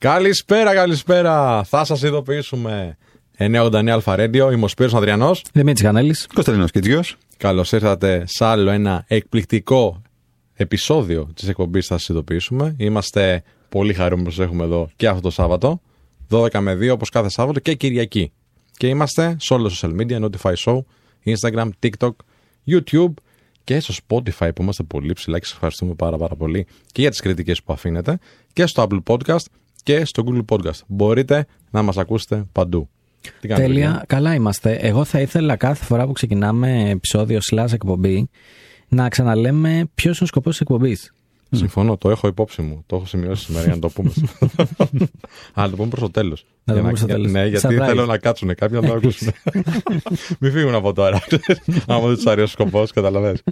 Καλησπέρα, καλησπέρα. Θα σας ειδοποιήσουμε. 989 Αλφα Radio, είμαι ο Σπύρος Αδριανός. Δημήτρης Κανέλης. Κωνσταντίνος Κιτζιός. Καλώς ήρθατε σε άλλο ένα εκπληκτικό επεισόδιο της εκπομπής θα σας ειδοποιήσουμε. Είμαστε πολύ χαρούμενοι που σας έχουμε εδώ και αυτό το Σάββατο. 12 με 2 όπως κάθε Σάββατο και Κυριακή. Και είμαστε σε όλα τα social media, Notify Show, Instagram, TikTok, YouTube και στο Spotify που είμαστε πολύ ψηλά και σας ευχαριστούμε πάρα πάρα πολύ και για τις κριτικές που αφήνετε και στο Apple Podcast και στο Google Podcast. Μπορείτε να μας ακούσετε παντού. Τι κάνετε, Τέλεια, παιδιά; καλά είμαστε. Εγώ θα ήθελα κάθε φορά που ξεκινάμε επεισόδιο slash εκπομπή να ξαναλέμε ποιος είναι ο σκοπός της εκπομπής. Συμφωνώ, το έχω υπόψη μου. Το έχω σημειώσει σήμερα για να το πούμε. Αλλά το πούμε προς το τέλος. Να το πούμε προς το τέλος. Ναι, γιατί θέλω να κάτσουν κάποιοι να το ακούσουν. Μην φύγουν από τώρα. Άμα δεν τους αρέσει ο σκοπός, καταλαβαίνεις.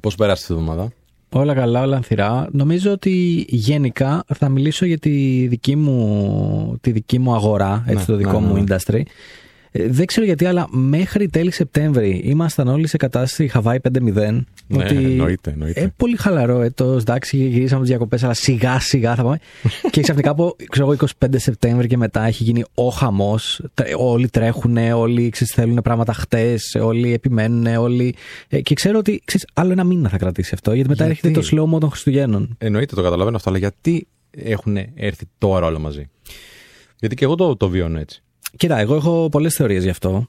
Πώς πέρασε τη εβδομάδα; Όλα καλά, όλα ανθυρά. Νομίζω ότι γενικά θα μιλήσω για τη δική μου, τη δική μου αγορά, έτσι, ναι, το δικό ναι, μου ναι. ναι. industry. Ε, δεν ξέρω γιατί, αλλά μέχρι τέλη Σεπτέμβρη ήμασταν όλοι σε κατάσταση Hawaii 5-0. Ναι, ότι εννοείται, εννοείται. Ε, πολύ χαλαρό έτος. Εντάξει, γυρίσαμε τις διακοπές, αλλά σιγά σιγά θα πάμε. και ξαφνικά από ξέρω, 25 Σεπτέμβρη και μετά έχει γίνει ο χαμός. Όλοι τρέχουν, όλοι ξέρεις, θέλουν πράγματα χτες, όλοι επιμένουν, όλοι. Ε, και ξέρω ότι ξέρεις, άλλο ένα μήνα θα κρατήσει αυτό, γιατί μετά γιατί; έρχεται το slow mode των Χριστουγέννων. Εννοείται, το καταλαβαίνω αυτό, αλλά γιατί έχουν έρθει τώρα όλα μαζί; Γιατί και εγώ το, το βιώνω έτσι. Κοίτα, εγώ έχω πολλές θεωρίες γι' αυτό.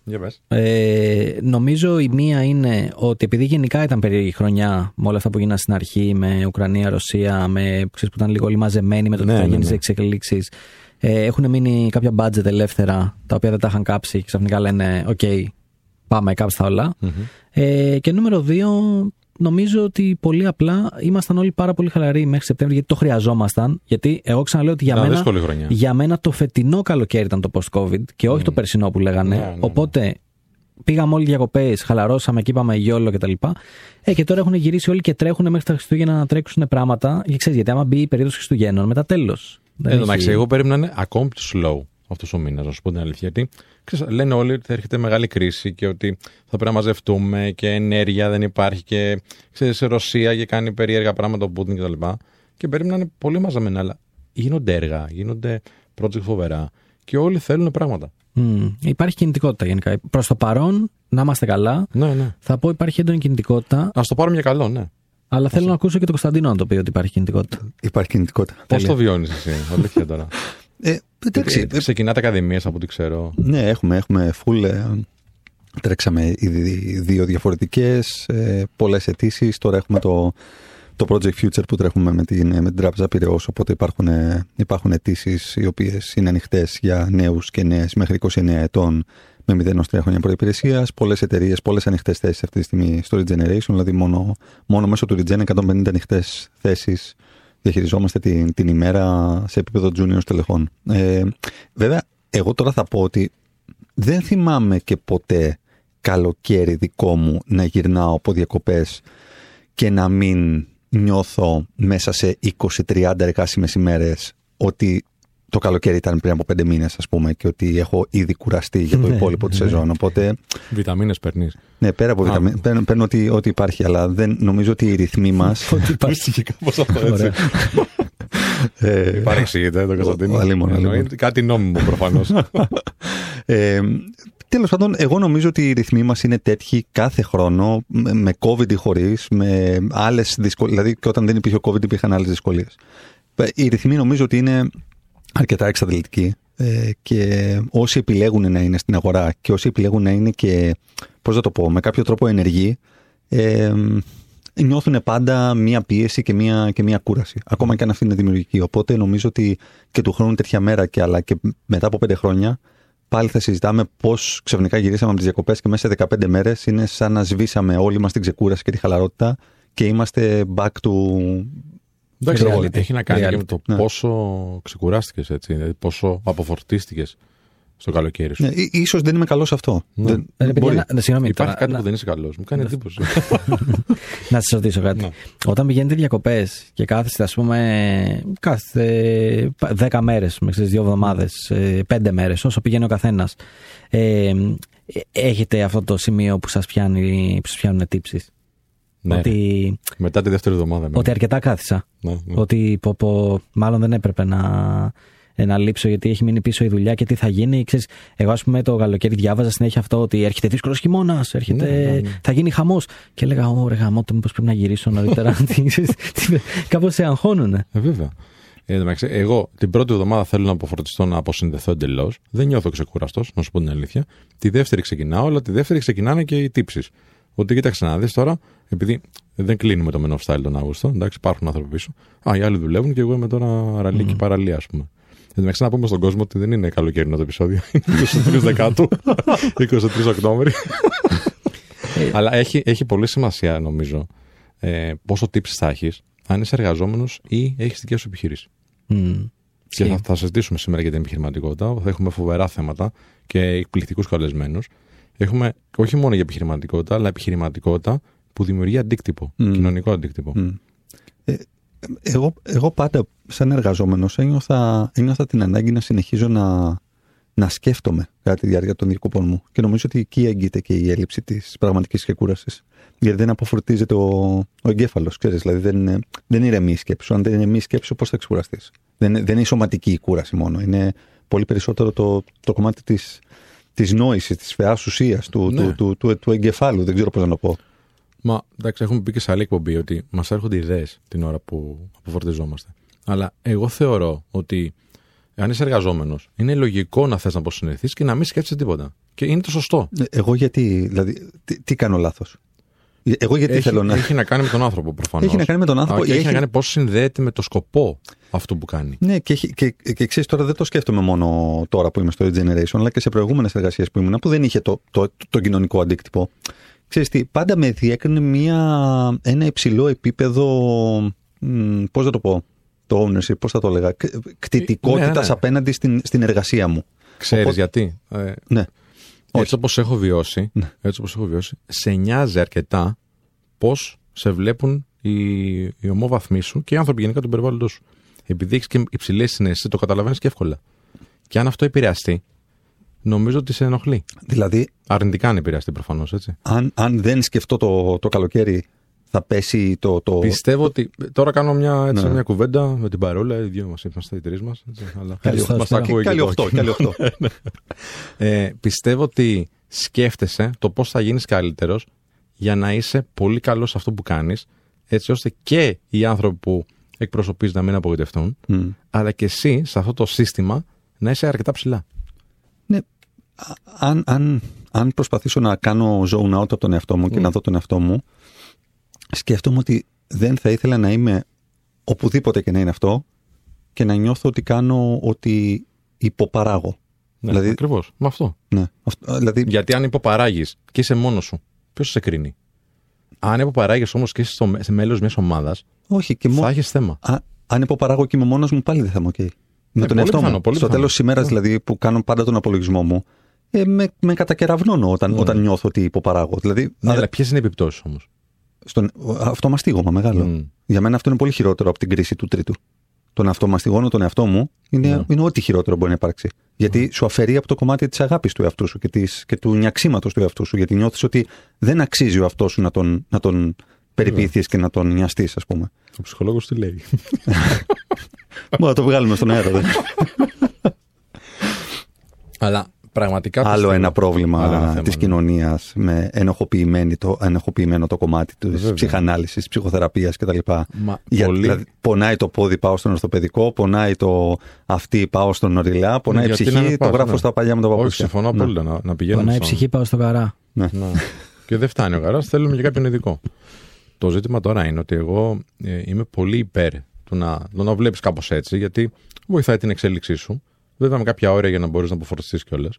Ε, νομίζω η μία είναι ότι επειδή γενικά ήταν περίεργη χρονιά με όλα αυτά που γίνανε στην αρχή, με Ουκρανία, Ρωσία, με ξέρεις, που ήταν λίγο όλοι μαζεμένοι με το τι ναι, θα γίνει ναι, στις εξελίξεις. Ε, έχουν μείνει κάποια budget ελεύθερα, τα οποία δεν τα είχαν κάψει και ξαφνικά λένε: OK, πάμε, κάψτε τα όλα. Ε, και νούμερο δύο, νομίζω ότι πολύ απλά ήμασταν όλοι πάρα πολύ χαλαροί μέχρι Σεπτέμβριο γιατί το χρειαζόμασταν. Γιατί εγώ ξαναλέω ότι για, μένα, για μένα το φετινό καλοκαίρι ήταν το post-COVID και όχι το περσινό που λέγανε. Ναι, ναι, ναι. Οπότε πήγαμε όλοι διακοπές, χαλαρώσαμε και είπαμε γιόλο κτλ. Ε, και τώρα έχουν γυρίσει όλοι και τρέχουν μέχρι τα Χριστούγεννα να τρέξουν πράγματα. Και ξέρεις, γιατί άμα μπει η περίοδος Χριστουγέννων, μετά τέλος. Εδώ έχει... εγώ περίμενα να είναι ακόμη πιο slow αυτός ο μήνας, να σου πω την αλήθεια. Γιατί ξέρεις, λένε όλοι ότι θα έρχεται μεγάλη κρίση και ότι θα πρέπει να μαζευτούμε και ενέργεια δεν υπάρχει και ξέρεις, Ρωσία και κάνει περίεργα πράγματα ο Πούτιν κτλ. Και, και περίμενα να είναι πολύ μαζεμένα, αλλά γίνονται έργα, γίνονται project φοβερά και όλοι θέλουν πράγματα. Mm. Υπάρχει κινητικότητα γενικά. Προς το παρόν, να είμαστε καλά. Ναι, ναι. Θα πω υπάρχει έντονη κινητικότητα. Α το πάρουμε για καλό, ναι. Αλλά θέλω να ακούσω και τον Κωνσταντίνο να το πει ότι υπάρχει κινητικότητα. Υπάρχει κινητικότητα. Πώς το βιώνεις εσύ, αλήθεια τώρα. Ε, εντάξει. Ε, ξεκινάτε ακαδημίες από ό,τι ξέρω. Ναι, έχουμε, έχουμε full. Ε, τρέξαμε ήδη δύο διαφορετικές, ε, πολλές αιτήσεις. Τώρα έχουμε το, το Project Future που τρέχουμε με την, με την Τράπεζα Πυραιός. Οπότε υπάρχουν, υπάρχουν αιτήσεις οι οποίες είναι ανοιχτές για νέους και νέες μέχρι 29 ετών με 0 3 χρόνια προπηρεσία. Πολλές εταιρείες, πολλές ανοιχτές θέσεις αυτή τη στιγμή στο Regeneration. Δηλαδή, μόνο, μόνο μέσω του Regen 150 ανοιχτές θέσεις διαχειριζόμαστε την, την ημέρα σε επίπεδο junior τελεχών. Ε, βέβαια, εγώ τώρα θα πω ότι δεν θυμάμαι και ποτέ καλοκαίρι δικό μου να γυρνάω από διακοπές και να μην νιώθω μέσα σε 20-30 εργάσιμες ημέρες ότι το καλοκαίρι ήταν πριν από πέντε μήνες, ας πούμε, και ότι έχω ήδη κουραστεί για το ναι, υπόλοιπο της ναι. σεζόν. Οπότε. Βιταμίνες παίρνεις. Ναι, πέρα από βιταμίνε. Παίρνω, παίρνω ό,τι, ό,τι υπάρχει, αλλά δεν νομίζω ότι οι ρυθμοί μα. Ότι υπάρχει και κάπως αυτό έτσι. Ε, Παρεξηγείται το Κωνσταντίνο. Κάτι νόμιμο προφανώς. ε, Τέλος πάντων, εγώ νομίζω ότι οι ρυθμοί μας είναι τέτοιοι κάθε χρόνο, με COVID ή χωρίς, με άλλες δυσκολίες. Δηλαδή, και όταν δεν υπήρχε ο COVID, υπήρχαν άλλες δυσκολίες. Ε, οι ρυθμοί νομίζω ότι είναι αρκετά εξαντλητικοί ε, και όσοι επιλέγουν να είναι στην αγορά και όσοι επιλέγουν να είναι και, πώς θα το πω, με κάποιο τρόπο ενεργοί, ε, νιώθουν πάντα μία πίεση και μία, και μία κούραση. Ακόμα και αν αυτή είναι δημιουργική. Οπότε νομίζω ότι και του χρόνου τέτοια μέρα και αλλά και μετά από πέντε χρόνια πάλι θα συζητάμε πώς ξαφνικά γυρίσαμε από τις διακοπές και μέσα σε 15 μέρες είναι σαν να σβήσαμε όλοι μας την ξεκούραση και τη χαλαρότητα και είμαστε back to Εντάξει, reality. έχει να κάνει και με το ναι. πόσο ξεκουράστηκες έτσι, δηλαδή πόσο αποφορτίστηκες στο καλοκαίρι σου. Ναι, ίσως δεν είμαι καλός σε αυτό. Ναι. Δεν, ε, μπορεί. Να, να, συγγνώμη, Υπάρχει κάτι να, που δεν είσαι καλός. Μου κάνει εντύπωση. να σας ρωτήσω κάτι. Ναι. Όταν πηγαίνετε διακοπές και κάθεστε, ας πούμε, κάθε 10 μέρες, μέχρι δύο εβδομάδες, ε, πέντε μέρες, όσο πηγαίνει ο καθένας, ε, έχετε αυτό το σημείο που σας πιάνουν τύψεις; Ναι. Ότι, Μετά τη δεύτερη εβδομάδα. εμένα. ότι αρκετά κάθισα. Ναι, ναι. Ότι πω, πω, μάλλον δεν έπρεπε να, ε, να λείψω γιατί έχει μείνει πίσω η δουλειά και τι θα γίνει. Ξέρεις, εγώ, ας πούμε, το καλοκαίρι διάβαζα συνέχεια αυτό ότι έρχεται δύσκολος χειμώνας, έρχεται, Ναι, ναι, ναι. θα γίνει χαμός. Και έλεγα, Ωρε γαμό, το μήπως πρέπει να γυρίσω νωρίτερα. Κάπως σε αγχώνουνε. Ε, βέβαια. Ε, εν τω μεταξύ, εγώ την πρώτη εβδομάδα θέλω να αποφορτιστώ να αποσυνδεθώ εντελώς. Δεν νιώθω ξεκουραστό, να σου πω την αλήθεια. Τη δεύτερη ξεκινάω, αλλά τη δεύτερη ξεκινάνε και οι τύψεις. Ότι κοίταξε να δεις τώρα, επειδή δεν κλείνουμε το Men of Style τον Αύγουστο, εντάξει, υπάρχουν άνθρωποι πίσω. Α, οι άλλοι δουλεύουν και εγώ είμαι τώρα ραλή και παραλία, ας πούμε. Εν τω μεταξύ, να πούμε στον κόσμο ότι δεν είναι καλοκαιρινό το επεισόδιο. Είναι 23 Δεκάτου, 23 Οκτώβρη. Αλλά έχει, έχει πολύ σημασία, νομίζω, ε, πόσο τύψει θα έχεις αν είσαι εργαζόμενος ή έχεις δική σου επιχείρηση. Μμ. Και θα, Ισχύει. θα συζητήσουμε σήμερα για την επιχειρηματικότητα. Θα έχουμε φοβερά θέματα και εκπληκτικούς καλεσμένους. Έχουμε όχι μόνο για επιχειρηματικότητα, αλλά επιχειρηματικότητα που δημιουργεί αντίκτυπο, Μμ. κοινωνικό αντίκτυπο. Μμ. Ε, εγώ, εγώ πάντα σαν εργαζόμενος ένιωθα, ένιωθα την ανάγκη να συνεχίζω να, να σκέφτομαι κατά τη διάρκεια των διακοπών μου. Και νομίζω ότι εκεί έγκυται και η έλλειψη της πραγματικής ξεκούρασης. Γιατί δεν αποφορτίζεται ο, ο εγκέφαλος, ξέρεις, δηλαδή δεν, είναι- δεν ηρεμεί η σκέψη σου. Αν δεν ηρεμεί η σκέψη σου, πώς θα ξεκουραστείς; Δεν, δεν είναι η σωματική η κούραση μόνο. Είναι πολύ περισσότερο το, το κομμάτι της, της νόησης, της φαιάς ουσίας, του, Ναι. του, του, του, του εγκεφάλου. Δεν ξέρω πώς να το πω. Μα εντάξει, έχουμε πει και σε άλλη εκπομπή ότι μας έρχονται ιδέες την ώρα που αποφορτιζόμαστε. Αλλά εγώ θεωρώ ότι αν είσαι εργαζόμενος, είναι λογικό να θες να αποσυνδεθεί και να μην σκέφτεσαι τίποτα. Και είναι το σωστό. Ε, Εγώ γιατί, δηλαδή, τι, τι κάνω λάθος; Ε, Εγώ γιατί έχει, θέλω να... έχει να κάνει με τον άνθρωπο προφανώς. Έχει να κάνει με τον άνθρωπο. Και έχει, Έχει- να κάνει πώς συνδέεται με το σκοπό αυτού που κάνει. Ναι, και, έχει- και, και, ξέρεις, τώρα δεν το σκέφτομαι μόνο τώρα που είμαι στο Generation, αλλά και σε προηγούμενες εργασίες που ήμουν, που δεν είχε το, το, το, κοινωνικό αντίκτυπο. Ξέρεις τι, πάντα με διέκρινε μια, ένα υψηλό επίπεδο, μ, πώς θα το πω, το ownership, πώς θα το έλεγα, κ- κτητικότητας Ναι, ναι. απέναντι στην, στην εργασία μου. Ξέρεις Οπότε- γιατί. Ε, Ναι. Έτσι όπως έχω βιώσει, Ναι. έτσι όπως έχω βιώσει, σε νοιάζει αρκετά πώς σε βλέπουν οι, οι ομόβαθμοί σου και οι άνθρωποι γενικά του περιβάλλοντος σου. Επειδή έχεις και υψηλές συνέσει, το καταλαβαίνεις και εύκολα. Και αν αυτό επηρεαστεί, νομίζω ότι σε ενοχλεί. Δηλαδή, Αρνητικά αν επηρεαστεί προφανώς, έτσι. αν, αν δεν σκεφτώ το, το καλοκαίρι, θα πέσει το... το... Πιστεύω ότι. Τώρα κάνω μια, έτσι, Ναι. μια κουβέντα με την παρόλα. Οι δύο μας είμαστε οι τρεις μας. Αλλά Ευχαριστώ, μας τα Στέρο. ακούει και Καλή το 8, κοινό. καλή 8. Ε, πιστεύω ότι σκέφτεσαι το πώς θα γίνεις καλύτερος για να είσαι πολύ καλός σε αυτό που κάνεις έτσι ώστε και οι άνθρωποι που εκπροσωπείς να μην απογοητευτούν Μμ. αλλά και εσύ σε αυτό το σύστημα να είσαι αρκετά ψηλά. Ναι, α- αν, αν, αν προσπαθήσω να κάνω zone out από τον εαυτό μου και Mm. να δω τον εαυτό μου, σκέφτομαι ότι δεν θα ήθελα να είμαι οπουδήποτε και να είναι αυτό και να νιώθω ότι κάνω ότι υποπαράγω. Ναι, Δηλαδή- Ακριβώς, με αυτό. Ναι, αυτό, δηλαδή, Γιατί αν υποπαράγεις και είσαι μόνος σου, ποιος σε κρίνει; Αν υποπαράγεις όμως και είσαι στο, σε μέλος μιας ομάδας, όχι, και θα μόνο. έχεις θέμα. αν υποπαράγω και είμαι μόνος μου, πάλι δεν θα είμαι οκ. Με τον πολύ εαυτό πιθανό, μου. πολύ Στο πιθανό. τέλος της ημέρας, Ναι. δηλαδή, που κάνω πάντα τον απολογισμό μου, ε, με, με κατακεραυνώνω όταν, Ναι. όταν νιώθω ότι υποπαράγω. Δηλαδή, Ναι, α, αλλά ποιες είναι οι επιπτώσεις όμως; Στον, αυτό μαστίγωμα μεγάλο. Μμ. Για μένα αυτό είναι πολύ χειρότερο από την κρίση του τρίτου. Το να αυτομαστιγώνω τον εαυτό μου είναι, Ναι. είναι ό,τι χειρότερο μπορεί να υπάρξει. Γιατί σου αφαιρεί από το κομμάτι της αγάπης του εαυτού σου και, της, και του νοιαξίματος του εαυτού σου. Γιατί νιώθεις ότι δεν αξίζει ο εαυτό σου να τον, να τον περιποιηθείς και να τον νοιαστείς, ας πούμε. Ο ψυχολόγος τι λέει. Μπορεί να το βγάλουμε στον αέρα. δεν. αλλά πραγματικά Άλλο πιστεύω- ένα Άλλο ένα πρόβλημα θέμα, τη ναι. κοινωνίας με ενοχοποιημένο το, ενοχοποιημένο το κομμάτι της Βέβαια. ψυχανάλυσης, ψυχοθεραπείας κτλ. Μα Για, πολύ- δηλαδή, πονάει το πόδι, πάω στον ορθοπαιδικό, πονάει το αυτή, πάω στον οριλά, πονάει η Γιατί ψυχή, να μην το πας, γράφω ναι. στα παλιά μου τα παπούτσια. Όχι, συμφωνώ Ναι. απόλυτα. Να, να πηγαίνουμε. Πονάει η στον- ψυχή, πάω στο καρά. Ναι. και δεν φτάνει ο γαρά, θέλουμε και κάποιον ειδικό. Το ζήτημα τώρα είναι ότι εγώ ε, είμαι πολύ υπέρ του να, το να βλέπεις κάπως έτσι, γιατί βοηθάει την εξέλιξή σου. Βέβαια με κάποια όρια για να μπορείς να αποφορτιστείς κιόλας.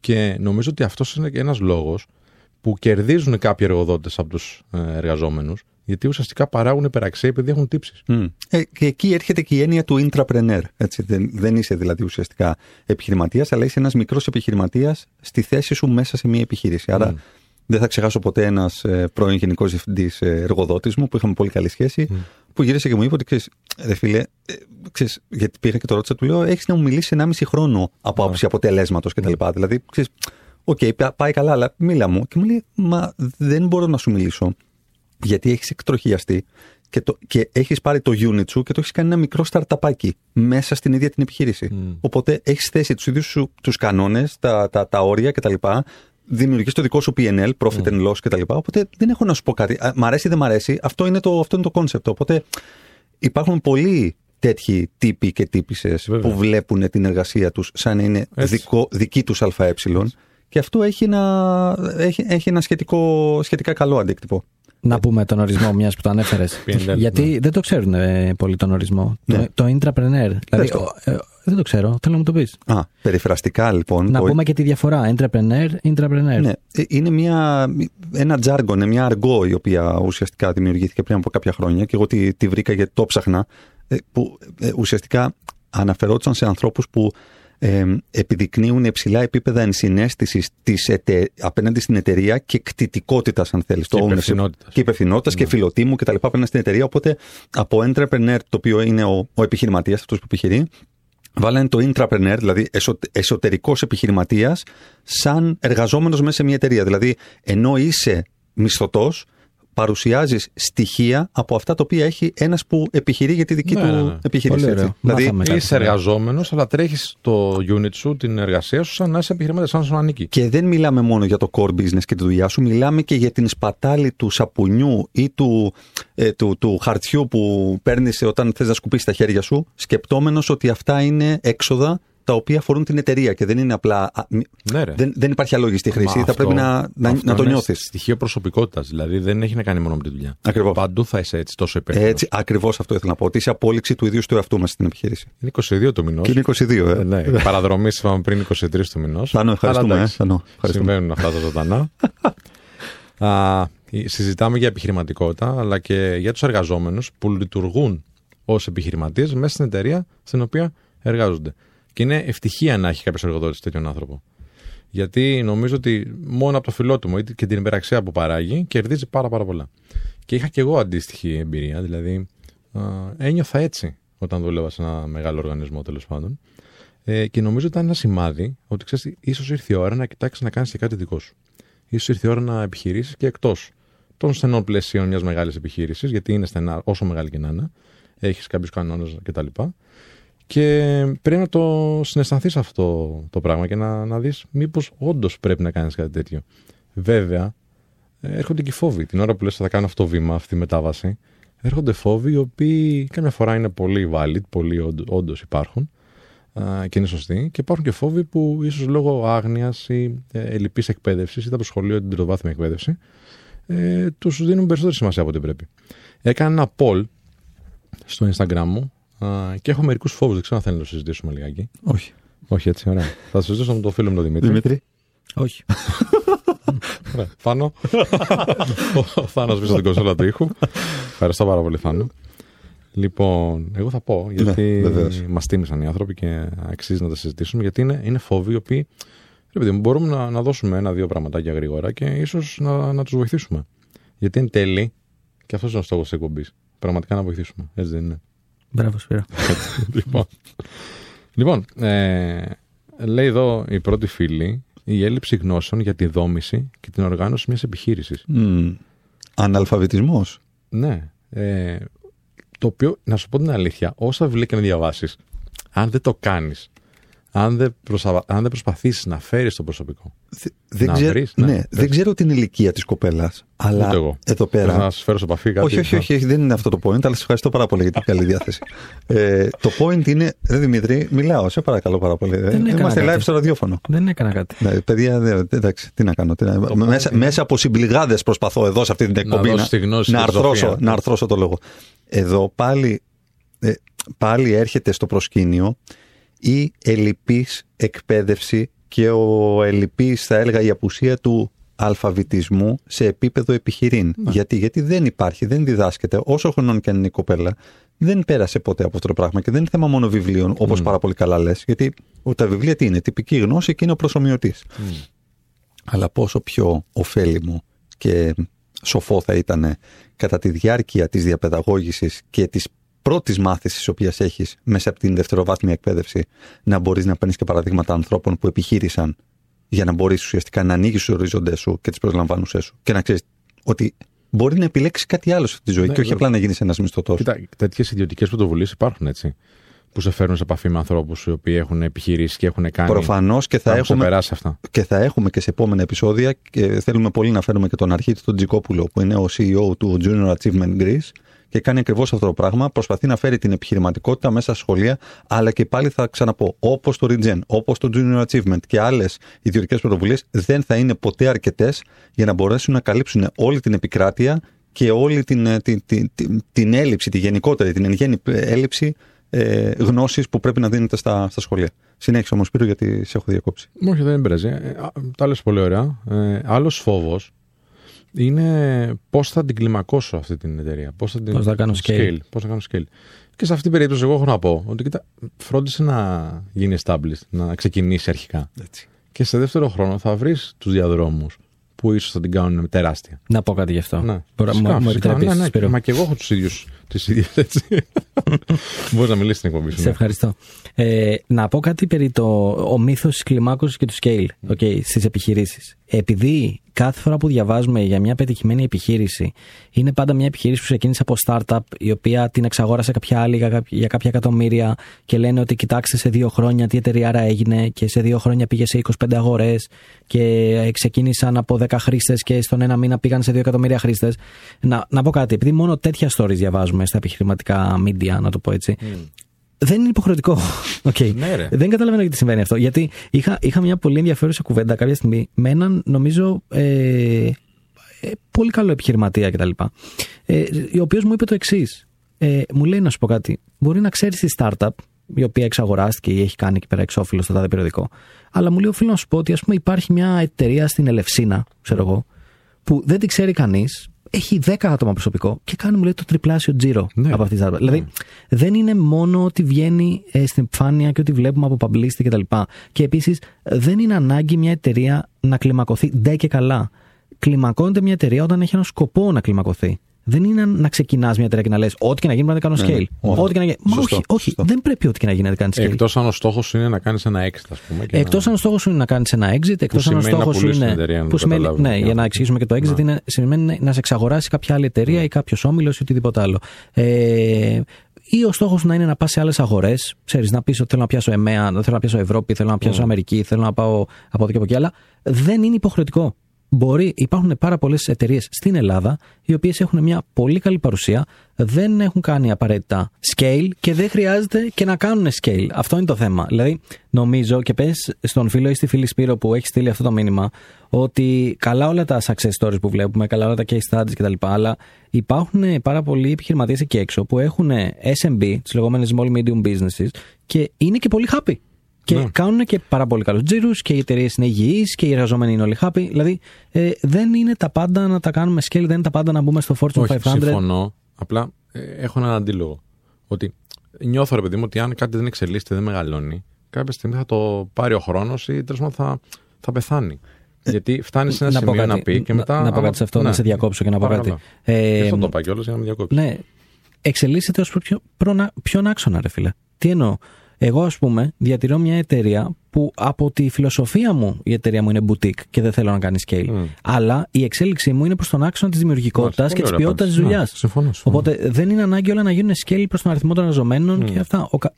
Και νομίζω ότι αυτός είναι και ένας λόγος που κερδίζουν κάποιοι εργοδότες από τους εργαζόμενους, γιατί ουσιαστικά παράγουν υπεραξία επειδή έχουν τύψεις. Μμ. Ε, και εκεί έρχεται και η έννοια του intrapreneur. Έτσι. Δεν, δεν είσαι δηλαδή ουσιαστικά επιχειρηματίας, αλλά είσαι ένας μικρός επιχειρηματίας στη θέση σου μέσα σε μια επιχείρηση. Άρα Μμ. δεν θα ξεχάσω ποτέ ένας ε, πρώην γενικός διευθυντής ε, εργοδότης μου που είχαμε πολύ καλή σχέση, που γύρισε και μου είπε ότι ξέρεις, ρε φίλε, ε, ξέρεις, γιατί πήγα και το ρώτησα, του λέω, έχεις να μου μιλήσεις 1,5 χρόνο από άποψη αποτελέσματος κτλ. Δηλαδή, ξέρεις, οκ, πά- πάει καλά, αλλά μίλα μου. Και μου λέει, μα δεν μπορώ να σου μιλήσω γιατί έχεις εκτροχιαστεί και, το, και έχεις πάρει το unit σου και το έχεις κάνει ένα μικρό startupάκι μέσα στην ίδια την επιχείρηση. Οπότε έχεις θέσει τους ίδιους τους κανόνες, τα, τα, τα όρια κτλ. Δημιουργεί το δικό σου PNL, profit and loss κτλ. Οπότε δεν έχω να σου πω κάτι. Α, Μ' αρέσει ή δεν μ' αρέσει, αυτό είναι το, αυτό είναι το concept. Οπότε υπάρχουν πολλοί τέτοιοι τύποι και τύπησες Βέβαια. που βλέπουν την εργασία τους σαν να είναι Έτσι. δικό, δική τους ΑΕ. Και αυτό έχει ένα, έχει, έχει ένα σχετικό, σχετικά καλό αντίκτυπο. Να πούμε τον ορισμό μιας που το ανέφερες. PNL, Γιατί ναι. δεν το ξέρουν ε, πολύ τον ορισμό. Ναι. Το, το intrapreneur. Δηλαδή, το. ο- ε, δεν το ξέρω. Θέλω να μου το πεις. Α, περιφραστικά λοιπόν. Να το- πούμε και τη διαφορά. Entrepreneur, intrapreneur. Ναι, ε, είναι μια, ένα τζάργκο, είναι μια αργό η οποία ουσιαστικά δημιουργήθηκε πριν από κάποια χρόνια και εγώ τη, τη βρήκα γιατί το ψάχνα. ε, Που ε, ουσιαστικά αναφερόντουσαν σε ανθρώπους που ε, επιδεικνύουν υψηλά επίπεδα ενσυναίσθησης της ετε, απέναντι στην εταιρεία και κτητικότητας αν θέλεις. Και το ownership. υπευθυνότητας. Και υπευθυνότητας και φιλοτίμου και τα λοιπά απέναντι στην εταιρεία. Οπότε από entrepreneur το οποίο είναι ο, ο επιχειρηματίας, αυτός που επιχειρεί, Βάλανε το intrapreneur, δηλαδή εσωτε- εσωτερικός επιχειρηματίας, σαν εργαζόμενος μέσα σε μια εταιρεία. Δηλαδή, ενώ είσαι μισθωτός, παρουσιάζεις στοιχεία από αυτά τα οποία έχει ένας που επιχειρεί για τη δική Ναι, του ναι, ναι. επιχείρηση. Πολύ έτσι. ωραίο. Δηλαδή, Μάθαμε. κάτι Είσαι ωραία. εργαζόμενος, αλλά τρέχεις το unit σου, την εργασία σου, σαν να είσαι επιχειρηματίας, σαν να σου ανήκει. και δεν μιλάμε μόνο για το core business και τη δουλειά σου, μιλάμε και για την σπατάλη του σαπουνιού ή του, ε, του, του χαρτιού που παίρνεις όταν θες να σκουπίσεις τα χέρια σου, σκεπτόμενος ότι αυτά είναι έξοδα τα οποία αφορούν την εταιρεία και δεν είναι απλά. α, μη- Ναι, ρε. Δεν, δεν υπάρχει αλόγιστη χρήση. Μα θα αυτό- πρέπει να, να, αυτό να το είναι νιώθεις. Στοιχείο προσωπικότητας. Δηλαδή δεν έχει να κάνει μόνο με τη δουλειά. Ακριβώς. Παντού θα είσαι έτσι, τόσο υπεύθυνος. Έτσι, ακριβώς αυτό ήθελα να πω. Ότι είσαι απόλυξη του ίδιου του εαυτού μας στην επιχείρηση. Είναι 22 το μηνός. Και είναι 22, ε. Ναι, παραδρομή είπαμε πριν 23 του μηνός. Θάνο, ευχαριστούμε, ε, Θάνο, ευχαριστούμε. Συμβαίνουν αυτά τα ζωντανά. Α, συζητάμε για επιχειρηματικότητα, αλλά και για τους εργαζόμενους που λειτουργούν ως επιχειρηματίες μέσα στην εταιρεία στην οποία εργάζονται. Και είναι ευτυχία να έχει κάποιος εργοδότης τέτοιον άνθρωπο. Γιατί νομίζω ότι μόνο από το φιλότιμο ή και την υπεραξία που παράγει κερδίζει πάρα, πάρα πολλά. Και είχα και εγώ αντίστοιχη εμπειρία. Δηλαδή, α, ένιωθα έτσι όταν δούλευα σε ένα μεγάλο οργανισμό τέλος πάντων. Ε, και νομίζω ότι ήταν ένα σημάδι ότι ξέρεις, ίσως ήρθε η ώρα να κοιτάξεις να κάνεις και κάτι δικό σου. σω ήρθε η ώρα να επιχειρήσεις και εκτός των στενών πλαισίων μιας μεγάλης επιχείρησης, γιατί είναι στενά όσο μεγάλη και να είναι. Έχεις κάποιους κανόνες κτλ. Και πρέπει να το συναισθανθείς αυτό το πράγμα και να, να δεις μήπως όντως πρέπει να κάνεις κάτι τέτοιο. Βέβαια, ε, έρχονται και οι φόβοι. Την ώρα που λες θα κάνω αυτό το βήμα, αυτή τη μετάβαση, έρχονται φόβοι οι οποίοι καμιά φορά είναι πολύ valid, πολύ όντως υπάρχουν α, και είναι σωστοί. Και υπάρχουν και φόβοι που ίσως λόγω άγνοιας ή ε, ελλειπής εκπαίδευσης, είτε από το σχολείο είτε την τριτοβάθμια εκπαίδευση, ε, τους δίνουν περισσότερη σημασία από ό,τι πρέπει. Έκανα ένα poll στο Instagram μου α, και έχω μερικούς φόβους. Δεν ξέρω αν θέλει να το συζητήσουμε λιγάκι. Όχι. Όχι έτσι, ωραία. Θα το συζητήσω με τον φίλο μου τον Δημήτρη. Δημήτρη. Όχι. Ωραία. Φάνο. Ο Φάνος πίσω την κονσόλα του ήχου. Ευχαριστώ πάρα πολύ, Φάνο. Λοιπόν, εγώ θα πω, γιατί Ναι, βεβαίως. μας τίμησαν οι άνθρωποι και αξίζει να τα συζητήσουμε, γιατί είναι, είναι φόβοι οι οποίοι ρε παιδί μου, μπορούμε να, να δώσουμε ένα-δύο πραγματάκια γρήγορα και ίσως να, να τους βοηθήσουμε. Γιατί εν τέλει, και αυτός είναι ο στόχος της εκπομπής. Πραγματικά να βοηθήσουμε. Έτσι δεν είναι. Μπράβο, Σπύρο. λοιπόν, λοιπόν ε, λέει εδώ η πρώτη φίλη η έλλειψη γνώσεων για τη δόμηση και την οργάνωση μιας επιχείρησης. Μμ. Αναλφαβητισμός. Ναι. Ε, το οποίο, να σου πω την αλήθεια, όσα βιβλία και να διαβάσεις, αν δεν το κάνεις, αν δεν, προσα... αν δεν προσπαθήσεις να φέρεις το προσωπικό. Θε- Δεν, Να ξέρω, βρεις, ναι, ναι, πες. δεν ξέρω την ηλικία της κοπέλας, αλλά Ούτε εγώ. εδώ Θες πέρα... να σας φέρω σε επαφή κάτι. Όχι, όχι, όχι, όχι, δεν είναι αυτό το point, αλλά σε ευχαριστώ πάρα πολύ για την καλή διάθεση. ε, το point είναι, ρε Δημήτρη, μιλάω, σε παρακαλώ πάρα πολύ. Ε, έκανα Είμαστε κάτι. live στο ραδιόφωνο. Δεν έκανα κάτι. Ναι, παιδιά, δε- εντάξει, τι να κάνω. Τι να... Μέσα, μέσα από συμπληγάδες προσπαθώ εδώ σε αυτή την εκπομπή δώσεις τη γνώση να, και τη αρθρώσω, σοφία. να αρθρώσω το λόγο. Εδώ πάλι, ε, πάλι έρχεται στο προσκήνιο η ελλειπής εκπαίδευση και ο ελλειπής, θα έλεγα, η απουσία του αλφαβητισμού σε επίπεδο επιχειρήν. Γιατί, γιατί δεν υπάρχει, δεν διδάσκεται. Όσο χρονών και αν είναι η κοπέλα, δεν πέρασε ποτέ από αυτό το πράγμα. Και δεν είναι θέμα μόνο βιβλίων, όπως πάρα πολύ καλά λες. Γιατί τα βιβλία τι είναι, τυπική γνώση και είναι ο προσωμιωτής αλλά πόσο πιο ωφέλιμο και σοφό θα ήταν κατά τη διάρκεια της διαπαιδαγώγησης και της πρώτης μάθησης της οποίας έχεις μέσα από την δευτεροβάθμια εκπαίδευση να μπορείς να παίρνεις και παραδείγματα ανθρώπων που επιχείρησαν για να μπορείς ουσιαστικά να ανοίγεις τους οριζόντες σου και τις προσλαμβάνουσές σου και να ξέρεις ότι μπορεί να επιλέξεις κάτι άλλο σε αυτή τη ζωή Ναι, και όχι βέβαια. απλά να γίνεις ένας μισθωτός. Κοίτα, τέτοιες ιδιωτικές πρωτοβουλίες υπάρχουν έτσι. Που σε φέρνουν σε επαφή με ανθρώπους οι οποίοι έχουν επιχειρήσει και έχουν κάνει. Προφανώς και θα θα έχουν έχουμε ξεπεράσει αυτά. και θα έχουμε και σε επόμενα επεισόδια και θέλουμε πολύ να φέρουμε και τον Αρχίτη τον Τζικόπουλο που είναι ο CEO του Junior Achievement Greece και κάνει ακριβώς αυτό το πράγμα. Προσπαθεί να φέρει την επιχειρηματικότητα μέσα στα σχολεία αλλά και πάλι θα ξαναπώ όπως το Regen, όπως το Junior Achievement και άλλες ιδιωτικές πρωτοβουλίες δεν θα είναι ποτέ αρκετές για να μπορέσουν να καλύψουν όλη την επικράτεια και όλη την, ε, την, την, την, την έλλειψη, τη γενικότερη, την εν γέννη έλλειψη ε, γνώσης που πρέπει να δίνεται στα, στα σχολεία. Συνέχισε όμως Σπύρο γιατί σε έχω διακόψει. Όχι, δεν πειράζει. Ε, α, τα λες πολύ ωραία. Ε, Άλλος φόβος είναι πώς θα την κλιμακώσω αυτή την εταιρεία. Πώς θα την Πώς θα κάνω scale. Πώς θα κάνω scale. Και σε αυτή την περίπτωση, εγώ έχω να πω ότι κοίτα, φρόντισε να γίνει established, να ξεκινήσει αρχικά. Έτσι. Και σε δεύτερο χρόνο θα βρεις τους διαδρόμους που ίσως θα την κάνουν τεράστια. Να πω κάτι γι' αυτό. Ναι. Μπορώ- Φυσικά, μου- μου φυσικά. επιτρέπεις, Ναι, ναι, Σπύρο; Μα και εγώ έχω τους ίδιους. Τις ίδιες, έτσι. Μπορείς να μιλήσεις στην εκπομπή σου. Σε ναι. ευχαριστώ. Ε, να πω κάτι περί το ο μύθος της κλιμάκωσης και του scale okay, στις επιχειρήσεις. Επειδή κάθε φορά που διαβάζουμε για μια πετυχημένη επιχείρηση, είναι πάντα μια επιχείρηση που ξεκίνησε από startup, η οποία την εξαγόρασε κάποια άλλη για κάποια, για κάποια εκατομμύρια και λένε ότι κοιτάξτε σε δύο χρόνια τι εταιρεία έγινε και σε δύο χρόνια πήγε σε 25 αγορές και ε, ξεκίνησαν από 10 χρήστες και στον ένα μήνα πήγαν σε 2 εκατομμύρια χρήστες. Να, να πω κάτι, επειδή μόνο τέτοια stories διαβάζουμε στα επιχειρηματικά media, να το πω έτσι, δεν είναι υποχρεωτικό. Okay. Ναι, ρε. Δεν καταλαβαίνω γιατί συμβαίνει αυτό. Γιατί είχα, είχα μια πολύ ενδιαφέρουσα κουβέντα κάποια στιγμή με έναν, νομίζω, ε, ε, πολύ καλό επιχειρηματία κτλ. Ε, ο οποίος μου είπε το εξής. Ε, μου λέει να σου πω κάτι. Μπορεί να ξέρεις τη startup, η οποία εξαγοράστηκε ή έχει κάνει εκεί πέρα εξώφυλλο στο τάδε περιοδικό. Αλλά μου λέει, οφείλω να σου πω ότι ας πούμε, υπάρχει μια εταιρεία στην Ελευσίνα, ξέρω εγώ, που δεν την ξέρει κανείς, έχει 10 άτομα προσωπικό και κάνει, μου λέει, το τριπλάσιο τζίρο Ναι. από αυτή τη startup. Δηλαδή, δεν είναι μόνο ότι βγαίνει ε, στην επιφάνεια και ότι βλέπουμε από publicity κτλ. Και επίσης, δεν είναι ανάγκη μια εταιρεία να κλιμακωθεί ντε και καλά. Κλιμακώνεται μια εταιρεία όταν έχει ένα σκοπό να κλιμακωθεί. Δεν είναι να ξεκινάς μια εταιρεία και να λες: Ό,τι και να γίνει πρέπει να κάνω Ναι, scale. ναι. Όχι. Ό,τι και να γίνει. Μα Σωστό, όχι, όχι. σωστό. Δεν πρέπει ό,τι και να γίνει να κάνεις scale. Εκτός αν ο στόχος είναι να κάνεις ένα exit, ας πούμε. και Εκτός να- αν ο στόχος σου είναι να κάνεις ένα exit, εκτός αν ο σημαίνει να στόχος σου πουλήσεις την είναι. εταιρεία, να που το σημαίνει, καταλάβουμε. ναι, για να εξηγήσουμε και το exit, Ναι. είναι, σημαίνει να σε εξαγοράσει κάποια άλλη εταιρεία ή κάποιος όμιλος ή οτιδήποτε άλλο. Ε, ή ο στόχος να είναι να πας σε άλλες αγορές. Ξέρεις, να πεις ότι θέλω να πιάσω EMEA, θέλω να πιάσω Ευρώπη, θέλω να πιάσω Ναι. Αμερική, θέλω να πάω από εδώ και από εκεί. Αλλά δεν είναι υποχρεωτικό. Μπορεί, υπάρχουν πάρα πολλές εταιρείες στην Ελλάδα οι οποίες έχουν μια πολύ καλή παρουσία, δεν έχουν κάνει απαραίτητα scale και δεν χρειάζεται και να κάνουν scale. Αυτό είναι το θέμα. Δηλαδή, νομίζω και πες στον φίλο ή στη φίλη Σπύρο που έχει στείλει αυτό το μήνυμα ότι καλά όλα τα success stories που βλέπουμε, καλά όλα τα case studies κτλ. Αλλά υπάρχουν πάρα πολλοί επιχειρηματίες εκεί έξω που έχουν SMB, τις λεγόμενες small medium businesses, και είναι και πολύ happy. Και Ναι. κάνουν και πάρα πολύ καλούς τζίρους και οι εταιρείες είναι υγιείς και οι εργαζόμενοι είναι όλοι happy. Δηλαδή, ε, δεν είναι τα πάντα να τα κάνουμε scale, δεν είναι τα πάντα να μπούμε στο Fortune Όχι, 500. συμφωνώ. Απλά ε, έχω έναν αντίλογο. Ότι νιώθω, ρε παιδί μου, ότι αν κάτι δεν εξελίσσεται, δεν μεγαλώνει, κάποια στιγμή θα το πάρει ο χρόνος ή τέλος πάντων θα, θα πεθάνει. Γιατί φτάνεις σε ένα να πω σημείο κάτι, να πει και μετά. Να, να πω άμα- κάτι σε αυτό, ναι. να σε διακόψω και να πω Παρακαλώ. κάτι. Ε, Γι' αυτό το είπα κιόλας για να με διακόψεις. Ναι, εξελίσσεται ως πιο, προνα- ποιον άξονα, ρε φίλε. Τι εννοώ; Εγώ, ας πούμε, διατηρώ μια εταιρεία που από τη φιλοσοφία μου η εταιρεία μου είναι boutique και δεν θέλω να κάνει scale. Mm. Αλλά η εξέλιξή μου είναι προς τον άξονα της δημιουργικότητας Μάλιστα, και της πολύ ωραία ποιότητας τη απάντηση. δουλειάς. Ναι, συμφωνώ, συμφωνώ. Οπότε δεν είναι ανάγκη όλα να γίνουν scale προς τον αριθμό των εργαζομένων και αυτά. Ο, κα-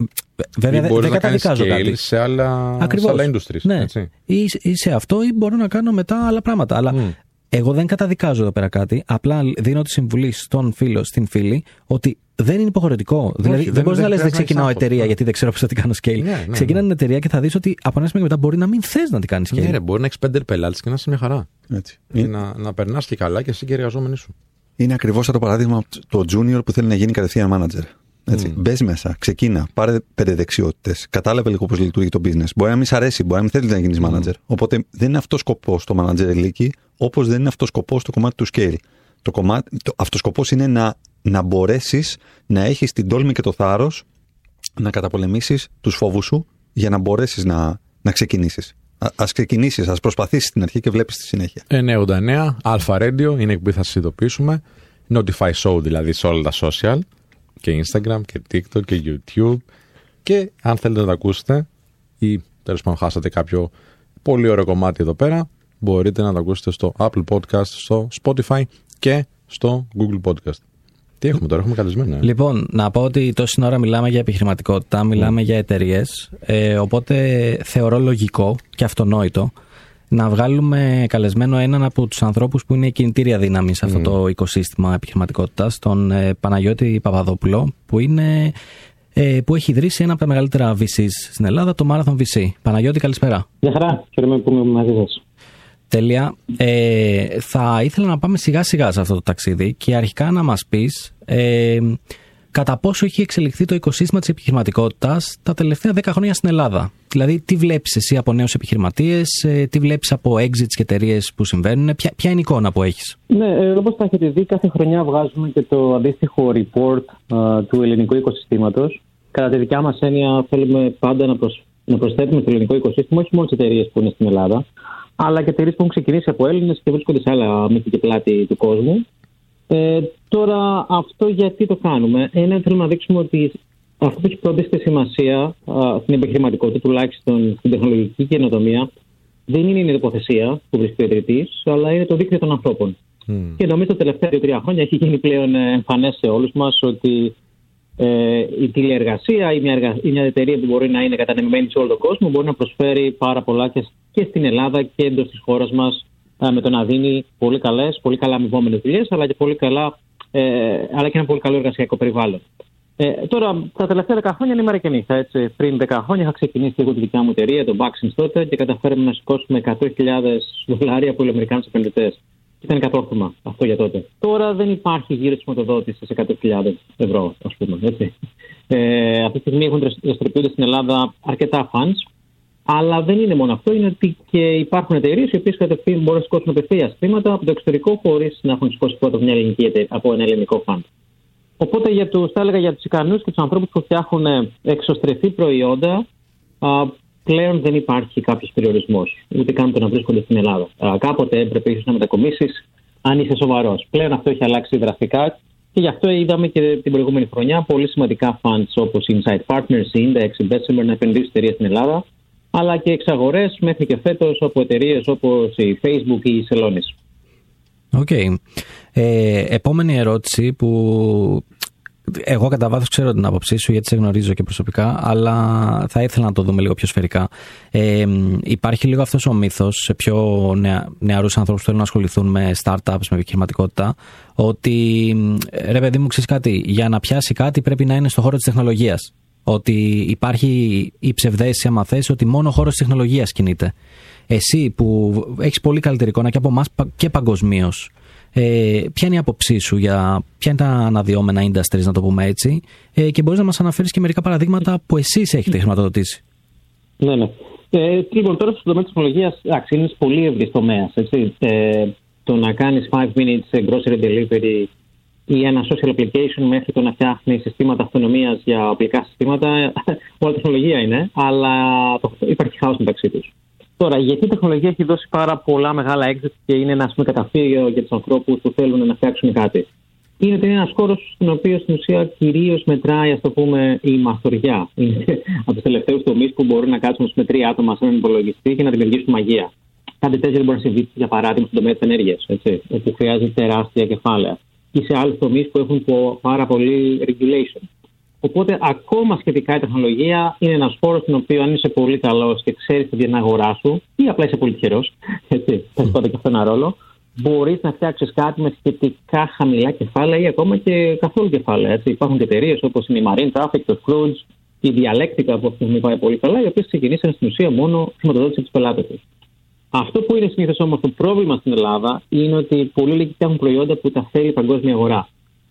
βέβαια, Ή δεν- μπορείς δεν να κάνεις καταδικάζω scale κάτι. σε άλλα, Ακριβώς. σε άλλα industries. Ναι. Έτσι. Ή, ή σε αυτό ή μπορώ να κάνω μετά άλλα πράγματα. Αλλά Μμ. Εγώ δεν καταδικάζω εδώ πέρα κάτι. Απλά δίνω τη συμβουλή στον φίλο, στην φίλη, ότι δεν είναι υποχρεωτικό. δηλαδή δεν, δεν- μπορείς δεν να λες: Δεν χρειάζεται να ξεκινάω έχεις εταιρεία άγχος. γιατί δεν ξέρω πώ θα την κάνω scale. Ναι, ναι, Ξεκινά ναι. την εταιρεία και θα δεις ότι από ένα σημείο και μετά μπορεί να μην θες να την κάνεις scale. Ναι, ρε, μπορεί να έχεις πέντε πελάτες και να είσαι μια χαρά. Έτσι. Και Είναι, να, να περνάς και καλά και εσύ και οι εργαζόμενοι σου. είναι ακριβώς το παράδειγμα το junior που θέλει να γίνει κατευθείαν manager. Έτσι. Mm. Μπες μέσα, ξεκίνα, πάρε πέντε δεξιότητες, κατάλαβε λίγο πώς λειτουργεί το business. Μπορεί να μην σ' αρέσει, μπορεί να μην θέλεις να γίνεις manager. Οπότε δεν είναι αυτός σκοπός το manager ελίκη, όπως δεν είναι αυτός σκοπός το κομμάτι του scale. Το κομμάτι, το, αυτός σκοπός είναι να, να μπορέσεις να έχεις την τόλμη και το θάρρος να καταπολεμήσεις τους φόβους σου για να μπορέσεις να, να ξεκινήσεις. Α ξεκινήσεις, ας προσπαθήσεις στην αρχή και βλέπεις τη συνέχεια. 989, Alpha Radio, είναι εκπομπή θα σας ειδοποιήσουμε. Notify Show δηλαδή σε όλα τα social και Instagram και TikTok και YouTube. Και αν θέλετε να τα ακούσετε ή τέλος πάντων χάσατε κάποιο πολύ ωραίο κομμάτι εδώ πέρα, μπορείτε να τα ακούσετε στο Apple Podcast, στο Spotify και στο Google Podcast. Τι έχουμε τώρα, έχουμε καλεσμένο. Ε; Λοιπόν, να πω ότι τόση ώρα μιλάμε για επιχειρηματικότητα, μιλάμε για εταιρείες. Ε, οπότε θεωρώ λογικό και αυτονόητο να βγάλουμε καλεσμένο έναν από τους ανθρώπους που είναι η κινητήρια δύναμη σε αυτό το οικοσύστημα επιχειρηματικότητας, τον ε, Παναγιώτη Παπαδόπουλο, που, είναι, ε, που έχει ιδρύσει ένα από τα μεγαλύτερα VCs στην Ελλάδα, το Marathon VC. Παναγιώτη, καλησπέρα. Γεια χαρά, χαίρομαι που είμαι μαζί σας. Τέλεια. Ε, θα ήθελα να πάμε σιγά σιγά σε αυτό το ταξίδι και αρχικά να μας πεις ε, κατά πόσο έχει εξελιχθεί το οικοσύστημα της επιχειρηματικότητας τα τελευταία 10 χρόνια στην Ελλάδα; Δηλαδή, τι βλέπεις εσύ από νέους επιχειρηματίες, ε, τι βλέπεις από exits και εταιρείες που συμβαίνουν, ποια, ποια είναι η εικόνα που έχεις; Ναι, ε, όπως θα έχετε δει, κάθε χρονιά βγάζουμε και το αντίστοιχο report του ελληνικού οικοσυστήματος. Κατά τη δικιά μας έννοια θέλουμε πάντα να, προσ... να προσθέτουμε το ελληνικό οικοσύστημα όχι μόνο τις εταιρείες που είναι στην Ελλάδα, αλλά και εταιρείες που έχουν ξεκινήσει από Έλληνες και βρίσκονται σε άλλα μήκη και πλάτη του κόσμου. Ε, τώρα, αυτό γιατί το κάνουμε. Ένα, θέλουμε να δείξουμε ότι αυτό που έχει πρώτη σημασία α, στην επιχειρηματικότητα, τουλάχιστον στην τεχνολογική καινοτομία, δεν είναι η τοποθεσία που βρίσκεται ο ιδρυτής, αλλά είναι το δίκτυο των ανθρώπων. Mm. Και νομίζω τα τελευταία δύο-τρία χρόνια έχει γίνει πλέον εμφανές σε όλους μας ότι ε, η τηλεεργασία ή μια, εργα... ή μια εταιρεία που μπορεί να είναι κατανεμημένη σε όλο τον κόσμο μπορεί να προσφέρει πάρα πολλά και, και στην Ελλάδα και εντός της χώρας μας ε, με το να δίνει πολύ καλές, πολύ καλά αμοιβόμενες δουλειές, αλλά, και πολύ καλά, ε, αλλά και ένα πολύ καλό εργασιακό περιβάλλον. Ε, τώρα, τα τελευταία 10 χρόνια είναι μέρα και νύχτα. Έτσι. Πριν 10 χρόνια είχα ξεκινήσει εγώ τη δικιά μου εταιρεία, το Baxins τότε, και καταφέραμε να σηκώσουμε 100.000 δολάρια από Αμερικάνους επενδυτές. Ήταν κατόρθωμα αυτό για τότε. Τώρα δεν υπάρχει γύρω χρηματοδότησης σε 100.000 ευρώ, ας πούμε. Έτσι. Ε, αυτή τη στιγμή έχουν δραστηριοποιούνται στην Ελλάδα αρκετά funds. Αλλά δεν είναι μόνο αυτό, είναι ότι και υπάρχουν εταιρείες οι οποίες κατευθείαν μπορούν να σηκώσουν απευθεία χρήματα από το εξωτερικό χωρίς να έχουν σηκώσει πρώτα μια ελληνική από ένα ελληνικό fund. Οπότε για τους, θα έλεγα για τους ικανούς και τους ανθρώπους που φτιάχνουν εξωστρεφή προϊόντα, πλέον δεν υπάρχει κάποιος περιορισμός. Ούτε καν το να βρίσκονται στην Ελλάδα. Α, κάποτε έπρεπε ίσως να μετακομίσεις αν είσαι σοβαρός. Πλέον αυτό έχει αλλάξει δραστικά και γι' αυτό είδαμε και την προηγούμενη χρονιά πολύ σημαντικά funds όπως Insight Partners, Index, Investment να επενδύσουν εταιρείες στην Ελλάδα, αλλά και εξαγορές μέχρι και φέτος από εταιρείες όπως η Facebook ή η Celonis. OK. Okay. Ε, επόμενη ερώτηση που εγώ κατά βάθος ξέρω την άποψή σου γιατί σε γνωρίζω και προσωπικά, αλλά θα ήθελα να το δούμε λίγο πιο σφαιρικά. Ε, υπάρχει λίγο αυτός ο μύθος σε πιο νεα, νεαρούς ανθρώπους που θέλουν να ασχοληθούν με startups, με επιχειρηματικότητα, ότι ρε παιδί μου, ξέρεις κάτι, για να πιάσει κάτι πρέπει να είναι στο χώρο της τεχνολογίας. Ότι υπάρχει η ψευδέστηση, άμα θες, ότι μόνο ο χώρος της τεχνολογίας κινείται. Εσύ που έχεις πολύ καλύτερη εικόνα και από εμάς και παγκοσμίως, ε, ποια είναι η άποψή σου για ποια είναι τα αναδυόμενα industries, να το πούμε έτσι, ε, και μπορείς να μας αναφέρεις και μερικά παραδείγματα που εσείς έχετε χρηματοδοτήσει. Ναι, ναι. Ε, λοιπόν, τώρα στον τομέα της τεχνολογίας, είναι πολύ ευρύς τομέας. Ε, το να κάνεις 5 minutes grocery delivery ή ένα social application μέχρι το να φτιάχνει συστήματα αυτονομίας για οπλικά συστήματα, όλα τεχνολογία είναι, αλλά υπάρχει χάος μεταξύ τους. Τώρα, γιατί η τεχνολογία έχει δώσει πάρα πολλά μεγάλα exit και είναι ένα πούμε, καταφύγιο για τους ανθρώπους που θέλουν να φτιάξουν κάτι; Είναι ότι είναι ένας χώρος στον οποίο στην ουσία κυρίως μετράει, ας το πούμε, η μαθοριά. Είναι από τους τελευταίους τομείς που μπορούν να κάτσουν με τρία άτομα σε έναν υπολογιστή και να δημιουργήσουν μαγεία. Κάτι τέτοιο δεν μπορεί να συμβεί, για παράδειγμα, στον τομέα της ενέργειας, όπου χρειάζεται τεράστια κεφάλαια. Ή σε άλλους τομείς που έχουν πάρα πολύ regulation. Οπότε, ακόμα σχετικά η τεχνολογία είναι ένας χώρος στον οποίο αν είσαι πολύ καλός και ξέρεις την αγορά σου, ή απλά είσαι πολύ τυχερό, έτσι, θα mm. και αυτό ένα ρόλο, μπορείς να φτιάξεις κάτι με σχετικά χαμηλά κεφάλαια ή ακόμα και καθόλου κεφάλαια. Έτσι. Υπάρχουν και εταιρείες όπως είναι η Marine Traffic, το Cruise, η Dialectica που αυτή τη πάει πολύ καλά, οι οποίες ξεκινήσαν στην ουσία μόνο χρηματοδότηση του πελάτες τους. Αυτό που είναι συνήθως όμως το πρόβλημα στην Ελλάδα είναι ότι πολλοί λίγοι φτιάχνουν προϊόντα που τα θέλει η παγκόσμια αγορά.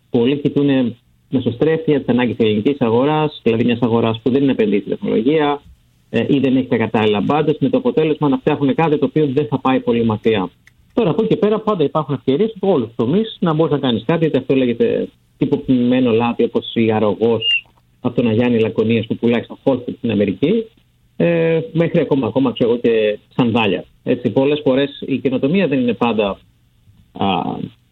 Πολλοί κοιτούν μεσοστρέφεια τη ανάγκη της ελληνικής αγοράς, δηλαδή μιας αγοράς που δεν είναι επενδύει στην τεχνολογία ε, ή δεν έχει τα κατάλληλα μπάντε, με το αποτέλεσμα να φτιάχνουν κάτι το οποίο δεν θα πάει πολύ μακριά. Τώρα από εκεί και πέρα πάντα υπάρχουν ευκαιρίες από όλους τους τομείς να μπορείς να κάνεις κάτι, είτε αυτό λέγεται τυποποιημένο λάθη όπως η αρρωγός από τον Αγιάννη Λακωνίας που πουλάει στο Χόλστ στην Αμερική, ε, μέχρι ακόμα, ακόμα ξέρω και σανδάλια. Έτσι, πολλές φορές η καινοτομία δεν είναι πάντα α,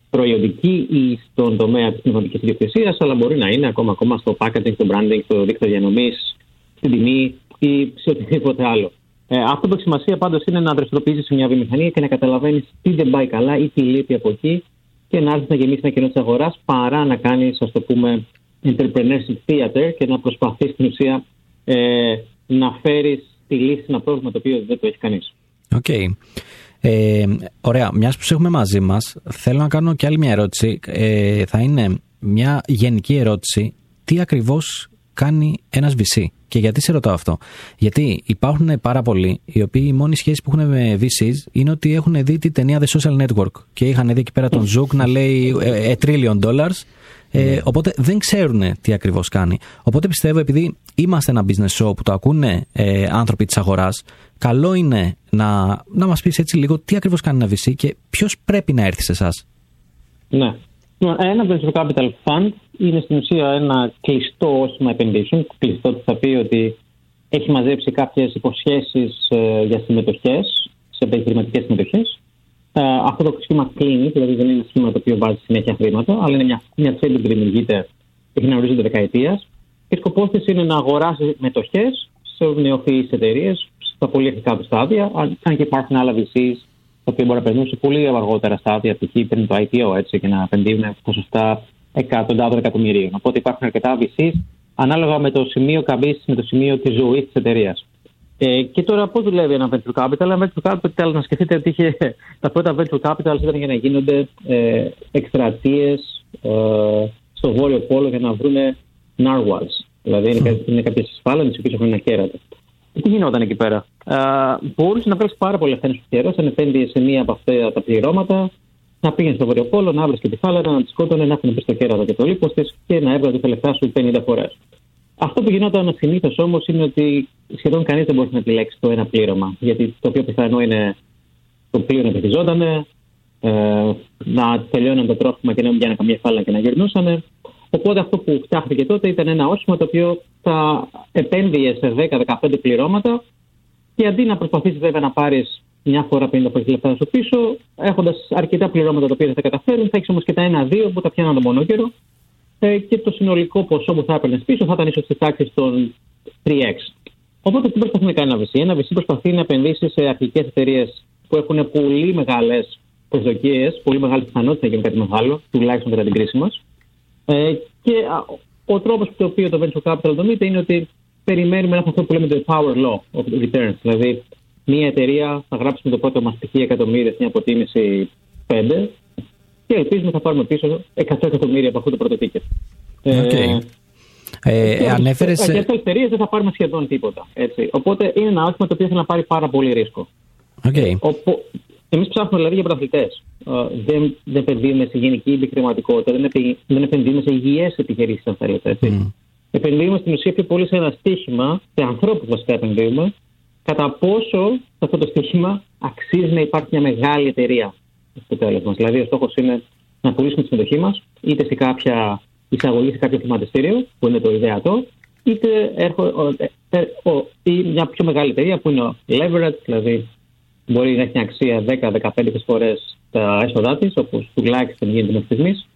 προϊόντική ή στον τομέα της πνευματικής ιδιοκτησίας, αλλά μπορεί να είναι ακόμα, ακόμα στο packaging, στο branding, στο δίκτυο διανομής, στην τιμή ή σε οτιδήποτε άλλο. Ε, αυτό που έχει σημασία πάντως είναι να δραστηριοποιήσεις μια βιομηχανία και να καταλαβαίνεις τι δεν πάει καλά ή τι λείπει από εκεί και να έρθεις να γεμίσεις ένα κενό της αγοράς παρά να κάνεις, ας το πούμε, entrepreneurship theater και να προσπαθείς στην ουσία ε, να φέρεις τη λύση σε ένα πρόβλημα το οποίο δεν το έχει κανείς. OK. Okay. Ε, ωραία. Μιας που σε έχουμε μαζί μας, θέλω να κάνω και άλλη μια ερώτηση. Ε, θα είναι μια γενική ερώτηση. Τι ακριβώς κάνει ένας VC. Και γιατί σε ρωτάω αυτό; Γιατί υπάρχουν πάρα πολλοί οι οποίοι η μόνη σχέση που έχουν με VCs είναι ότι έχουν δει τη ταινία The Social Network και είχαν δει εκεί πέρα τον Zuck να λέει a trillion dollars. Ε, ναι. οπότε δεν ξέρουν τι ακριβώς κάνει. Οπότε πιστεύω επειδή είμαστε ένα business show που το ακούνε ε, άνθρωποι της αγοράς, καλό είναι να, να μας πεις έτσι λίγο τι ακριβώς κάνει ένα VC και ποιος πρέπει να έρθει σε εσάς. Ναι. Ένα venture capital fund είναι στην ουσία ένα κλειστό όχημα επενδύσεων. Κλειστό θα πει ότι έχει μαζέψει κάποιες υποσχέσεις ε, για συμμετοχές, σε επιχειρηματικές συμμετοχές. Ε, αυτό το σχήμα κλείνει, δηλαδή δεν είναι ένα σχήμα το οποίο βάζει συνέχεια χρήματα, αλλά είναι μια, μια που δημιουργείται, έχει να ορίζονται δεκαετίας. Και σκοπός της είναι να αγοράσεις μετοχές σε νεοφυείς εταιρείες στα πολύ αρχικά του στάδια, αν και υπάρχουν άλλα VCs το οποίο μπορεί να περνούν σε πολύ αργότερα στάδια, π.χ. πριν το IPO, έτσι, και να επενδύουν ποσοστά εκατοντάδων εκατομμυρίων. Οπότε υπάρχουν αρκετά VCs ανάλογα με το σημείο καμπής, με το σημείο της ζωής της εταιρείας. Ε, και τώρα πώς δουλεύει ένα venture capital; Ένα venture capital, να σκεφτείτε ότι είχε, τα πρώτα venture capital ήταν για να γίνονται ε, εκστρατείες ε, στο βόρειο πόλο για να βρουν narwhals. Δηλαδή είναι, είναι κάποιες ασφάλειε οι οποίες έχουν ένα κέρατο. Τι γινόταν εκεί πέρα; Uh, μπορούσε να βρεις πάρα πολύ ευθύνη στο καιρό, αν επένδυε σε μία από αυτά τα πληρώματα, να πήγαινε στο Βορειοπόλο, να και τη θάλασσα, να τη σκότωνε, να έφυγε στο κέρατο και το λίπος της και να έβγαζε τα λεφτά σου 50 φορές. Αυτό που γινόταν συνήθως όμως είναι ότι σχεδόν κανείς δεν μπορούσε να επιλέξει το ένα πλήρωμα. Γιατί το πιο πιθανό είναι το πλοίο να πετυχιζόταν, ε, να τελειώναν το τρόφιμα και να μην πιάνουν καμία φάλα και να γυρνούσαν. Οπότε αυτό που φτιάχτηκε τότε ήταν ένα όχημα το οποίο θα επένδυε σε 10-15 πληρώματα και αντί να προσπαθήσεις βέβαια να πάρεις μια φορά 50 λεπτά σου πίσω, έχοντας αρκετά πληρώματα τα οποία δεν θα καταφέρουν, θα έχεις όμως και τα ένα-δύο που τα πιάνουν το μονόκερο ε, και το συνολικό ποσό που θα έπαιρνε πίσω θα ήταν ίσως στι τάξει των 3x. Οπότε τι προσπαθεί να κάνει ένα VC. Ένα VC προσπαθεί να επενδύσει σε αρχικές εταιρείες που έχουν πολύ μεγάλες προσδοκίες, πολύ μεγάλη πιθανότητα να γίνει κάτι μεγάλο, τουλάχιστον κατά την κρίση μας. Ε, και ο τρόπος που το οποίο το venture capital δομείται είναι ότι περιμένουμε να αυτό που λέμε το power law of returns. Δηλαδή, μια εταιρεία θα γράψει με το πρώτο μα π.χ. εκατομμύρια στην αποτίμηση 5 και ελπίζουμε θα πάρουμε πίσω 100 εκατομμύρια από αυτό το πρώτο ticket. Okay. Ε, ε, ανέφερες... Για τι εταιρείες δεν θα πάρουμε σχεδόν τίποτα. Έτσι. Οπότε είναι ένα άθλημα το οποίο θα να πάρει πάρα πολύ ρίσκο. Okay. Εμείς ψάχνουμε δηλαδή για πρωταθλητές. δεν, δεν επενδύουμε σε γενική επιχειρηματικότητα, δεν, δεν επενδύουμε σε υγιές επιχειρήσεις, αν θέλετε. Mm. Επενδύουμε στην ουσία πιο πολύ σε ένα στίχημα, σε ανθρώπους βασικά επενδύουμε, κατά πόσο αυτό το στίχημα αξίζει να υπάρχει μια μεγάλη εταιρεία στο τέλος μας. Δηλαδή, ο στόχος είναι να πουλήσουμε τη συμμετοχή μας είτε σε κάποια εισαγωγή σε κάποιο χρηματιστήριο, που είναι το ιδεατό, είτε έρχο, ε, ε, ή μια πιο μεγάλη εταιρεία που είναι ο leverage, δηλαδή μπορεί να έχει μια αξία 10-15 φορές τα έσοδά της, όπω τουλάχιστον γίνεται μέχρι στιγμής,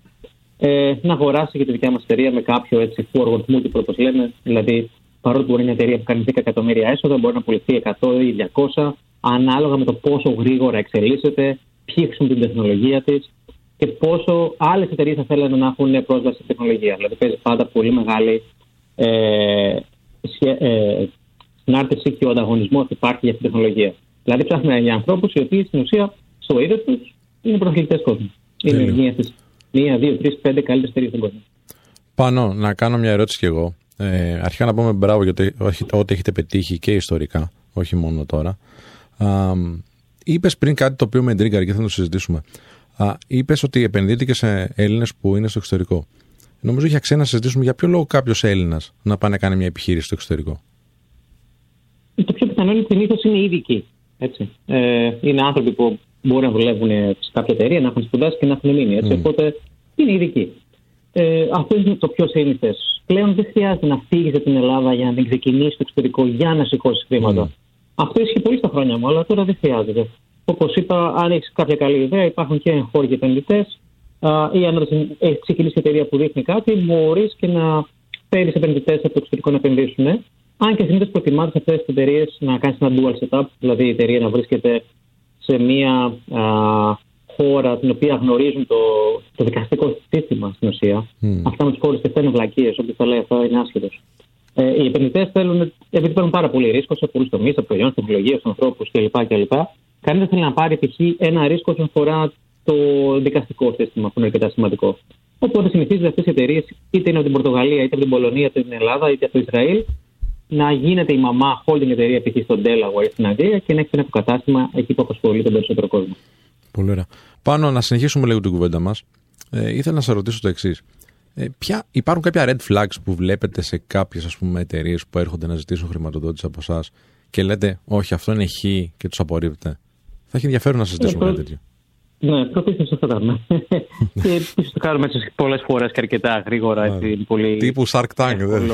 ε, να αγοράσει και τη δικιά μας εταιρεία με κάποιο έτσι forward multiple, όπως λέμε. Δηλαδή, παρότι μπορεί μια εταιρεία που κάνει 10 εκατομμύρια έσοδα, μπορεί να πουληθεί 100 ή 200, ανάλογα με το πόσο γρήγορα εξελίσσεται, ποιοι χρησιμοποιούν την τεχνολογία της και πόσο άλλες εταιρείες θα θέλουν να έχουν πρόσβαση στην τεχνολογία. Δηλαδή, παίζει πάντα πολύ μεγάλη ε, ε, συνάρτηση και ο ανταγωνισμός υπάρχει για αυτή την τεχνολογία. Δηλαδή ψάχνουμε για ανθρώπους οι οποίοι στην ουσία στο είδος τους είναι πρωταθλητές κόσμου. Είναι μία στι μία, δύο, τρεις, πέντε καλύτερες εταιρείες στον κόσμο. Πάνω, να κάνω μια ερώτηση κι εγώ. Ε, αρχικά να πούμε μπράβο για ό,τι έχετε πετύχει και ιστορικά, όχι μόνο τώρα. Είπες πριν κάτι το οποίο με εντρίγκαρε και θα το συζητήσουμε. Είπες ότι επενδύετε και σε Έλληνες που είναι στο εξωτερικό. Νομίζω έχει αξία να συζητήσουμε για ποιο λόγο κάποιος Έλληνας να πάει να κάνει μια επιχείρηση στο εξωτερικό. Το πιο πιθανό είναι συνήθως είναι ειδικοί. Έτσι. Ε, είναι άνθρωποι που μπορεί να δουλεύουν σε κάποια εταιρεία, να έχουν σπουδάσει και να έχουν μείνει. Έτσι. Mm. Οπότε είναι ειδικοί. Ε, αυτό είναι το πιο σύνηθες. Πλέον δεν χρειάζεται να φύγεις από την Ελλάδα για να την ξεκινήσεις στο εξωτερικό για να σηκώσεις χρήματα. Mm. Αυτό ισχύει πολύ στα χρόνια μου, αλλά τώρα δεν χρειάζεται. Όπως είπα, αν έχεις κάποια καλή ιδέα, υπάρχουν και εγχώροι επενδυτές ή αν έχει ξεκινήσει εταιρεία που δείχνει κάτι, μπορείς και να φέρεις επενδυτές από το εξωτερικό να επενδύσουν. Αν και συνήθως προτιμάτε σε αυτέ τι εταιρείες να κάνεις ένα dual setup, δηλαδή η εταιρεία να βρίσκεται σε μία α, χώρα την οποία γνωρίζουν το, το δικαστικό σύστημα στην ουσία. Mm. Αυτά με τι χώρε και αυτά είναι βλακίες. Όποιο το λέει αυτό είναι άσχετος. Ε, οι επενδυτές θέλουν, επειδή παίρνουν πάρα πολύ ρίσκο σε πολλούς τομείς, σε προϊόν, σε τεχνολογία, στους ανθρώπους κλπ. κλπ. Κανείς δεν θέλει να πάρει π.χ. ένα ρίσκο όσον αφορά το δικαστικό σύστημα, που είναι αρκετά σημαντικό. Οπότε συνηθίζονται αυτές οι εταιρείες, είτε είναι από την Πορτογαλία, είτε από την Πολωνία, είτε από την Ελλάδα, είτε από το Ισραήλ, να γίνεται η μαμά holding εταιρεία π.χ. στον Delaware στην Αγγλία και να έχει ένα αποκατάστημα εκεί που απασχολεί τον περισσότερο κόσμο. Πολύ ωραία. Πάνω να συνεχίσουμε λίγο την κουβέντα μας. Ε, ήθελα να σε ρωτήσω το εξής. Ε, υπάρχουν κάποια red flags που βλέπετε σε κάποιες εταιρείες που έρχονται να ζητήσουν χρηματοδότηση από εσάς και λέτε, Όχι, αυτό είναι χ και τους απορρίπτετε. Θα έχει ενδιαφέρον να συζητήσουμε ε, κάτι τέτοιο. Ναι, πρωτίστω θα κάνουμε. και επίσης το κάνουμε πολλές φορές και αρκετά γρήγορα. Έτσι, πολύ... Τύπου Shark Tank, δεν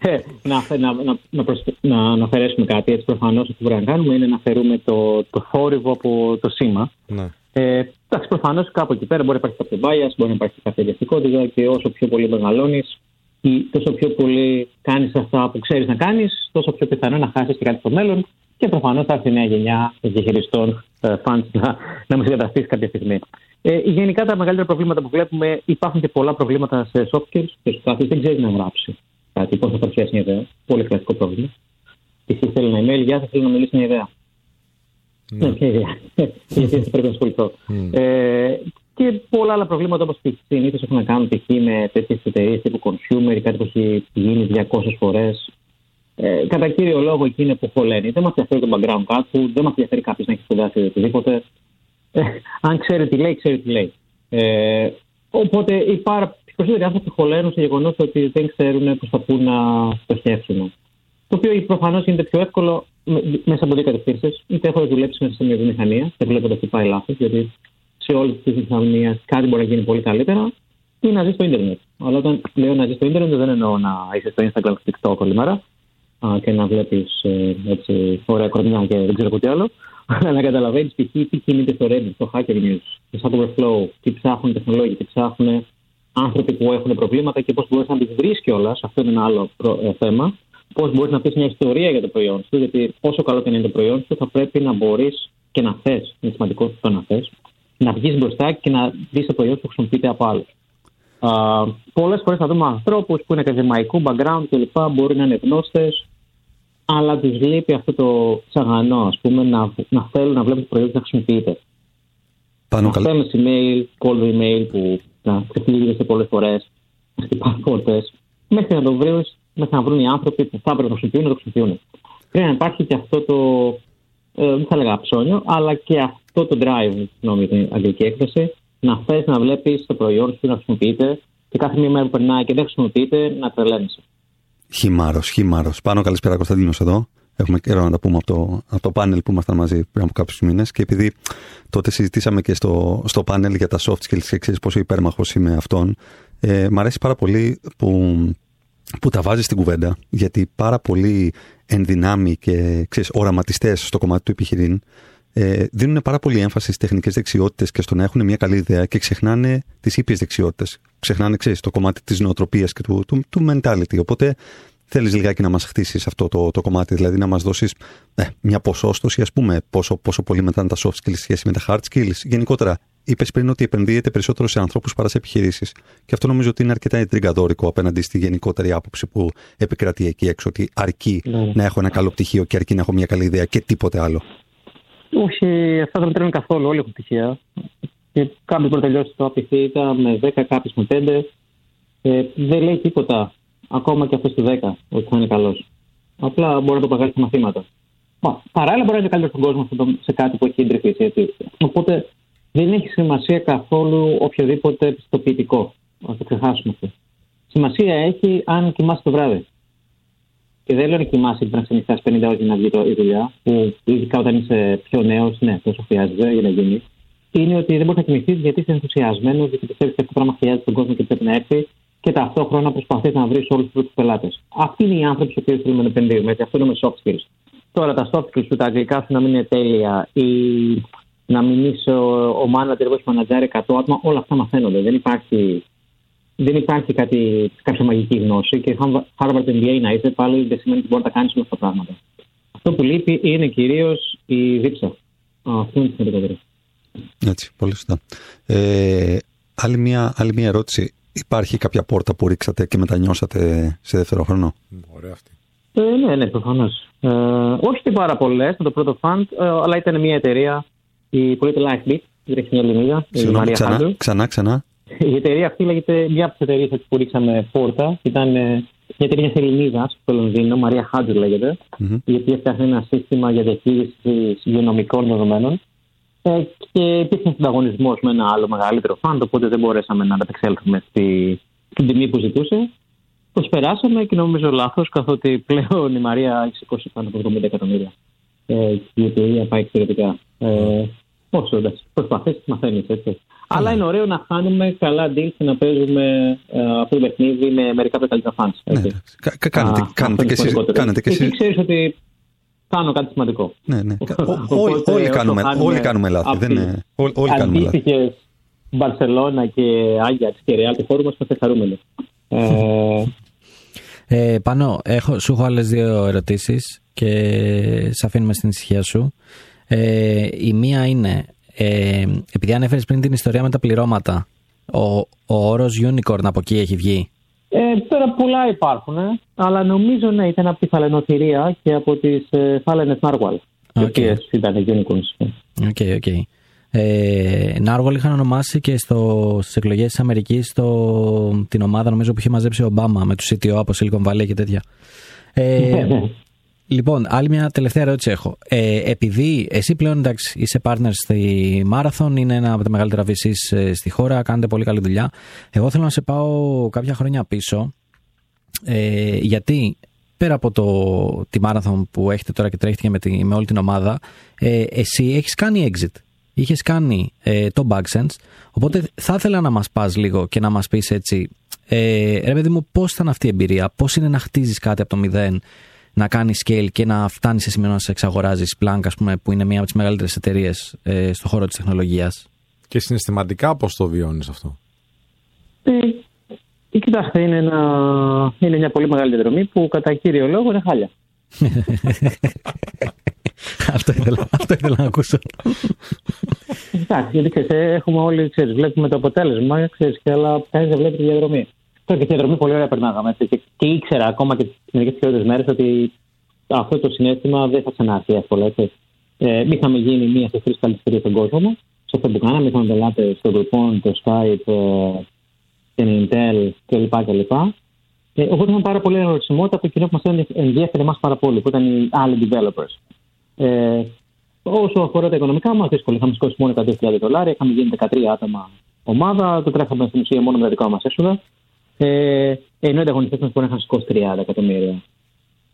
ε, να, να, να, να, να αναφερέσουμε κάτι. Έτσι, προφανώς αυτό που πρέπει να κάνουμε είναι να φέρουμε το, το θόρυβο από το σήμα. Ναι. Ε, εντάξει, προφανώς κάπου εκεί πέρα μπορεί να υπάρχει κάποιο bias, μπορεί να υπάρχει κάποια διαστικότητα και όσο πιο πολύ μεγαλώνεις, τόσο πιο πολύ κάνεις αυτά που ξέρεις να κάνεις, τόσο πιο πιθανό να χάσεις και κάτι στο μέλλον και προφανώς θα έρθει η νέα γενιά διαχειριστών ε, funds να, να μας εγκαταστήσει κάποια στιγμή. Ε, γενικά τα μεγαλύτερα προβλήματα που βλέπουμε υπάρχουν και πολλά προβλήματα σε soft skills και κάποιο δεν ξέρεις να γράψει κάτι, πώς θα παρουσιάσει μια ιδέα. Πολύ κλασικό πρόβλημα. Και εσύ θέλεις ένα email, γεια σα, θέλω να μιλήσει μια ιδέα. Ναι, ποια ιδέα. Γιατί πρέπει να ασχοληθώ. Ε, και πολλά άλλα προβλήματα όπως συνήθως έχουν να κάνουν π.χ. με τέτοιες εταιρείες τύπου consumer ή κάτι που έχει γίνει 200 φορές ε, κατά κύριο λόγο εκεί είναι που χωλαίνει. Δεν μας ενδιαφέρει το background κάτω, δεν μας ενδιαφέρει κάποιος να έχει σπουδάσει οτιδήποτε. Ε, αν ξέρει τι λέει, ξέρει τι λέει. Ε, οπότε οι πάρα περισσότεροι άνθρωποι χωλένουν στο γεγονός ότι δεν ξέρουν πώ θα πούν να στοχεύσουν. Το οποίο προφανώς γίνεται πιο εύκολο μέσα από δύο κατευθύνσεις. Είτε έχω δουλέψει μέσα σε μια βιομηχανία και βλέπω ότι πάει λάθος, γιατί σε όλες τις βιομηχανίες κάτι μπορεί να γίνει πολύ καλύτερα, ή να ζεις στο Ιντερνετ. Αλλά όταν λέω να ζεις στο Ίντερνετ, δεν εννοώ να είσαι στο Instagram και TikTok όλη μέρα και να βλέπεις ε, έτσι ωραία κορμιά και δεν ξέρω τι άλλο. Αλλά να καταλαβαίνεις π.χ. τι κινείται στο Reddit, στο Hacker News, στο Stack Overflow, τι ψάχνουν τεχνολόγοι, τι ψάχνουν άνθρωποι που έχουν προβλήματα και πώς μπορείς να τις βρεις κιόλας. Αυτό είναι ένα άλλο ε, θέμα. Πώς μπορείς να πεις μια ιστορία για το προϊόν σου, γιατί όσο καλό και να είναι το προϊόν σου, θα πρέπει να μπορείς και να θες, είναι σημαντικό το να θες, να βγεις μπροστά και να δεις το προϊόν σου που χρησιμοποιείται από άλλους. Πολλές φορές θα δούμε ανθρώπους που είναι ακαδημαϊκού background κλπ. Μπορεί να είναι γνώστες, αλλά τους λείπει αυτό το τσαγανό, ας πούμε, να, να θέλουν να βλέπουν το προϊόν να χρησιμοποιείται. Πάνω να στέλνει email, cold email που να ξεφύγεις πολλές φορές, να χτυπάνε πόρτες, μέχρι να το βρεις, μέχρι να βρουν οι άνθρωποι που θα έπρεπε να χρησιμοποιούν να το χρησιμοποιούν. Πρέπει να υπάρχει και αυτό το, ε, δεν θα έλεγα ψώνιο, αλλά και αυτό το drive, συγγνώμη την αγγλική έκφραση, να θες να βλέπεις το προϊόν σου να χρησιμοποιείται και κάθε μία μέρα που περνάει και δεν χρησιμοποιείται να τρελαίνεσαι. Χιμάρο, χιμάρο. Πάνω καλησπέρα Κωνσταντίνος εδώ. Έχουμε καιρό να τα πούμε από το, από το πάνελ που ήμασταν μαζί πριν από κάποιους μήνες. Και επειδή τότε συζητήσαμε και στο, στο πάνελ για τα soft skills και ξέρει πόσο υπέρμαχος είμαι αυτών, ε, μ' αρέσει πάρα πολύ που, που τα βάζεις στην κουβέντα, γιατί πάρα πολλοί ενδυνάμοι και ξέρεις, οραματιστές στο κομμάτι του επιχειρήν ε, δίνουν πάρα πολύ έμφαση στις τεχνικές δεξιότητες και στο να έχουν μια καλή ιδέα και ξεχνάνε τις ήπιες δεξιότητες. Ξεχνάνε, ξέρεις, το κομμάτι της νοοτροπίας και του, του, του mentality. Οπότε θέλεις λιγάκι να μας χτίσεις αυτό το, το κομμάτι, δηλαδή να μας δώσεις ε, μια ποσόστοση, ας πούμε, πόσο, πόσο πολύ μετά είναι τα soft skills σχέση με τα hard skills. Γενικότερα, είπες πριν ότι επενδύεται περισσότερο σε ανθρώπους παρά σε επιχειρήσεις. Και αυτό νομίζω ότι είναι αρκετά εντριγκαδόρικο απέναντι στη γενικότερη άποψη που επικρατεί εκεί έξω, ότι αρκεί ναι. να έχω ένα καλό πτυχίο και αρκεί να έχω μια καλή ιδέα και τίποτε άλλο. Όχι, αυτά δεν μετράνε καθόλου. Όλοι έχουν πτυχία. Και κάποιο που τελειώσει το APC ήταν με 10, κάποιο με 5. Ε, δεν λέει τίποτα. Ακόμα και αυτός στη 10 ότι θα είναι καλός. Απλά μπορεί να το παγάσει μαθήματα. Μα, παράλληλα μπορεί να είναι καλύτερο στον κόσμο σε κάτι που έχει εντρυφήσει. Οπότε δεν έχει σημασία καθόλου οποιοδήποτε πιστοποιητικό. Α το ξεχάσουμε αυτό. Σημασία έχει αν κοιμάσαι το βράδυ. Και δεν λέω να κοιμάσαι και να ξενυχτά 50 ώρες για να βγει το, η δουλειά, που ειδικά όταν είσαι πιο νέος, ναι, τόσο χρειάζεται για να γίνει. Είναι ότι δεν μπορείς να κοιμηθείς γιατί είσαι ενθουσιασμένος, γιατί πιστεύεις ότι αυτό το πράγμα χρειάζεται στον κόσμο και πρέπει να έρθει και ταυτόχρονα προσπαθείς να βρεις όλους τους πελάτες. Αυτοί είναι οι άνθρωποι στου οποίου θέλουμε να επενδύουμε. Έτσι, αυτό είναι με soft skills. Τώρα τα soft skills σου, τα αγγλικά σου να μην είναι τέλεια ή να μην είσαι ο, ο manager που έχει μανατζάρει 100 άτομα, όλα αυτά μαθαίνονται. Δεν υπάρχει δεν υπάρχει κάτι, κάποια μαγική γνώση και Harvard MBA να είσαι πάλι δεν σημαίνει ότι μπορεί να τα κάνεις όλα αυτά τα πράγματα. Αυτό που λείπει είναι κυρίως η δίψα. Αυτό είναι το σημαντικότερο. Έτσι, πολύ σωστά. Ε, άλλη, μια, άλλη μια ερώτηση. Υπάρχει κάποια πόρτα που ρίξατε και μετανιώσατε σε δεύτερο χρόνο; Ωραία αυτή. Ε, ναι, ναι, προφανώς. Ε, όχι και πάρα πολλές με το πρώτο fund, ε, αλλά ήταν μια εταιρεία, η που λέγεται Lightbeat, η μια Ελληνίδα, η Συγγνώμη, Μαρία ξανά, Χάντλ. ξανά, ξανά. Η εταιρεία αυτή λέγεται μια από τις εταιρείες που ρίξαμε πόρτα. Ήταν ε, μια εταιρεία Ελληνίδας στο Λονδίνο, Μαρία Χάντζου λέγεται, Μμμ. η οποία φτιάχνει ένα σύστημα για διαχείριση υγειονομικών δεδομένων. Ε, και υπήρχε συνταγωνισμός με ένα άλλο μεγαλύτερο φαντ, οπότε δεν μπορέσαμε να ανταπεξέλθουμε στη, στην τιμή που ζητούσε. Προσπεράσαμε και νομίζω λάθος, καθότι πλέον η Μαρία έχει σηκώσει πάνω από 70 εκατομμύρια. Ε, και η εταιρεία πάει εξαιρετικά. Ε, όσο εντάξει, προσπαθείς, μαθαίνεις έτσι. Αλλά είναι ωραίο να χάνουμε καλά deals και να παίζουμε ε, αυτό το παιχνίδι με μερικά από τα καλύτερα fans. Ναι, έτσι. εντάξει. Κα- κα- κάνετε, Α, κάνετε, αυτό και είναι εσείς, σημαντικότερο. κάνετε και Εκεί εσείς. ξέρεις ότι κάνω κάτι σημαντικό. Ναι, ναι. Κα- ο- Οπότε, όλοι, όλοι, όσο κάνουμε, χάνουμε όλοι κάνουμε λάθη. από Δεν τις είναι, όλοι, όλοι κάνουμε λάθη. Αντίστοιχες Μπαρσελόνα και Άγιαξ και Ρεάλ του χώρου μας είμαστε χαρούμενοι. Ε, Ε, πάνω, έχω, σου έχω άλλες δύο ερωτήσεις και σε αφήνουμε στην ησυχία σου. Ε, η μία είναι, ε, επειδή ανέφερες πριν την ιστορία με τα πληρώματα, ο, ο όρος unicorn από εκεί έχει βγει; ε, τώρα πολλά υπάρχουν, ε, αλλά νομίζω ναι, ήταν από τη φαλαινοθηρία και από τις ε, φάλαινες Narwhal. Οι Οκ. οποίες ήταν unicorns. OK, OK. Ε, Narwhal είχαν ονομάσει και στο, στις εκλογές της Αμερικής το, την ομάδα νομίζω που είχε μαζέψει ο Ομπάμα με τους CTO από Silicon Valley και τέτοια. Ε, λοιπόν, άλλη μια τελευταία ερώτηση έχω. Ε, επειδή εσύ πλέον εντάξει, είσαι partner στη Marathon, είναι ένα από τα μεγαλύτερα VCs ε, στη χώρα, κάνετε πολύ καλή δουλειά. Εγώ θέλω να σε πάω κάποια χρόνια πίσω, ε, γιατί πέρα από το, τη Marathon που έχετε τώρα και τρέχετε και με, τη, με όλη την ομάδα, ε, εσύ έχεις κάνει exit. Είχες κάνει ε, το Bagsense, οπότε θα ήθελα να μας πας λίγο και να μας πεις έτσι, ε, ρε παιδί μου, πώς ήταν αυτή η εμπειρία, πώς είναι να χτίζεις κάτι από το μηδέν, να κάνεις scale και να φτάνεις σε σημείο να σε εξαγοράζεις Plank, ας πούμε, που είναι μία από τις μεγαλύτερες εταιρείες ε, στον χώρο της τεχνολογίας. Και συναισθηματικά πώς το βιώνεις αυτό; Ε, ε, κοιτάξτε, είναι, ένα, είναι μια πολύ μεγάλη διαδρομή που κατά κύριο λόγο είναι χάλια. αυτό, ήθελα, αυτό ήθελα να ακούσω. Εντάξει, γιατί ξέρεις, ε, έχουμε όλοι, ξέρεις, βλέπουμε το αποτέλεσμα, ξέρεις, και αλλά κανείς δεν βλέπει τη διαδρομή. Τώρα και τη διαδρομή πολύ ωραία περνάγαμε. Έτσι, και, και ήξερα ακόμα και τις μερικές χιλιάδες μέρες ότι αυτό το συνέστημα δεν θα ξανάρθει εύκολα. Έτσι. Ε, είχαμε γίνει μία στι τρεις καλύτερε στον κόσμο μα. Σε αυτό που κάναμε, είχαμε πελάτες στο Groupon, το Skype, ε, την Intel κλπ. κλπ. Ε, οπότε είχαμε πάρα πολύ ερωτησιμότητα από εκείνο που μας ενδιαφέρει εμάς πάρα πολύ, που ήταν οι άλλοι developers. Ε, όσο αφορά τα οικονομικά μας, δύσκολα. Είχαμε σηκώσει μόνο 100.000 δολάρια, είχαμε γίνει 13 άτομα ομάδα, το τρέχαμε στην ουσία μόνο με τα δικά μας έσοδα. Ε, ενώ οι ανταγωνιστές μας μπορεί να είχαν σηκώσει 30 εκατομμύρια.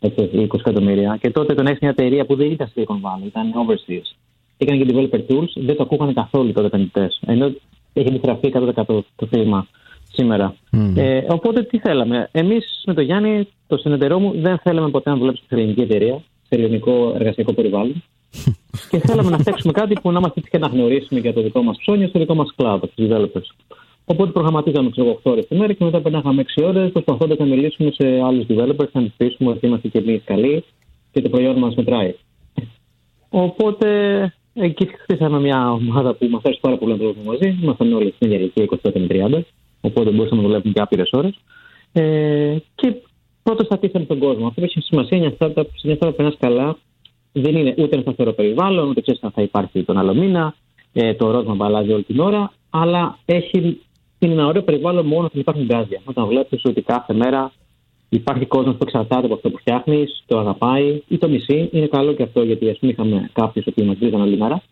Έτσι, ή 20 εκατομμύρια. Και τότε το να έχεις μια εταιρεία που δεν ήταν Silicon Valley, ήταν overseas. Έκανε και developer tools, δεν το ακούγανε καθόλου τότε επενδυτέ. Ενώ έχει επιστραφεί 100% το θύμα σήμερα. Mm. Ε, οπότε τι θέλαμε. Εμείς με τον Γιάννη, το συνεταιρό μου, δεν θέλαμε ποτέ να δουλέψουμε σε ελληνική εταιρεία, σε ελληνικό εργασιακό περιβάλλον. και θέλαμε να φτιάξουμε κάτι που να είμαστε και να γνωρίσουμε για το δικό μας ψώνιο στο δικό μας cloud, από τους developers. Οπότε προγραμματίζαμε ξέρω, 8 ώρες τη μέρα και μετά περνάγαμε 6 ώρες προσπαθώντας να μιλήσουμε σε άλλους developers, να τους πείσουμε ότι είμαστε και εμείς καλοί και το προϊόν μας μετράει. Οπότε εκεί χτίσαμε μια ομάδα που μας άρεσε πάρα πολύ να δουλεύουμε μαζί. Ήμασταν όλοι στην ίδια ηλικία 25 με 30, οπότε μπορούσαμε να δουλεύουμε και άπειρες ώρες. Ε, και πρώτος σταθήσαμε στον κόσμο. Αυτό που έχει σημασία είναι μια startup, σε μια startup που περνάς καλά, δεν είναι ούτε ένα σταθερό περιβάλλον, ούτε ξέρεις αν θα υπάρχει τον άλλο μήνα, ε, το ρόλο που αλλάζει όλη την ώρα, αλλά έχει είναι ένα ωραίο περιβάλλον μόνο όταν υπάρχουν γκάζια. Όταν βλέπεις ότι κάθε μέρα υπάρχει κόσμος που εξαρτάται από αυτό που φτιάχνεις, το αγαπάει ή το μισεί, είναι καλό και αυτό γιατί ας πούμε είχαμε κάποιους που μας βρίζαν όλη μέρα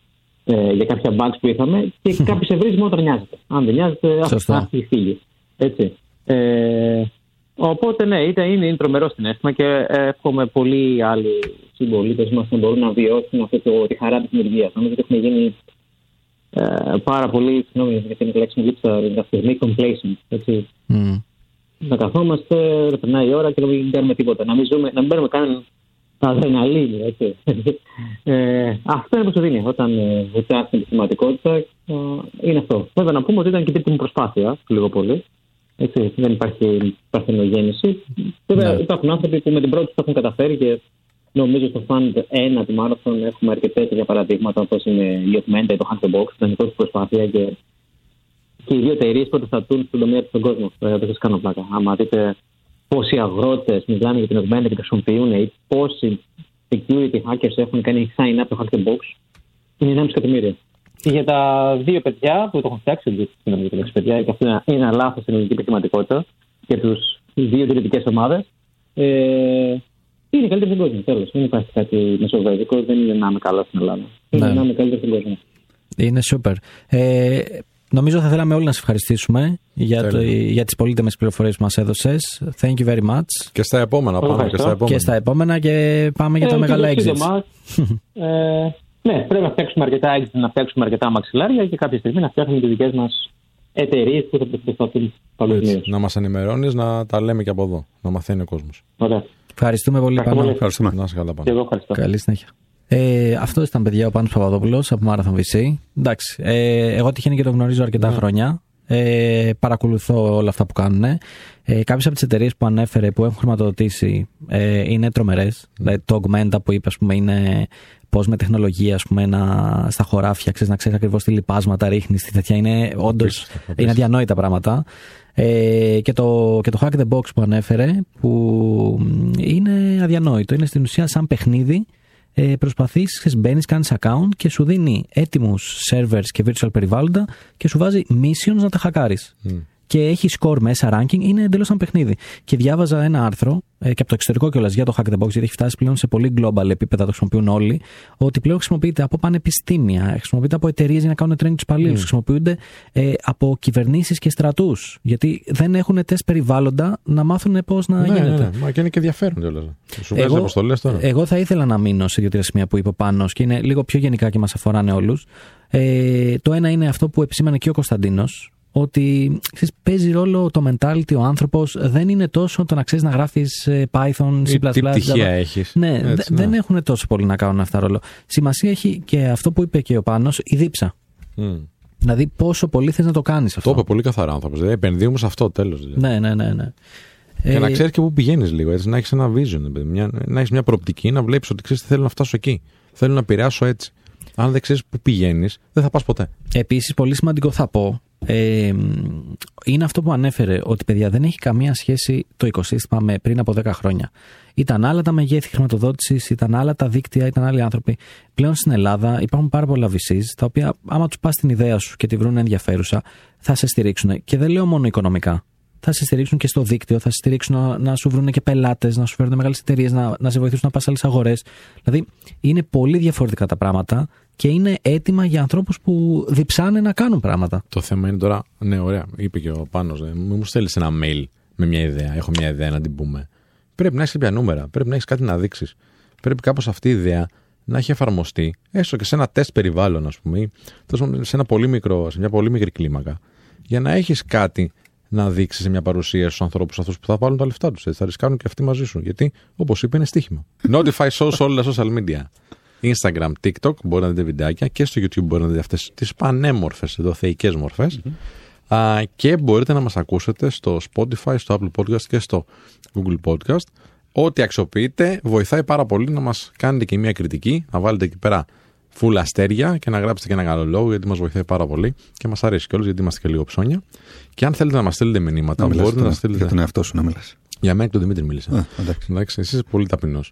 ε, για κάποια bugs που είχαμε και κάποιο σε βρίζει μόνο όταν νοιάζεται. Αν δεν νοιάζεται, Σωστά. α φύγει. Έτσι. Ε, οπότε ναι, είτε είναι, είναι τρομερό συνέστημα και εύχομαι πολλοί άλλοι συμπολίτες μας να μπορούν να βιώσουν αυτή το, τη χαρά της δημιουργίας. Νομίζω ότι έχουμε γίνει ε, πάρα πολύ, συγγνώμη για την λέξη μου λείψα, αυτή στιγμή complacent. Έτσι. Mm. Να καθόμαστε, να περνάει η ώρα και να μην κάνουμε τίποτα. Να μην, ζούμε, να μην παίρνουμε καν αδρεναλίνη. Έτσι. Ε, αυτό είναι που σου δίνει όταν ε, βοηθάς την επιχειρηματικότητα. Ε, είναι αυτό. Βέβαια να πούμε ότι ήταν και η τρίτη μου προσπάθεια, λίγο πολύ. Έτσι, δεν υπάρχει παρθενογέννηση. Βέβαια Ναι. υπάρχουν άνθρωποι που με την πρώτη το έχουν καταφέρει και Νομίζω στο Fund 1 του Marathon έχουμε αρκετές τέτοια παραδείγματα όπως είναι η Augmented, το Hack the Box, την δικό του προσπάθεια και, και οι δύο εταιρείες πρωτοστατούν στον τομέα του στον κόσμο. Δεν σας κάνω πλάκα. Άμα δείτε πόσοι αγρότες μιλάνε για την Augmented και χρησιμοποιούν ή πόσοι security hackers έχουν κάνει sign up το Hack the Box, είναι 1,5 εκατομμύρια. Και για τα δύο παιδιά που το έχουν φτιάξει, δεν ξέρω για τα παιδιά, και αυτό είναι ένα λάθος στην ελληνική επιχειρηματικότητα για τους δύο ιδρυτικέ ομάδες. Ε, είναι καλύτερο στον κόσμο. Τέλος. Δεν υπάρχει κάτι μεσοβέζικο. Δεν είναι να είμαι καλά στην Ελλάδα. Είναι ναι. να είμαι καλύτερο στον κόσμο. Είναι σούπερ. Ε, νομίζω θα θέλαμε όλοι να σε ευχαριστήσουμε για, το, για τις πολύτιμες πληροφορίες που μας έδωσες. Thank you very much. Και στα επόμενα πάμε. Και στα επόμενα. Και στα επόμενα και πάμε για τα ε, μεγάλα exits. ε, ναι, πρέπει να φτιάξουμε αρκετά exits, να φτιάξουμε αρκετά μαξιλάρια και κάποια στιγμή να φτιάξουμε τι δικές μας εταιρείες που θα προσπαθούν παγκοσμίως. Να μας ενημερώνεις, να τα λέμε και από εδώ. Να μαθαίνει ο κόσμος. Ωραία. Ευχαριστούμε πολύ, Πάνο. Ευχαριστούμε. Να σε καλά, Πάνο. Και εγώ ευχαριστώ. Καλή συνέχεια. Ε, αυτό ήταν, παιδιά, ο Πάνος Παπαδόπουλος από Marathon VC. Εντάξει, ε, εγώ τυχαίνει και το γνωρίζω αρκετά ναι. χρόνια. Ε, παρακολουθώ όλα αυτά που κάνουν. Ε, Κάποιες από τις εταιρείες που ανέφερε που έχουν χρηματοδοτήσει ε, είναι τρομερές. Mm. Δηλαδή, το Augmenta που είπε, ας πούμε, είναι πώς με τεχνολογία ας πούμε, να, στα χωράφια ξέρεις, να ξέρεις ακριβώς τι λιπάσματα ρίχνεις, τι τέτοια. Είναι όντως είναι αδιανόητα πράγματα. Ε, και, το, και το Hack the Box που ανέφερε, που είναι αδιανόητο. Είναι στην ουσία σαν παιχνίδι. Ε, Προσπαθείς, μπαίνεις, κάνεις account και σου δίνει έτοιμους servers και virtual περιβάλλοντα και σου βάζει missions να τα χακάρεις. Mm και έχει score μέσα, ranking, είναι εντελώς σαν παιχνίδι. Και διάβαζα ένα άρθρο ε, και από το εξωτερικό κιόλας για το Hack the Box, γιατί έχει φτάσει πλέον σε πολύ global επίπεδα, το χρησιμοποιούν όλοι, ότι πλέον χρησιμοποιείται από πανεπιστήμια, χρησιμοποιείται από εταιρείες για να κάνουν training τους υπαλλήλους, mm. χρησιμοποιούνται ε, από κυβερνήσεις και στρατούς. Γιατί δεν έχουν τεστ περιβάλλοντα να μάθουν πώς να ναι, γίνεται. Ναι, ναι, μα και είναι και ενδιαφέρον κιόλας. Σου βγάζει αποστολές τώρα. Εγώ θα ήθελα να μείνω σε δύο-τρία σημεία που είπε πάνω και είναι λίγο πιο γενικά και μας αφοράνε όλους. Ε, το ένα είναι αυτό που επισήμανε και ο Κωνσταντίνος, ότι ξέρεις, παίζει ρόλο το mentality, ο άνθρωπος. Δεν είναι τόσο το να ξέρεις να γράφεις ε, Python, C. Τι πτυχία έχεις. Ναι, ναι, δεν έχουν τόσο πολύ να κάνουν αυτά ρόλο. Σημασία έχει και αυτό που είπε και ο Πάνος, η δίψα. Mm. Δηλαδή, πόσο πολύ θες να το κάνεις αυτό. Το είπε πολύ καθαρά άνθρωπος. Δηλαδή, επενδύουμε σε αυτό τέλος. Δηλαδή. Ναι, ναι, ναι. ναι. Και ε... να ξέρεις και πού πηγαίνεις λίγο. Έτσι, να έχεις ένα vision, μια, να έχεις μια προοπτική, να βλέπεις ότι ξέρεις θέλω να φτάσω εκεί. Θέλω να επηρεάσω έτσι. Αν δεν ξέρεις πού πηγαίνεις, δεν θα πας ποτέ. Επίσης, πολύ σημαντικό θα πω ε, είναι αυτό που ανέφερε ότι παιδιά δεν έχει καμία σχέση το οικοσύστημα με πριν από 10 χρόνια. Ήταν άλλα τα μεγέθη χρηματοδότησης, ήταν άλλα τα δίκτυα, ήταν άλλοι άνθρωποι. Πλέον στην Ελλάδα υπάρχουν πάρα πολλά VCs τα οποία, άμα τους πας την ιδέα σου και τη βρουν ενδιαφέρουσα, θα σε στηρίξουν. Και δεν λέω μόνο οικονομικά. Θα σε στηρίξουν και στο δίκτυο, θα σε στηρίξουν να, να σου βρουν και πελάτες, να σου φέρουν μεγάλες εταιρείες, να, να σε βοηθήσουν να πας σε άλλες αγορές. Δηλαδή, είναι πολύ διαφορετικά τα πράγματα και είναι έτοιμα για ανθρώπους που διψάνε να κάνουν πράγματα. Το θέμα είναι τώρα, ναι, ωραία, είπε και ο Πάνος, ε, μου στέλνεις ένα mail με μια ιδέα. Έχω μια ιδέα να την πούμε. Πρέπει να έχεις κάποια νούμερα, πρέπει να έχεις κάτι να δείξεις. Πρέπει κάπως αυτή η ιδέα να έχει εφαρμοστεί, έστω και σε ένα τεστ περιβάλλον, ας πούμε, σε, ένα πολύ μικρό, σε μια πολύ μικρή κλίμακα, για να έχεις κάτι να δείξεις σε μια παρουσία στους ανθρώπους αυτούς που θα βάλουν τα λεφτά τους. Θα ρισκάνουν και αυτοί μαζί σου. Γιατί, όπως είπε, είναι στοίχημα. Notify shows όλα τα social media. Instagram, TikTok, μπορεί να δείτε βιντεάκια και στο YouTube μπορεί να δείτε αυτές τις πανέμορφες εδώ θεϊκές και μπορείτε να μας ακούσετε στο Spotify, στο Apple Podcast και στο Google Podcast. Ό,τι αξιοποιείτε βοηθάει πάρα πολύ να μας κάνετε και μια κριτική, να βάλετε εκεί πέρα full αστέρια και να γράψετε και ένα καλό λόγο γιατί μας βοηθάει πάρα πολύ και μας αρέσει κιόλας γιατί είμαστε και λίγο ψώνια. Και αν θέλετε να μας στείλετε μηνύματα, να μπορείτε να στείλετε. Για τον εαυτό σου να μιλάς. Για μένα και τον Δημήτρη μίλησα. Α, εντάξει. εντάξει. Εσύ είσαι πολύ ταπεινός.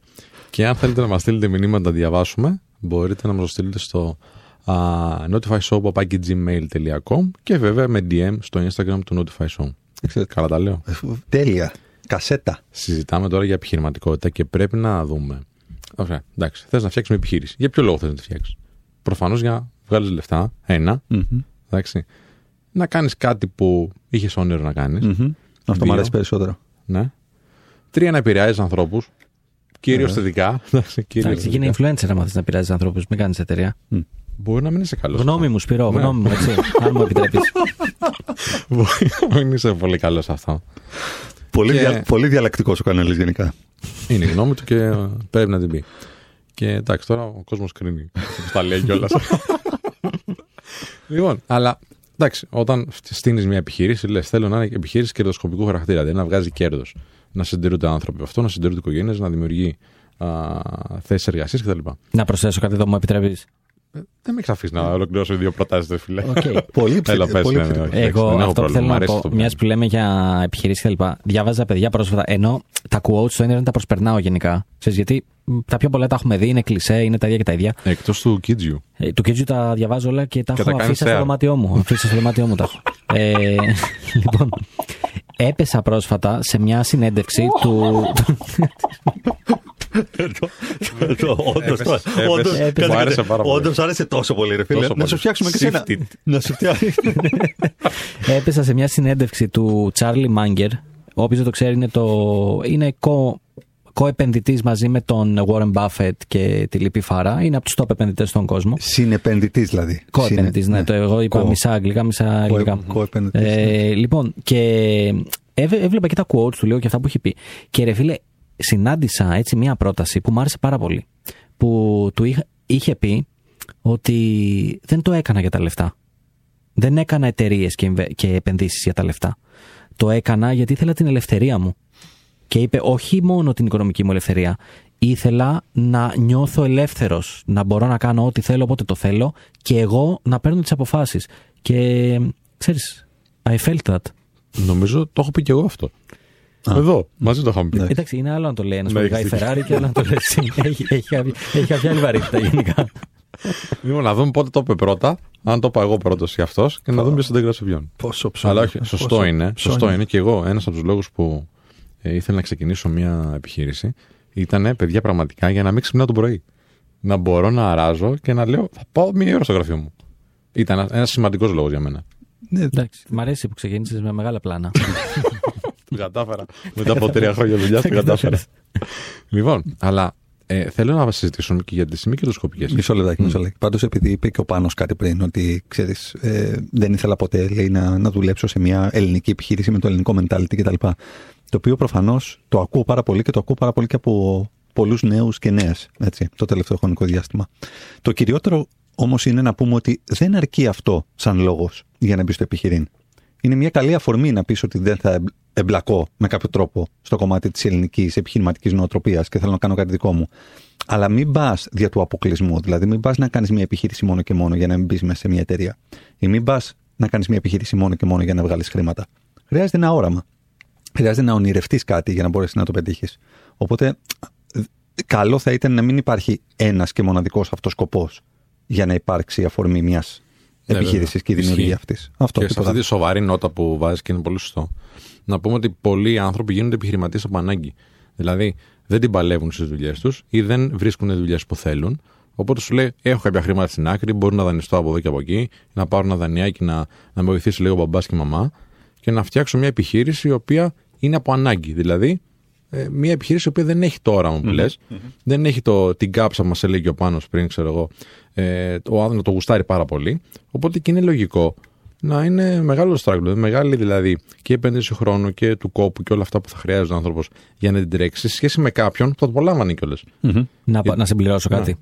Και αν θέλετε να μας στείλετε μηνύματα να διαβάσουμε, μπορείτε να μας το στείλετε στο uh, notifyshow.gmail.com και βέβαια με DM στο Instagram του Notify Show. Καλά τα λέω. Ε, τέλεια. Κασέτα. Συζητάμε τώρα για επιχειρηματικότητα και πρέπει να δούμε. Ωραία, εντάξει. Θες να φτιάξεις μια επιχείρηση. Για ποιο λόγο θες να τη φτιάξεις; Προφανώς για να βγάλεις λεφτά. Ένα. Mm-hmm. Εντάξει. Να κάνεις κάτι που είχες όνειρο να κάνεις. Mm-hmm. Αυτό μου αρέσει περισσότερο. Ναι. Τρία, να επηρεάζεις ανθρώπους. Κυρίως θετικά. Εντάξει, είναι influencer να θες να επηρεάζει ανθρώπους. Μην κάνεις εταιρεία. Μπορεί να μην είσαι καλός. Γνώμη μου, Σπυρό, ναι. γνώμη μου, έτσι. αν μου επιτρέπεις. Μπορεί να μην είσαι πολύ καλός σε αυτό. Πολύ, και... δια, πολύ διαλεκτικός ο κανένα γενικά. Είναι η γνώμη του και πρέπει να την πει. Και εντάξει, τώρα ο κόσμος κρίνει. τα λέει κιόλας. λοιπόν, αλλά εντάξει, όταν στείνεις μια επιχείρηση, λες: Θέλω να είναι επιχείρηση κερδοσκοπικού χαρακτήρα, δηλαδή να βγάζει κέρδος. Να συντηρούνται άνθρωποι αυτό, να συντηρούνται οικογένειες, να δημιουργεί θέσεις εργασίας κτλ. Να προσθέσω κάτι εδώ, μου επιτρέπεις; Δεν με έχεις αφήσει να ολοκληρώσω δύο προτάσεις, φίλε. Okay. πολύ Έλα, πες, πολύ ναι, ναι, όχι, Εγώ δεν έχω αυτό που πρόβλημα, θέλω μ' να αρέσει πω, αυτό που μιας που λέμε για επιχειρήσεις κλπ. Διάβαζα παιδιά πρόσφατα, ενώ τα quotes στο Ιντερνετ τα προσπερνάω γενικά. Ξέρεις, γιατί μ, τα πιο πολλά τα έχουμε δει, είναι κλισέ, είναι τα ίδια και τα ίδια. Εκτός του Κίτζιου. Ε, του Κίτζου τα διαβάζω όλα και τα Και έχω τα κάνεις αφήσει στο share. δωμάτιό μου. Αφήσει στο δωμάτιό μου τα έχω. Ε, λοιπόν, έπεσα πρόσφατα σε μια συνέντευξη του. Όντως, Έπεσε, όντως, έπεσε. κάτσε, Μου άρεσε κάτσε. πάρα πολύ. Όντως άρεσε τόσο πολύ, ρε φίλε. Τόσο Να πολύ. σου φτιάξουμε και σένα. Shifted. Να σου φτιάξουμε. έπεσα σε μια συνέντευξη του Τσάρλι Μάγκερ. Όποιο δεν το ξέρει, είναι, το, είναι κο, co-επενδυτή μαζί με τον Warren Buffett και τη Λυπή Φάρα. Είναι από τους top επενδυτές στον κόσμο. Συνεπενδυτής δηλαδή. Co-επενδυτής, Συνε- ναι, το εγώ είπα Co- μισά αγγλικά, μισά co- ελληνικά. co-επενδυτής, Ε, λοιπόν, και έβε- έβλεπα και τα quotes του λέω και αυτά που έχει πει. Και ρε φίλε, συνάντησα έτσι μια πρόταση που μου άρεσε πάρα πολύ. Που του είχε, είχε πει ότι δεν το έκανα για τα λεφτά. Δεν έκανα εταιρείες και, εμβε- και επενδύσεις για τα λεφτά. Το έκανα γιατί ήθελα την ελευθερία μου. Και είπε όχι μόνο την οικονομική μου ελευθερία. Ήθελα να νιώθω ελεύθερος, να μπορώ να κάνω ό,τι θέλω όποτε το θέλω και εγώ να παίρνω τις αποφάσεις. Και ξέρεις, I felt that. Νομίζω το έχω πει και εγώ αυτό. Εδώ, μαζί το είχαμε πει. Ναι. Εντάξει, είναι άλλο να το λέει ένας Ναι, που οδηγάει έχεις Ferrari και άλλο να το λέει εσύ. έχει, έχει, κάποια- έχει κάποια άλλη βαρύτητα γενικά. Λοιπόν, να δούμε πότε το είπε πρώτα, αν το είπα εγώ πρώτος ή αυτός, και να δούμε ποιος δεν γράψει ποιον. Πόσο ψώνει. Αλλά όχι, σωστό Πόσο είναι. Σωστό ψώνει. είναι και εγώ. Ένας από τους λόγους που ε, ήθελα να ξεκινήσω μια επιχείρηση ήταν, παιδιά, πραγματικά για να μην ξυπνάω το πρωί. Να μπορώ να αράζω και να λέω, θα πάω μία ώρα στο γραφείο μου. Ήταν ένα σημαντικός λόγος για μένα. Ναι, Εντάξει, μ' αρέσει που ξεκίνησε με μεγάλα πλάνα. Το κατάφερα. Μετά από τρία χρόνια δουλειάς, το κατάφερα. λοιπόν, αλλά ε, θέλω να συζητήσουμε και για τις μη κερδοσκοπικέ. Μισό λεπτάκι, μισό λεπτάκι. Πάντως, επειδή είπε και ο Πάνος κάτι πριν, ότι ξέρεις, ε, δεν ήθελα ποτέ λέει, να, να δουλέψω σε μια ελληνική επιχείρηση με το ελληνικό mentality κτλ. Το οποίο προφανώς το ακούω πάρα πολύ και το ακούω πάρα πολύ και από πολλούς νέους και νέες το τελευταίο χρονικό διάστημα. Το κυριότερο όμως είναι να πούμε ότι δεν αρκεί αυτό σαν λόγος για να μπει στο επιχειρήν. Είναι μια καλή αφορμή να πεις ότι δεν θα εμπλακώ με κάποιο τρόπο στο κομμάτι της ελληνικής επιχειρηματικής νοοτροπίας και θέλω να κάνω κάτι δικό μου. Αλλά μην πας δια του αποκλεισμού. Δηλαδή, μην πας να κάνεις μια επιχείρηση μόνο και μόνο για να μην μπεις μέσα σε μια εταιρεία. Ή μην πας να κάνεις μια επιχείρηση μόνο και μόνο για να βγάλεις χρήματα. Χρειάζεται ένα όραμα. Χρειάζεται να ονειρευτείς κάτι για να μπορέσεις να το πετύχεις. Οπότε, ε, καλό θα ήταν να μην υπάρχει ένας και μοναδικός αυτός σκοπός για να υπάρξει η αφορμή μιας Ναι, επιχείρησης βέβαια. και η δημιουργία Ισχύει. αυτής. Αυτό και σε τίποτα. αυτή τη σοβαρή νότα που βάζεις και είναι πολύ σωστό, να πούμε ότι πολλοί άνθρωποι γίνονται επιχειρηματίες από ανάγκη. Δηλαδή, δεν την παλεύουν στις δουλειές τους ή δεν βρίσκουν δουλειές που θέλουν. Οπότε σου λέει: Έχω κάποια χρήματα στην άκρη, μπορώ να δανειστώ από εδώ και από εκεί, να πάρω ένα δανειάκι να, να με βοηθήσει λίγο ο μπαμπάς και η μαμά και να φτιάξω μια επιχείρηση η οποία είναι από ανάγκη. Δηλαδή, ε, μια επιχείρηση η οποία δεν έχει το όραμα που λες, δεν έχει το, την κάψα που μας έλεγε ο Πάνος πριν, ξέρω εγώ, ε, ο άνθρωπο το γουστάρει πάρα πολύ. Οπότε και είναι λογικό να είναι μεγάλο struggle, μεγάλη δηλαδή και η επένδυση χρόνου και του κόπου και όλα αυτά που θα χρειάζεται ο άνθρωπος για να την τρέξει σε σχέση με κάποιον που θα το απολάμβανε κιόλας. να, να συμπληρώσω κάτι.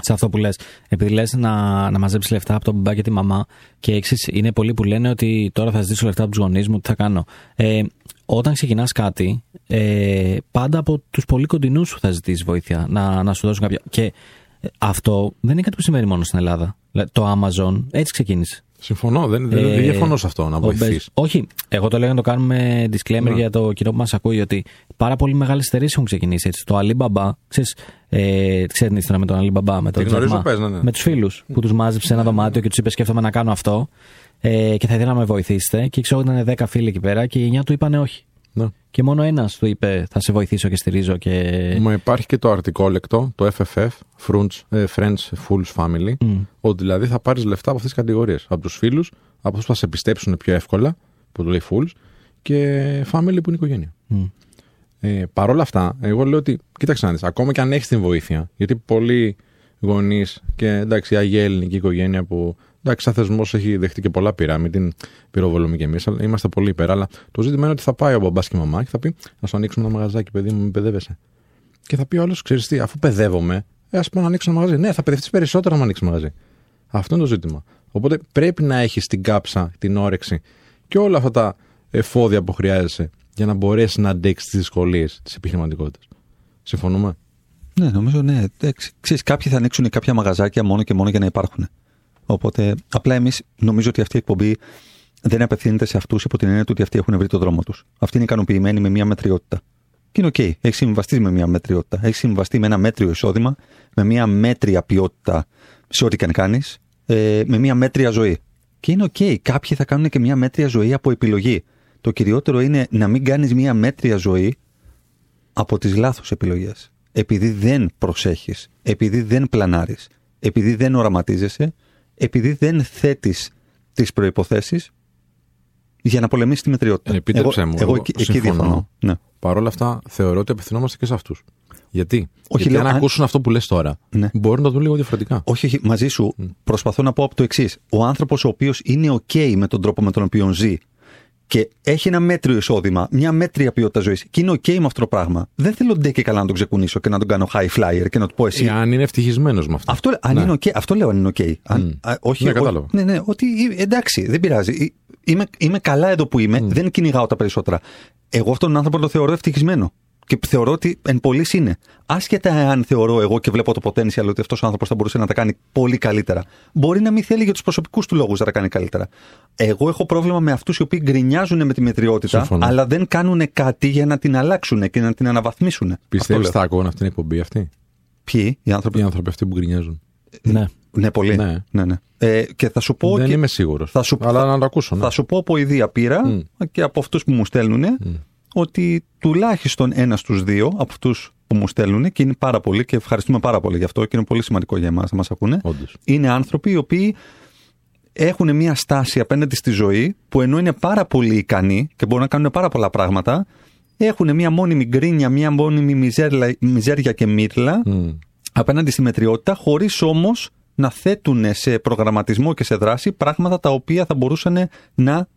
Σε αυτό που λες, επειδή λες να, να μαζέψεις λεφτά από τον μπαμπά και τη μαμά και εξή, είναι πολλοί που λένε ότι τώρα θα ζητήσω λεφτά από τους γονείς μου, τι θα κάνω. Ε, όταν ξεκινάς κάτι, ε, πάντα από τους πολύ κοντινούς σου θα ζητήσεις βοήθεια να, να σου δώσουν κάποια. Και ε, αυτό δεν είναι κάτι που συμβαίνει μόνο στην Ελλάδα. Δηλαδή, Το Amazon έτσι ξεκίνησε. Συμφωνώ, δεν, δεν, Ε, δεν διαφωνώ σε αυτό να ο βοηθήσει. Μπέζος- Όχι, εγώ το λέω να το κάνουμε disclaimer Ναι. για το κοινό που μας ακούει ότι πάρα πολύ μεγάλες εταιρείες έχουν ξεκινήσει έτσι. Το Alibaba, ξέρεις, ε, ξέρετε την ιστορία με τον Alibaba, με τον Τη γνωρίζω, Jack Ma, πες, ναι, ναι. με τους φίλους που τους μάζεψε σε ένα δωμάτιο και τους είπε: Σκέφτομαι να κάνω αυτό ε, και θα ήθελα να με βοηθήσετε. Και ξέρω ότι ήταν 10 φίλοι εκεί πέρα και οι 9 του είπαν όχι. Ναι. Και μόνο ένας του είπε: Θα σε βοηθήσω και στηρίζω. Και... Μα υπάρχει και το αρτικόλεκτο, το FFF, Friends, ε, Friends Fools Family, ότι δηλαδή θα πάρεις λεφτά από αυτές τις κατηγορίες. Από τους φίλους, από αυτούς που θα σε πιστέψουν πιο εύκολα, που το λέει Fools, και Family που είναι οικογένεια. Μμ. Ε, Παρ' όλα αυτά, εγώ λέω ότι, κοίταξε να δεις, ακόμα και αν έχεις την βοήθεια, γιατί πολλοί γονείς και εντάξει, η Αγία Ελληνική οικογένεια που εντάξει, σαν θεσμός έχει δεχτεί και πολλά πειρά, μην την πυροβολούμε κι εμείς, αλλά είμαστε πολύ υπέρα. Αλλά το ζήτημα είναι ότι θα πάει ο μπαμπάς και η μαμά και θα πει: Να σου ανοίξουμε ένα μαγαζάκι, παιδί μου, μην παιδεύεσαι. Και θα πει ο άλλο: Ξέρεις τι, αφού παιδεύομαι, ε, ας πούμε να ανοίξω ένα μαγαζί. Ναι, θα παιδευτείς περισσότερο να ανοίξεις μαγαζί. Αυτό είναι το ζήτημα. Οπότε πρέπει να έχεις την κάψα, την όρεξη και όλα αυτά τα εφόδια που χρειάζεσαι για να μπορέσεις να αντέξεις τις δυσκολίες της επιχειρηματικότητας. Συμφωνούμε; Ναι, νομίζω ναι. Εντάξει, Ξέρεις, κάποιοι θα ανοίξουν κάποια μαγαζάκια μόνο και μόνο για να υπάρχουν. Οπότε, απλά εμείς νομίζω ότι αυτή η εκπομπή δεν απευθύνεται σε αυτούς υπό την έννοια του ότι αυτοί έχουν βρει το δρόμο τους. Αυτοί είναι ικανοποιημένοι με μια μετριότητα. Και είναι OK. Okay. Έχει συμβιβαστεί με μια μετριότητα. Έχει συμβιβαστεί με ένα μέτριο εισόδημα, με μια μέτρια ποιότητα σε ό,τι και αν κάνεις, ε, με μια μέτρια ζωή. Και είναι OK. Okay. Κάποιοι θα κάνουν και μια μέτρια ζωή από επιλογή. Το κυριότερο είναι να μην κάνεις μια μέτρια ζωή από τις λάθος επιλογές. Επειδή δεν προσέχεις, επειδή δεν πλανάρεις, επειδή δεν οραματίζεσαι, επειδή δεν θέτεις τις προϋποθέσεις για να πολεμήσεις τη μετριότητα. Ε, επίτρεψέ εγώ, μου. Εγώ, εγώ εκεί, εκεί συμφωνώ. διαφωνώ. Ναι. Παρ' όλα αυτά, θεωρώ ότι απευθυνόμαστε και σε αυτούς. Γιατί, Όχι, Γιατί λέω, αν αν- ακούσουν αυτό που λες τώρα, Ναι. μπορεί να το δουν λίγο διαφορετικά. Όχι, όχι, μαζί σου προσπαθώ να πω από το εξής. Ο άνθρωπος ο οποίος είναι OK με τον τρόπο με τον οποίο ζει και έχει ένα μέτριο εισόδημα, μια μέτρια ποιότητα ζωής και είναι OK με αυτό το πράγμα, δεν θέλω ντε και καλά να τον ξεκουνήσω και να τον κάνω high flyer και να του πω εσύ. Ή αν είναι ευτυχισμένος με αυτό. Αυτό, αν Ναι. είναι okay, αυτό λέω αν είναι OK. Αν, Μμ. α, όχι, Ναι, ό- κατάλαβα. ναι, ναι, ότι ε, εντάξει, δεν πειράζει. Ε, Είμαι, είμαι καλά εδώ που είμαι, δεν κυνηγάω τα περισσότερα. Εγώ αυτόν τον άνθρωπο το θεωρώ ευτυχισμένο. Και θεωρώ ότι εν πολλής είναι. Άσχετα αν θεωρώ εγώ και βλέπω το potential ότι αυτός ο άνθρωπος θα μπορούσε να τα κάνει πολύ καλύτερα. Μπορεί να μην θέλει για τους προσωπικούς του λόγους να τα κάνει καλύτερα. Εγώ έχω πρόβλημα με αυτούς οι οποίοι γκρινιάζουν με τη μετριότητα, Συμφωνώ. αλλά δεν κάνουν κάτι για να την αλλάξουν και να την αναβαθμίσουν. Πιστεύεις Αυτό θα λέω. ακούγαν αυτή την εκπομπή αυτή; Ποιοι, οι άνθρωποι; Οι άνθρωποι αυτοί που γκρινιάζουν. Ναι. Ναι, πολύ. Ναι. ναι, ναι. Ε, και θα σου πω. Δεν και... είμαι σίγουρος. θα σου- Αλλά θα- να το ακούσω. Ναι. Θα σου πω από ιδία πείρα Μμ. και από αυτούς που μου στέλνουν ότι τουλάχιστον ένας στους δύο από αυτούς που μου στέλνουν και είναι πάρα πολλοί και ευχαριστούμε πάρα πολύ γι' αυτό και είναι πολύ σημαντικό για εμάς να μας ακούνε. Όντως. Είναι άνθρωποι οι οποίοι έχουν μια στάση απέναντι στη ζωή που ενώ είναι πάρα πολύ ικανοί και μπορούν να κάνουν πάρα πολλά πράγματα, έχουν μια μόνιμη γκρίνια, μια μόνιμη μιζέρλα- μιζέρια και μύρλα Μμ. απέναντι στη μετριότητα, χωρίς όμως να θέτουν σε προγραμματισμό και σε δράση πράγματα τα οποία θα μπορούσαν να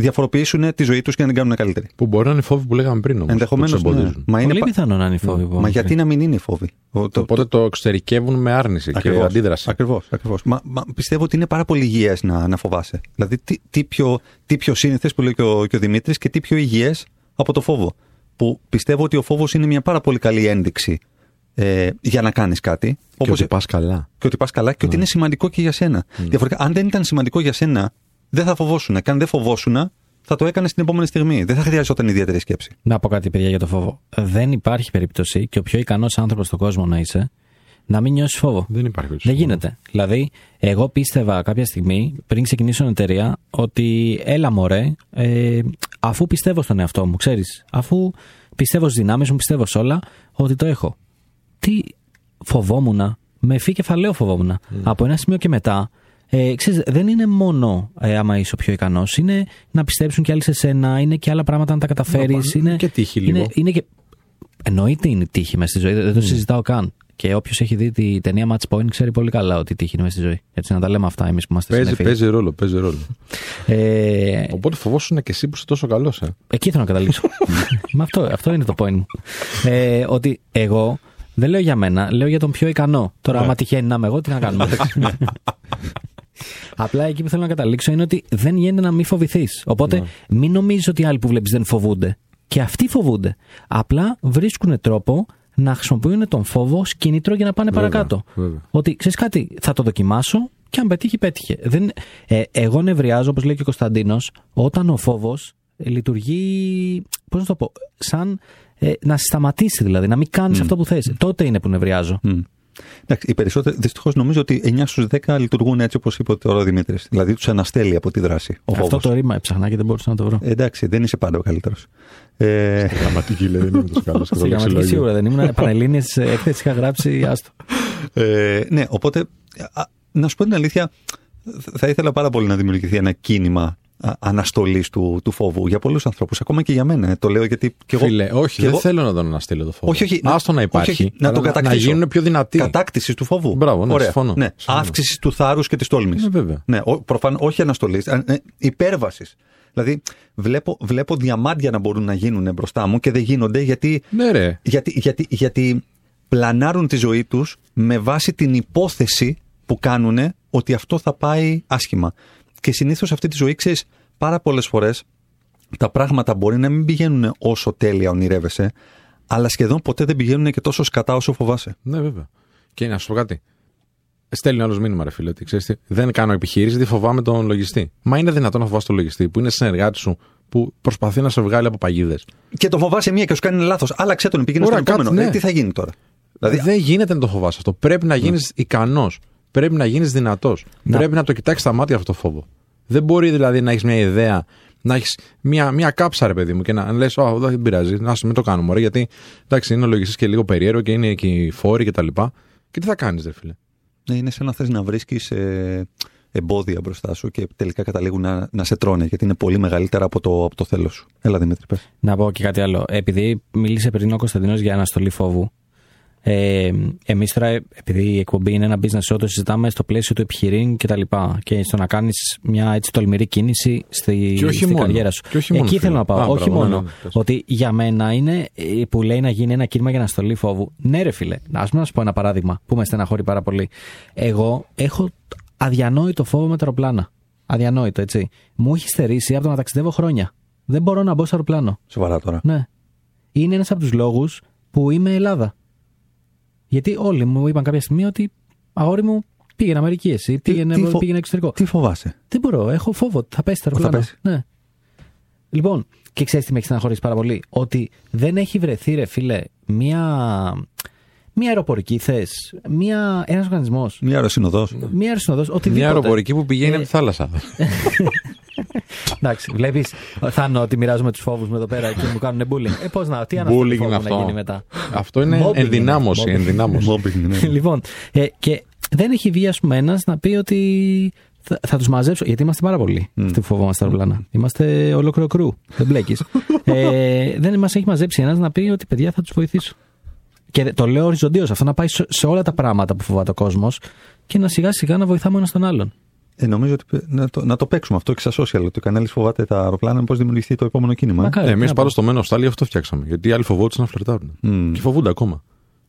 διαφοροποιήσουν τη ζωή τους και να την κάνουν καλύτερη. Που μπορεί να είναι οι φόβοι που λέγαμε πριν όμως. Ενδεχομένως. Ναι. Μα, είναι Πολύ πα- πιθανό να είναι οι φόβοι. που Μα όμως γιατί να μην είναι οι φόβοι; Ο- το- Οπότε το εξωτερικεύουν με άρνηση και αντίδραση. Ακριβώς. Ακριβώς. Μα, μα πιστεύω ότι είναι πάρα πολύ υγιές να, να φοβάσαι. Δηλαδή, τι, τι πιο, τι πιο σύνηθες που λέει και ο, και ο Δημήτρης και τι πιο υγιές από το φόβο. Που πιστεύω ότι ο φόβος είναι μια πάρα πολύ καλή ένδειξη ε, για να κάνεις κάτι. Και Όπως- ότι πας καλά. και ότι πας καλά και ότι είναι σημαντικό και για σένα. Διαφορετικά, αν δεν ήταν σημαντικό για σένα, δεν θα φοβόσουν. Και αν δεν φοβόσουν, θα το έκανε την επόμενη στιγμή. Δεν θα χρειαζόταν ιδιαίτερη σκέψη. Να πω κάτι, παιδιά, για το φόβο. Δεν υπάρχει περίπτωση και ο πιο ικανός άνθρωπος στον κόσμο να είσαι να μην νιώσεις φόβο. Δεν υπάρχει Δεν γίνεται. Δηλαδή, εγώ πίστευα κάποια στιγμή, πριν ξεκινήσω την εταιρεία, ότι έλα μωρέ, ε, αφού πιστεύω στον εαυτό μου, ξέρεις, αφού πιστεύω στις δυνάμεις μου, πιστεύω σε όλα, ότι το έχω. Τι φοβόμουν, με φύ κεφαλαίο φοβόμουν. Από ένα σημείο και μετά, ε, ξέρεις, δεν είναι μόνο ε, άμα είσαι ο πιο ικανός, είναι να πιστέψουν κι άλλοι σε σένα, είναι και άλλα πράγματα να τα καταφέρεις. Να πάνε- Είναι και τύχη είναι, λίγο. είναι και... Εννοείται είναι η τύχη μέσα στη ζωή, δεν δεν το συζητάω καν. Και όποιος έχει δει τη ταινία Match Point ξέρει πολύ καλά ότι η τύχη είναι μέσα στη ζωή. Έτσι να τα λέμε αυτά εμείς που είμαστε Παίζει, συνεφίλοι. παίζει ρόλο, παίζει ρόλο. Ε, Οπότε φοβόσουν και εσύ που είσαι τόσο καλός. Ε. Εκεί θέλω να καταλήξω. Μα αυτό, αυτό είναι το point μου. Ε, ότι εγώ δεν λέω για μένα, λέω για τον πιο ικανό. Τώρα, άμα τυχαίνει να είμαι εγώ, τι να κάνουμε. Απλά εκεί που θέλω να καταλήξω είναι ότι δεν γίνεται να μην φοβηθείς. Οπότε μην νομίζεις ότι οι άλλοι που βλέπεις δεν φοβούνται. Και αυτοί φοβούνται. Απλά βρίσκουν τρόπο να χρησιμοποιούν τον φόβο ω κίνητρο για να πάνε Βέβαια, παρακάτω. βέβαια. Ότι ξέρεις κάτι, θα το δοκιμάσω και αν πετύχει, πέτυχε. Δεν, ε, εγώ νευριάζω, όπως λέει και ο Κωνσταντίνος, όταν ο φόβος λειτουργεί. Πώς να το πω, σαν ε, να σε σταματήσει δηλαδή, να μην κάνεις αυτό που θες. Τότε είναι που νευριάζω. Μμ. Εντάξει, οι περισσότεροι, δυστυχώς νομίζω ότι 9 στους 10 λειτουργούν έτσι όπως είπε τώρα ο Δημήτρης. Δηλαδή τους αναστέλει από τη δράση. Ο αυτό φόβος. το ρήμα έψαχνα και δεν μπορούσα να το βρω. Ε, εντάξει, δεν είσαι πάντα ο καλύτερος. Ε, Γραμματική λέει, δεν είμαι τόσο καλό. Στη γραμματική σίγουρα δεν ήμουν. Πανελλήνιες έκθεση είχα γράψει άστο. ε, ναι, οπότε α, να σου πω την αλήθεια, θα ήθελα πάρα πολύ να δημιουργηθεί ένα κίνημα αναστολής του, του φόβου για πολλούς ανθρώπους, ακόμα και για μένα. Ε, Το λέω γιατί. Και εγώ, Φίλε, όχι, και δεν εγώ- θέλω να τον αναστείλω το φόβο. Όχι, όχι. Άστο να υπάρχει. όχι, όχι, να αλλά τον να κατακτήσω. γίνουν πιο δυνατοί. Κατάκτησης του φόβου. Μπράβο, ναι, Ωραία. συμφωνώ. Ναι. Συμφωνώ. Αύξησης του θάρρους και της τόλμης. Ναι, βέβαια. Ναι, ο- προφανώς, όχι αναστολής. Υπέρβασης. Δηλαδή, βλέπω, βλέπω διαμάντια να μπορούν να γίνουν μπροστά μου και δεν γίνονται γιατί, Ναι, ρε. γιατί, γιατί, γιατί πλανάρουν τη ζωή τους με βάση την υπόθεση που κάνουν ότι αυτό θα πάει άσχημα. Και συνήθως αυτή τη ζωή, ξέρεις, πάρα πολλές φορές τα πράγματα μπορεί να μην πηγαίνουν όσο τέλεια ονειρεύεσαι, αλλά σχεδόν ποτέ δεν πηγαίνουν και τόσο σκατά όσο φοβάσαι. Ναι, βέβαια. Και να σου πω κάτι. Στέλνει άλλος μήνυμα, ρε φίλε, ότι ξέρεις τι, δεν κάνω επιχείρηση, γιατί φοβάμαι τον λογιστή. Μα είναι δυνατόν να φοβάσαι τον λογιστή που είναι συνεργάτη σου, που προσπαθεί να σε βγάλει από παγίδες. Και το φοβάσαι μία και σου κάνει λάθος. Άλλαξε τον, πήγαινε στο Ωραία, κάτι, επόμενο. ναι. Ε, τι θα γίνει τώρα; Δηλαδή, δεν γίνεται να το φοβάσαι αυτό. Πρέπει να γίνεις ικανός. Πρέπει να γίνεις δυνατός. Να. Πρέπει να το κοιτάξεις στα μάτια αυτό το φόβο. Δεν μπορεί δηλαδή να έχεις μια ιδέα, να έχεις μια, μια κάψα, ρε παιδί μου, και να λες: Ω, δεν πειράζει, να μην το κάνουμε. Ωραία, γιατί εντάξει, είναι ο λογιστής και λίγο περίεργο και είναι και οι φόροι κτλ. Και, και τι θα κάνεις, ρε φίλε. ναι, είναι σαν να θες να βρίσκεις ε, εμπόδια μπροστά σου και τελικά καταλήγουν να, να σε τρώνε γιατί είναι πολύ μεγαλύτερα από το, από το θέλω σου. Έλα Δημήτρη, πες. Να πω και κάτι άλλο. Επειδή μίλησε πριν ο Κωνσταντινός για αναστολή φόβου, ε, εμείς τώρα, επειδή η εκπομπή είναι ένα business show, το συζητάμε στο πλαίσιο του επιχειρήν και τα λοιπά. Και στο να κάνεις μια έτσι τολμηρή κίνηση στη, Και όχι στη μόνο. καριέρα σου. Και όχι μόνο, Εκεί φίλε. θέλω να πάω. Α, όχι μπράβο, ναι, μόνο. ναι, πες. ότι για μένα είναι ε, που λέει να γίνει ένα κίνημα για αναστολή φόβου. Ναι, ρε φίλε. Α πούμε να σου πω ένα παράδειγμα που με στεναχωρεί πάρα πολύ. Εγώ έχω αδιανόητο φόβο με τα αεροπλάνα. Αδιανόητο, έτσι. Μου έχει στερήσει από το να ταξιδεύω χρόνια. Δεν μπορώ να μπω σε αεροπλάνο. Σοβαρά τώρα. Ναι. Είναι ένας από τους λόγους που είμαι Ελλάδα. Γιατί όλοι μου είπαν κάποια στιγμή ότι αγόρι μου πήγαινε Αμερικής εσύ, πήγαινε, τι φο- πήγαινε εξωτερικό. Τι φοβάσαι; Δεν μπορώ, έχω φόβο. Θα πέσει το Θα αεροπλάνο. πέσει. Ναι. Λοιπόν, και ξέρεις τι με έχει στεναχωρήσει πάρα πολύ; Ότι δεν έχει βρεθεί, ρε φίλε, μία, μία αεροπορική θες, ένας οργανισμός, Μια αεροσυνοδός. μία αεροσυνοδός, οτιδήποτε. Μια αεροπορική που πηγαίνει Ε, από τη θάλασσα. Εντάξει, βλέπεις, Θάνο, ότι μοιράζουμε τους φόβους μου εδώ πέρα και μου κάνουν bullying. Ε, πώς να, τι αναστολή Bullying φόβου είναι να αυτό. γίνει μετά; Αυτό είναι Mobbing ενδυνάμωση. είναι. Mobbing. ενδυνάμωση. Mobbing, ναι. λοιπόν, ε, και δεν έχει βγει, ας πούμε, ένας να πει ότι θα, θα τους μαζέψω. Γιατί είμαστε πάρα πολλοί αυτοί που φοβόμαστε τα αεροπλάνα. Είμαστε ολόκληρο κρού. Δεν μπλέκεις. ε, δεν μας έχει μαζέψει ένας να πει ότι παιδιά θα τους βοηθήσω. Και το λέω οριζοντίως αυτό να πάει σε, σε όλα τα πράγματα που φοβάται ο κόσμος και να σιγά σιγά να βοηθάμε ένας τον άλλον. Ε, νομίζω ότι να το, να το παίξουμε αυτό και στα social. Ότι ο κανένα φοβάται τα αεροπλάνα, πώς δημιουργηθεί το επόμενο κίνημα. ε; Μακάρι. Εμείς να πάντως πω. στο μένο στάλι αυτό φτιάξαμε. Γιατί οι άλλοι φοβόντουσαν να φλερτάρουν. Μμ. Και φοβούνται ακόμα.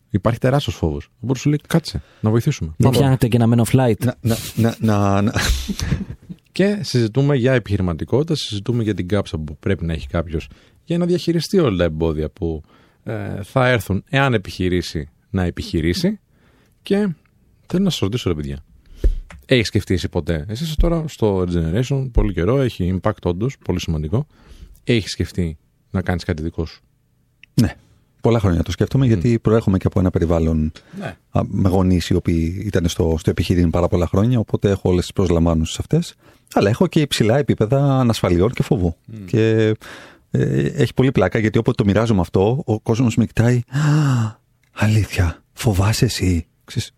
Υπάρχει τεράστιος φόβος. Οπότε σου λέει κάτσε να βοηθήσουμε. Δεν Πάμε. φτιάχνετε και ένα men of flight. Να, να, να, να, να- Και συζητούμε για επιχειρηματικότητα, συζητούμε για την κάψα που πρέπει να έχει κάποιος για να διαχειριστεί όλα τα εμπόδια που ε, θα έρθουν εάν επιχειρήσει να επιχειρήσει. Και θέλω να σας ρωτήσω, ρε παιδιά, έχεις σκεφτεί εσύ ποτέ, εσύ είσαι τώρα στο Regeneration πολύ καιρό, έχει impact όντως, πολύ σημαντικό. Έχεις σκεφτεί να κάνεις κάτι δικό σου; ναι. Πολλά χρόνια το σκέφτομαι γιατί προέρχομαι και από ένα περιβάλλον Ναι. α, με γονείς οι οποίοι ήταν στο, στο επιχειρήν πάρα πολλά χρόνια. Οπότε έχω όλες τις προσλαμβάνουσει αυτές. Αλλά έχω και υψηλά επίπεδα ανασφαλιών και φόβου. Και ε, έχει πολύ πλάκα γιατί όποτε το μοιράζομαι αυτό, ο κόσμος με κοιτάει. «Α, Αλήθεια, φοβάσαι εσύ. Ξέρεις,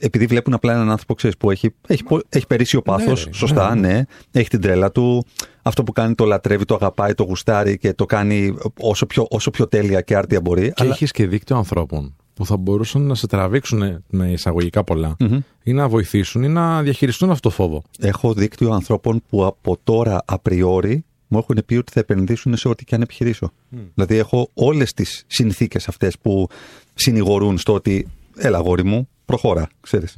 επειδή βλέπουν απλά έναν άνθρωπο ξέρεις, που έχει, έχει, πο- έχει περίσσιο πάθο, Ναι, ρε, σωστά, ναι, έχει την τρέλα του. Αυτό που κάνει το λατρεύει, το αγαπάει, το γουστάρει και το κάνει όσο πιο, όσο πιο τέλεια και άρτια μπορεί. Και αλλά- έχεις και δίκτυο ανθρώπων που θα μπορούσαν να σε τραβήξουν με εισαγωγικά πολλά ή να βοηθήσουν ή να διαχειριστούν αυτό το φόβο. Έχω δίκτυο ανθρώπων που από τώρα απριόρι μου έχουν πει ότι θα επενδύσουν σε ό,τι και αν επιχειρήσω. Δηλαδή έχω όλες τις συνθήκες αυτές που συνηγορούν στο ότι έλα γόρι μου, προχώρα, ξέρεις.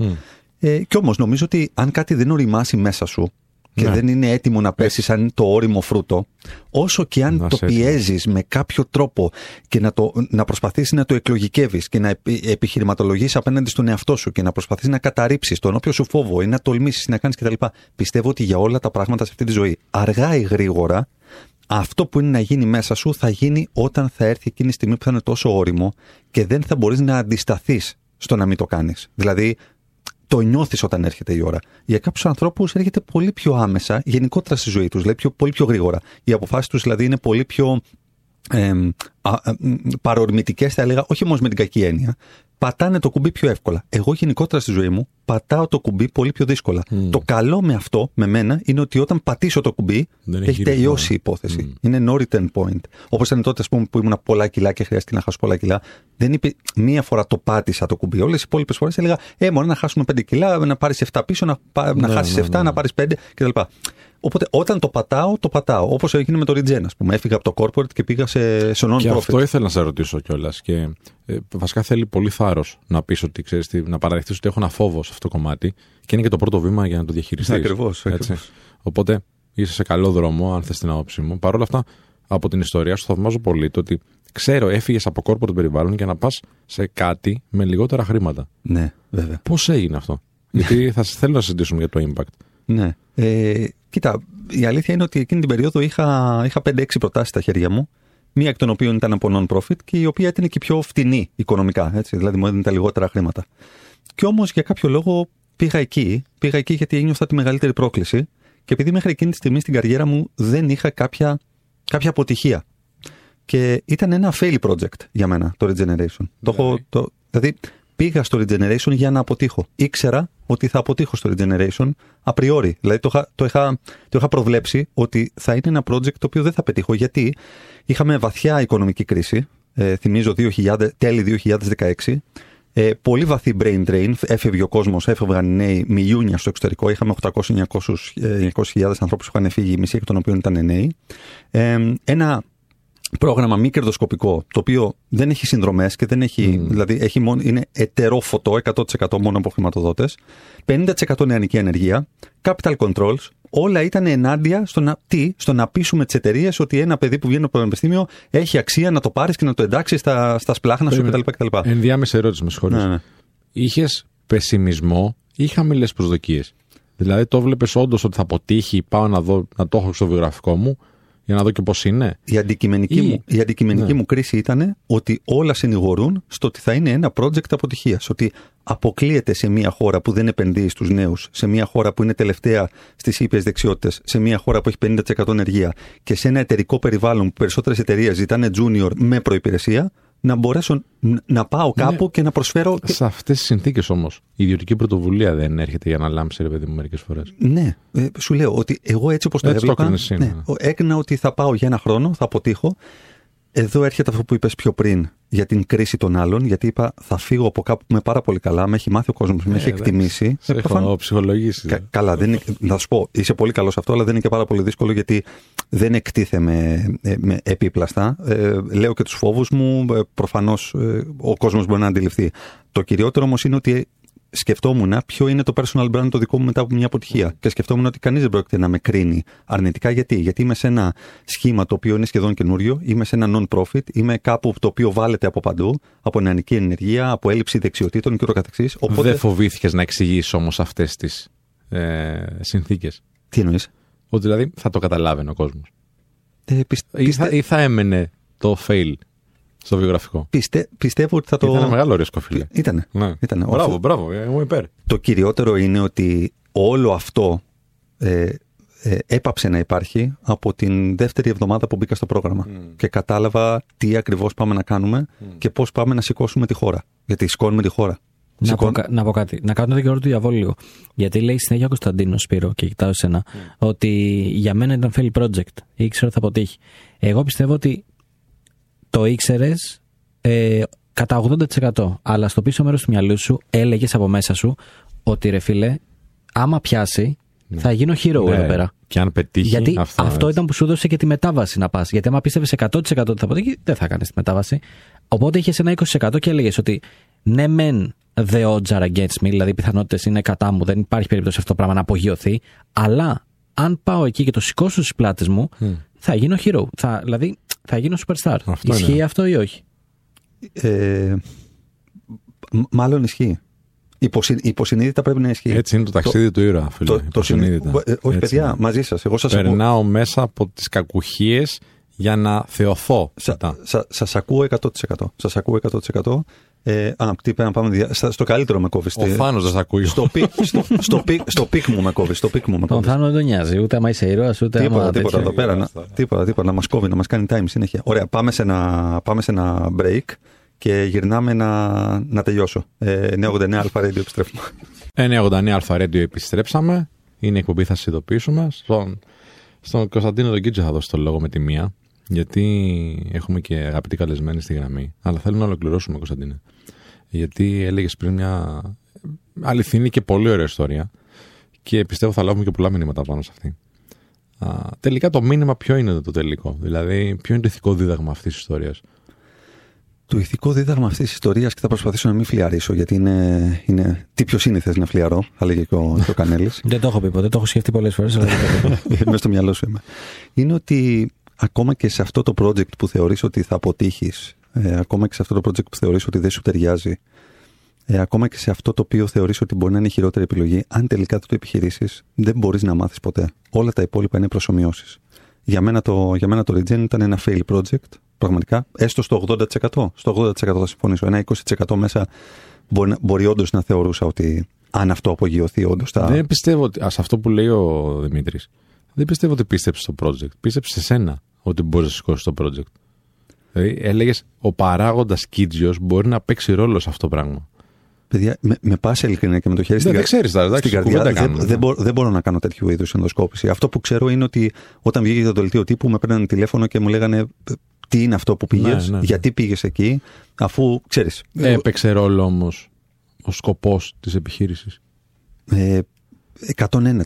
Ε, και όμως νομίζω ότι αν κάτι δεν οριμάσει μέσα σου και Ναι. δεν είναι έτοιμο να πέσει σαν το όριμο φρούτο, όσο και αν Να το σε έτοιμο. πιέζεις με κάποιο τρόπο και να, το, να προσπαθείς να το εκλογικεύεις και να επι, επιχειρηματολογείς απέναντι στον εαυτό σου και να προσπαθείς να καταρρύψεις τον όποιο σου φόβο ή να τολμήσεις να κάνεις κτλ. Πιστεύω ότι για όλα τα πράγματα σε αυτή τη ζωή, αργά ή γρήγορα, αυτό που είναι να γίνει μέσα σου θα γίνει όταν θα έρθει εκείνη η στιγμή που θα είναι τόσο όριμο και δεν θα μπορείς να αντισταθείς στο να μην το κάνεις. Δηλαδή, το νιώθεις όταν έρχεται η ώρα. Για κάποιους ανθρώπους έρχεται πολύ πιο άμεσα, γενικότερα στη ζωή τους, δηλαδή πιο, πολύ πιο γρήγορα. Οι αποφάσεις τους δηλαδή είναι πολύ πιο ε, παρορμητικές, θα έλεγα, όχι όμως με την κακή έννοια. Πατάνε το κουμπί πιο εύκολα. Εγώ γενικότερα στη ζωή μου πατάω το κουμπί πολύ πιο δύσκολα. Το καλό με αυτό, με μένα, είναι ότι όταν πατήσω το κουμπί, Δεν έχει έχει γύρισμα. τελειώσει η υπόθεση. Είναι no return point. Όπως ήταν τότε, ας πούμε, που ήμουν πολλά κιλά και χρειάστηκε να χάσω πολλά κιλά. Δεν είπε μία φορά το πάτησα το κουμπί. Όλες οι υπόλοιπες φορές έλεγα, Ε, μόνο να χάσουμε 5 κιλά, να πάρεις 7 πίσω, να, πα- να Ναι, χάσεις ναι, 7, ναι. να πάρεις 5 κτλ. Οπότε όταν το πατάω, το πατάω. Όπως έγινε με το Regen, ας πούμε. Έφυγα από το corporate και πήγα σε, σε non-profit. Και αυτό ήθελα να σε ρωτήσω κιόλας. Και ε, βασικά θέλει πολύ θάρρος να πεις ότι ξέρεις, να παραδεχτείς ότι έχω ένα φόβο σε αυτό το κομμάτι και είναι και το πρώτο βήμα για να το διαχειριστείς. Ακριβώς, ακριβώς. Οπότε είσαι σε καλό δρόμο, αν θες την άποψή μου. Παρ' όλα αυτά, από την ιστορία σου θαυμάζω πολύ το ότι ξέρω, έφυγες από κόρπο των περιβάλλον για να πας σε κάτι με λιγότερα χρήματα. Ναι, βέβαια. Πώς έγινε αυτό, Γιατί θα θέλω να συζητήσουμε για το impact. Ναι. Ε, κοίτα, η αλήθεια είναι ότι εκείνη την περίοδο είχα, είχα 5-6 προτάσεις στα χέρια μου. Μία εκ των οποίων ήταν από non-profit και η οποία ήταν και πιο φτηνή οικονομικά. Έτσι, δηλαδή μου έδινε τα λιγότερα χρήματα. Και όμως για κάποιο λόγο πήγα εκεί. Πήγα εκεί γιατί ένιωθα τη μεγαλύτερη πρόκληση. Και επειδή μέχρι εκείνη τη στιγμή στην καριέρα μου δεν είχα κάποια, κάποια αποτυχία. Και ήταν ένα fail project για μένα το Regeneration. Το έχω, το, δηλαδή πήγα στο Regeneration για να αποτύχω. Ήξερα ότι θα αποτύχω στο Regeneration απριόρι. Δηλαδή το είχα, το, είχα, το είχα προβλέψει ότι θα είναι ένα project το οποίο δεν θα πετύχω. Γιατί είχαμε βαθιά οικονομική κρίση. Ε, θυμίζω 2000, τέλη 2016. Ε, πολύ βαθύ brain drain. Έφευγε ο κόσμος, έφευγαν οι νέοι μιλιούνια στο εξωτερικό. Είχαμε 800-900.000 ανθρώπους που είχαν φύγει, η μισή εκ των οποίων ήταν νέοι. Ε, ένα πρόγραμμα μη κερδοσκοπικό, το οποίο δεν έχει συνδρομές και δεν έχει. Δηλαδή έχει μόνο, είναι ετερόφωτο 100% μόνο από χρηματοδότες. 50% νεανική ενεργεία. Capital controls. Όλα ήταν ενάντια στο να, τι, στο να πείσουμε τις εταιρείες ότι ένα παιδί που βγαίνει από το πανεπιστήμιο έχει αξία να το πάρεις και να το εντάξεις στα, στα σπλάχνα σου κτλ. κτλ. Ενδιάμεση ερώτηση, με συγχωρείτε. Ναι, ναι. Είχες πεσημισμό ή χαμηλές προσδοκίες; Δηλαδή το βλέπεις όντως ότι θα αποτύχει, πάω να, δω, να το έχω στο βιογραφικό μου για να δω και πώς είναι. Η αντικειμενική, μου, η αντικειμενική ναι. μου κρίση ήταν ότι όλα συνηγορούν στο ότι θα είναι ένα project αποτυχίας. Ότι αποκλείεται σε μια χώρα που δεν επενδύει στους νέους, σε μια χώρα που είναι τελευταία στις ήπιες δεξιότητες, σε μια χώρα που έχει 50% ενεργεία και σε ένα εταιρικό περιβάλλον που περισσότερες εταιρείες ζητάνε junior με προπηρεσία, να μπορέσω να πάω ναι. κάπου και να προσφέρω. Σε αυτές τις συνθήκες όμως, η ιδιωτική πρωτοβουλία δεν έρχεται για να λάμψει, ρε παιδί μου, μερικές φορές. Ναι, ε, σου λέω ότι εγώ έτσι όπως το έβλεπα. ναι, ναι. Έκρινα ότι θα πάω για ένα χρόνο, θα αποτύχω. Εδώ έρχεται αυτό που είπες πιο πριν για την κρίση των άλλων, γιατί είπα θα φύγω από κάπου που είμαι πάρα πολύ καλά, με έχει μάθει ο κόσμος, με έχει ε, εκτιμήσει. Σε έχω ψυχολογήσει. Κα, καλά, δεν είναι, να σου πω, είσαι πολύ καλός σε αυτό, αλλά δεν είναι και πάρα πολύ δύσκολο γιατί δεν εκτίθεμαι με, με επίπλαστα. Ε, λέω και τους φόβους μου, ε, προφανώς ε, ο κόσμος μπορεί να αντιληφθεί. Το κυριότερο όμως είναι ότι σκεφτόμουν ποιο είναι το personal brand το δικό μου μετά από μια αποτυχία. Και σκεφτόμουν ότι κανείς δεν πρόκειται να με κρίνει αρνητικά. Γιατί; Γιατί είμαι σε ένα σχήμα το οποίο είναι σχεδόν καινούριο, είμαι σε ένα non-profit, είμαι κάπου το οποίο βάλετε από παντού, από νεανική ενεργεία, από έλλειψη δεξιοτήτων και Οπότε... Δεν φοβήθηκες να εξηγήσει όμως αυτές τις ε, συνθήκες; Τι εννοείς; Ότι δηλαδή θα το καταλάβαινε ο κόσμος. Ε, ή, θα, ή θα έμενε το fail; Στο βιογραφικό. Πιστε, πιστεύω ότι θα το. Ήταν μεγάλο ρίσκο, φίλε. Ήτανε. Ναι. Ήτανε. Μπράβο, μπράβο. Εγώ υπέρ. Το κυριότερο είναι ότι όλο αυτό ε, ε, έπαψε να υπάρχει από την δεύτερη εβδομάδα που μπήκα στο πρόγραμμα. Mm. Και κατάλαβα τι ακριβώς πάμε να κάνουμε mm. και πώς πάμε να σηκώσουμε τη χώρα. Γιατί σηκώνουμε τη χώρα. Να, Σηκών... πω, να πω κάτι. Να κάνω το δικαιώριο του διαβόλου λίγο. Γιατί λέει συνέχεια ο Κωνσταντίνος Σπύρο και κοιτάω εσένα mm. ότι για μένα ήταν fail project. Ήξερα ότι θα αποτύχει. Εγώ πιστεύω ότι το ήξερες ε, κατά 80%. Αλλά στο πίσω μέρος του μυαλού σου έλεγες από μέσα σου ότι ρε φίλε, άμα πιάσει, ναι. θα γίνω hero ναι. εδώ πέρα. Και αν πετύχει. Γιατί αυτό, ήταν που σου έδωσε και τη μετάβαση να πας. Γιατί άμα πίστευες 100% ότι θα αποτύχει, δεν θα κάνεις τη μετάβαση. Οπότε είχες ένα 20% και έλεγες ότι ναι, μεν the odds are against me, δηλαδή οι πιθανότητες είναι κατά μου, δεν υπάρχει περίπτωση αυτό το πράγμα να απογειωθεί. Αλλά αν πάω εκεί και το σηκώσω στις πλάτες μου, θα γίνω hero. Θα, δηλαδή θα γίνω superstar. Αυτό ισχύει είναι. αυτό ή όχι; Ε, μάλλον ισχύει. Υποσυ, υποσυνείδητα πρέπει να ισχύει. Έτσι είναι το ταξίδι του ήρωα, φίλε. Το, το συνείδητα. Ε, όχι, παιδιά, είναι. μαζί σας. Εγώ σας Περνάω ακούω. μέσα από τις κακουχίες για να θεωθώ. Σα σα ακούω 100%. Σας ακούω 100%. Ε, α, τι να πάμε στο καλύτερο με κόβεις. Ο Θάνος δεν σε ακούει. Στο, peak, στο, στο, peak, στο peak μου με κόβεις. Στο peak μου με κόβεις. Τον Θάνο δεν τον νοιάζει. Ούτε άμα είσαι ήρωας, ούτε τίποτα, άμα. Τίποτα εδώ πέρα. Να, τίποτα, τίποτα. Να μας κόβει, να μας κάνει time συνέχεια. Ωραία, πάμε σε ένα, πάμε σε ένα break και γυρνάμε να, να τελειώσω. Ε, 989 Alpha Radio επιστρέφουμε. 989 Alpha Radio επιστρέψαμε. Είναι η εκπομπή, θα σας ειδοποιήσουμε. Στον, στον Κωνσταντίνο τον Κίτζο θα δώσω το λόγο με τη μία. Γιατί έχουμε και αγαπητοί καλεσμένοι στη γραμμή. Αλλά θέλω να ολοκληρώσουμε, Κωνσταντίνε γιατί έλεγες πριν μια αληθινή και πολύ ωραία ιστορία και πιστεύω θα λάβουμε και πολλά μηνύματα πάνω σε αυτή. Α, τελικά το μήνυμα ποιο είναι το τελικό, δηλαδή ποιο είναι το ηθικό δίδαγμα αυτής της ιστορίας; Το ηθικό δίδαγμα αυτής της ιστορίας και θα προσπαθήσω να μην φλιαρίσω, γιατί είναι, είναι τι πιο σύνηθες να φλιαρώ, θα λέγει και ο, ο Κανέλης. δεν το έχω πει ποτέ, το έχω σκεφτεί πολλές φορές. Μέσα στο μυαλό σου είμαι. Είναι ότι ακόμα και σε αυτό το project που θεωρείς ότι θα αποτύχεις, ε, ακόμα και σε αυτό το project που θεωρείς ότι δεν σου ταιριάζει, ε, ακόμα και σε αυτό το οποίο θεωρείς ότι μπορεί να είναι η χειρότερη επιλογή, αν τελικά το επιχειρήσεις, δεν μπορείς να μάθεις ποτέ. Όλα τα υπόλοιπα είναι προσωμιώσεις. Για μένα το, για μένα το Regen ήταν ένα fail project, πραγματικά, έστω στο 80%. Στο 80% θα συμφωνήσω. Ένα 20% μέσα μπορεί, μπορεί όντως να θεωρούσα ότι αν αυτό απογειωθεί όντως θα. Δεν πιστεύω ότι. Α, αυτό που λέει ο Δημήτρης. Δεν πιστεύω ότι πίστεψε στο project. Πίστεψε σε σένα ότι μπορείς να σηκώσεις το project. Δηλαδή, έλεγες ο παράγοντας Κίτζιος μπορεί να παίξει ρόλο σε αυτό το πράγμα. Παιδιά, με, με πάσα ειλικρινά και με το χέρι δεν, στην, ξέρεις, δεν στην καρδιά, δεν, δεν, μπορώ, δεν μπορώ να κάνω τέτοιου είδους ενδοσκόπηση. Αυτό που ξέρω είναι ότι όταν βγήκε το δελτίο τύπου, με παίρνανε τηλέφωνο και μου λέγανε τι είναι αυτό που πήγες, ναι, ναι, ναι. γιατί πήγες εκεί, αφού ξέρεις. Έπαιξε ρόλο όμως ο σκοπός της επιχείρησης. Ε, 101%.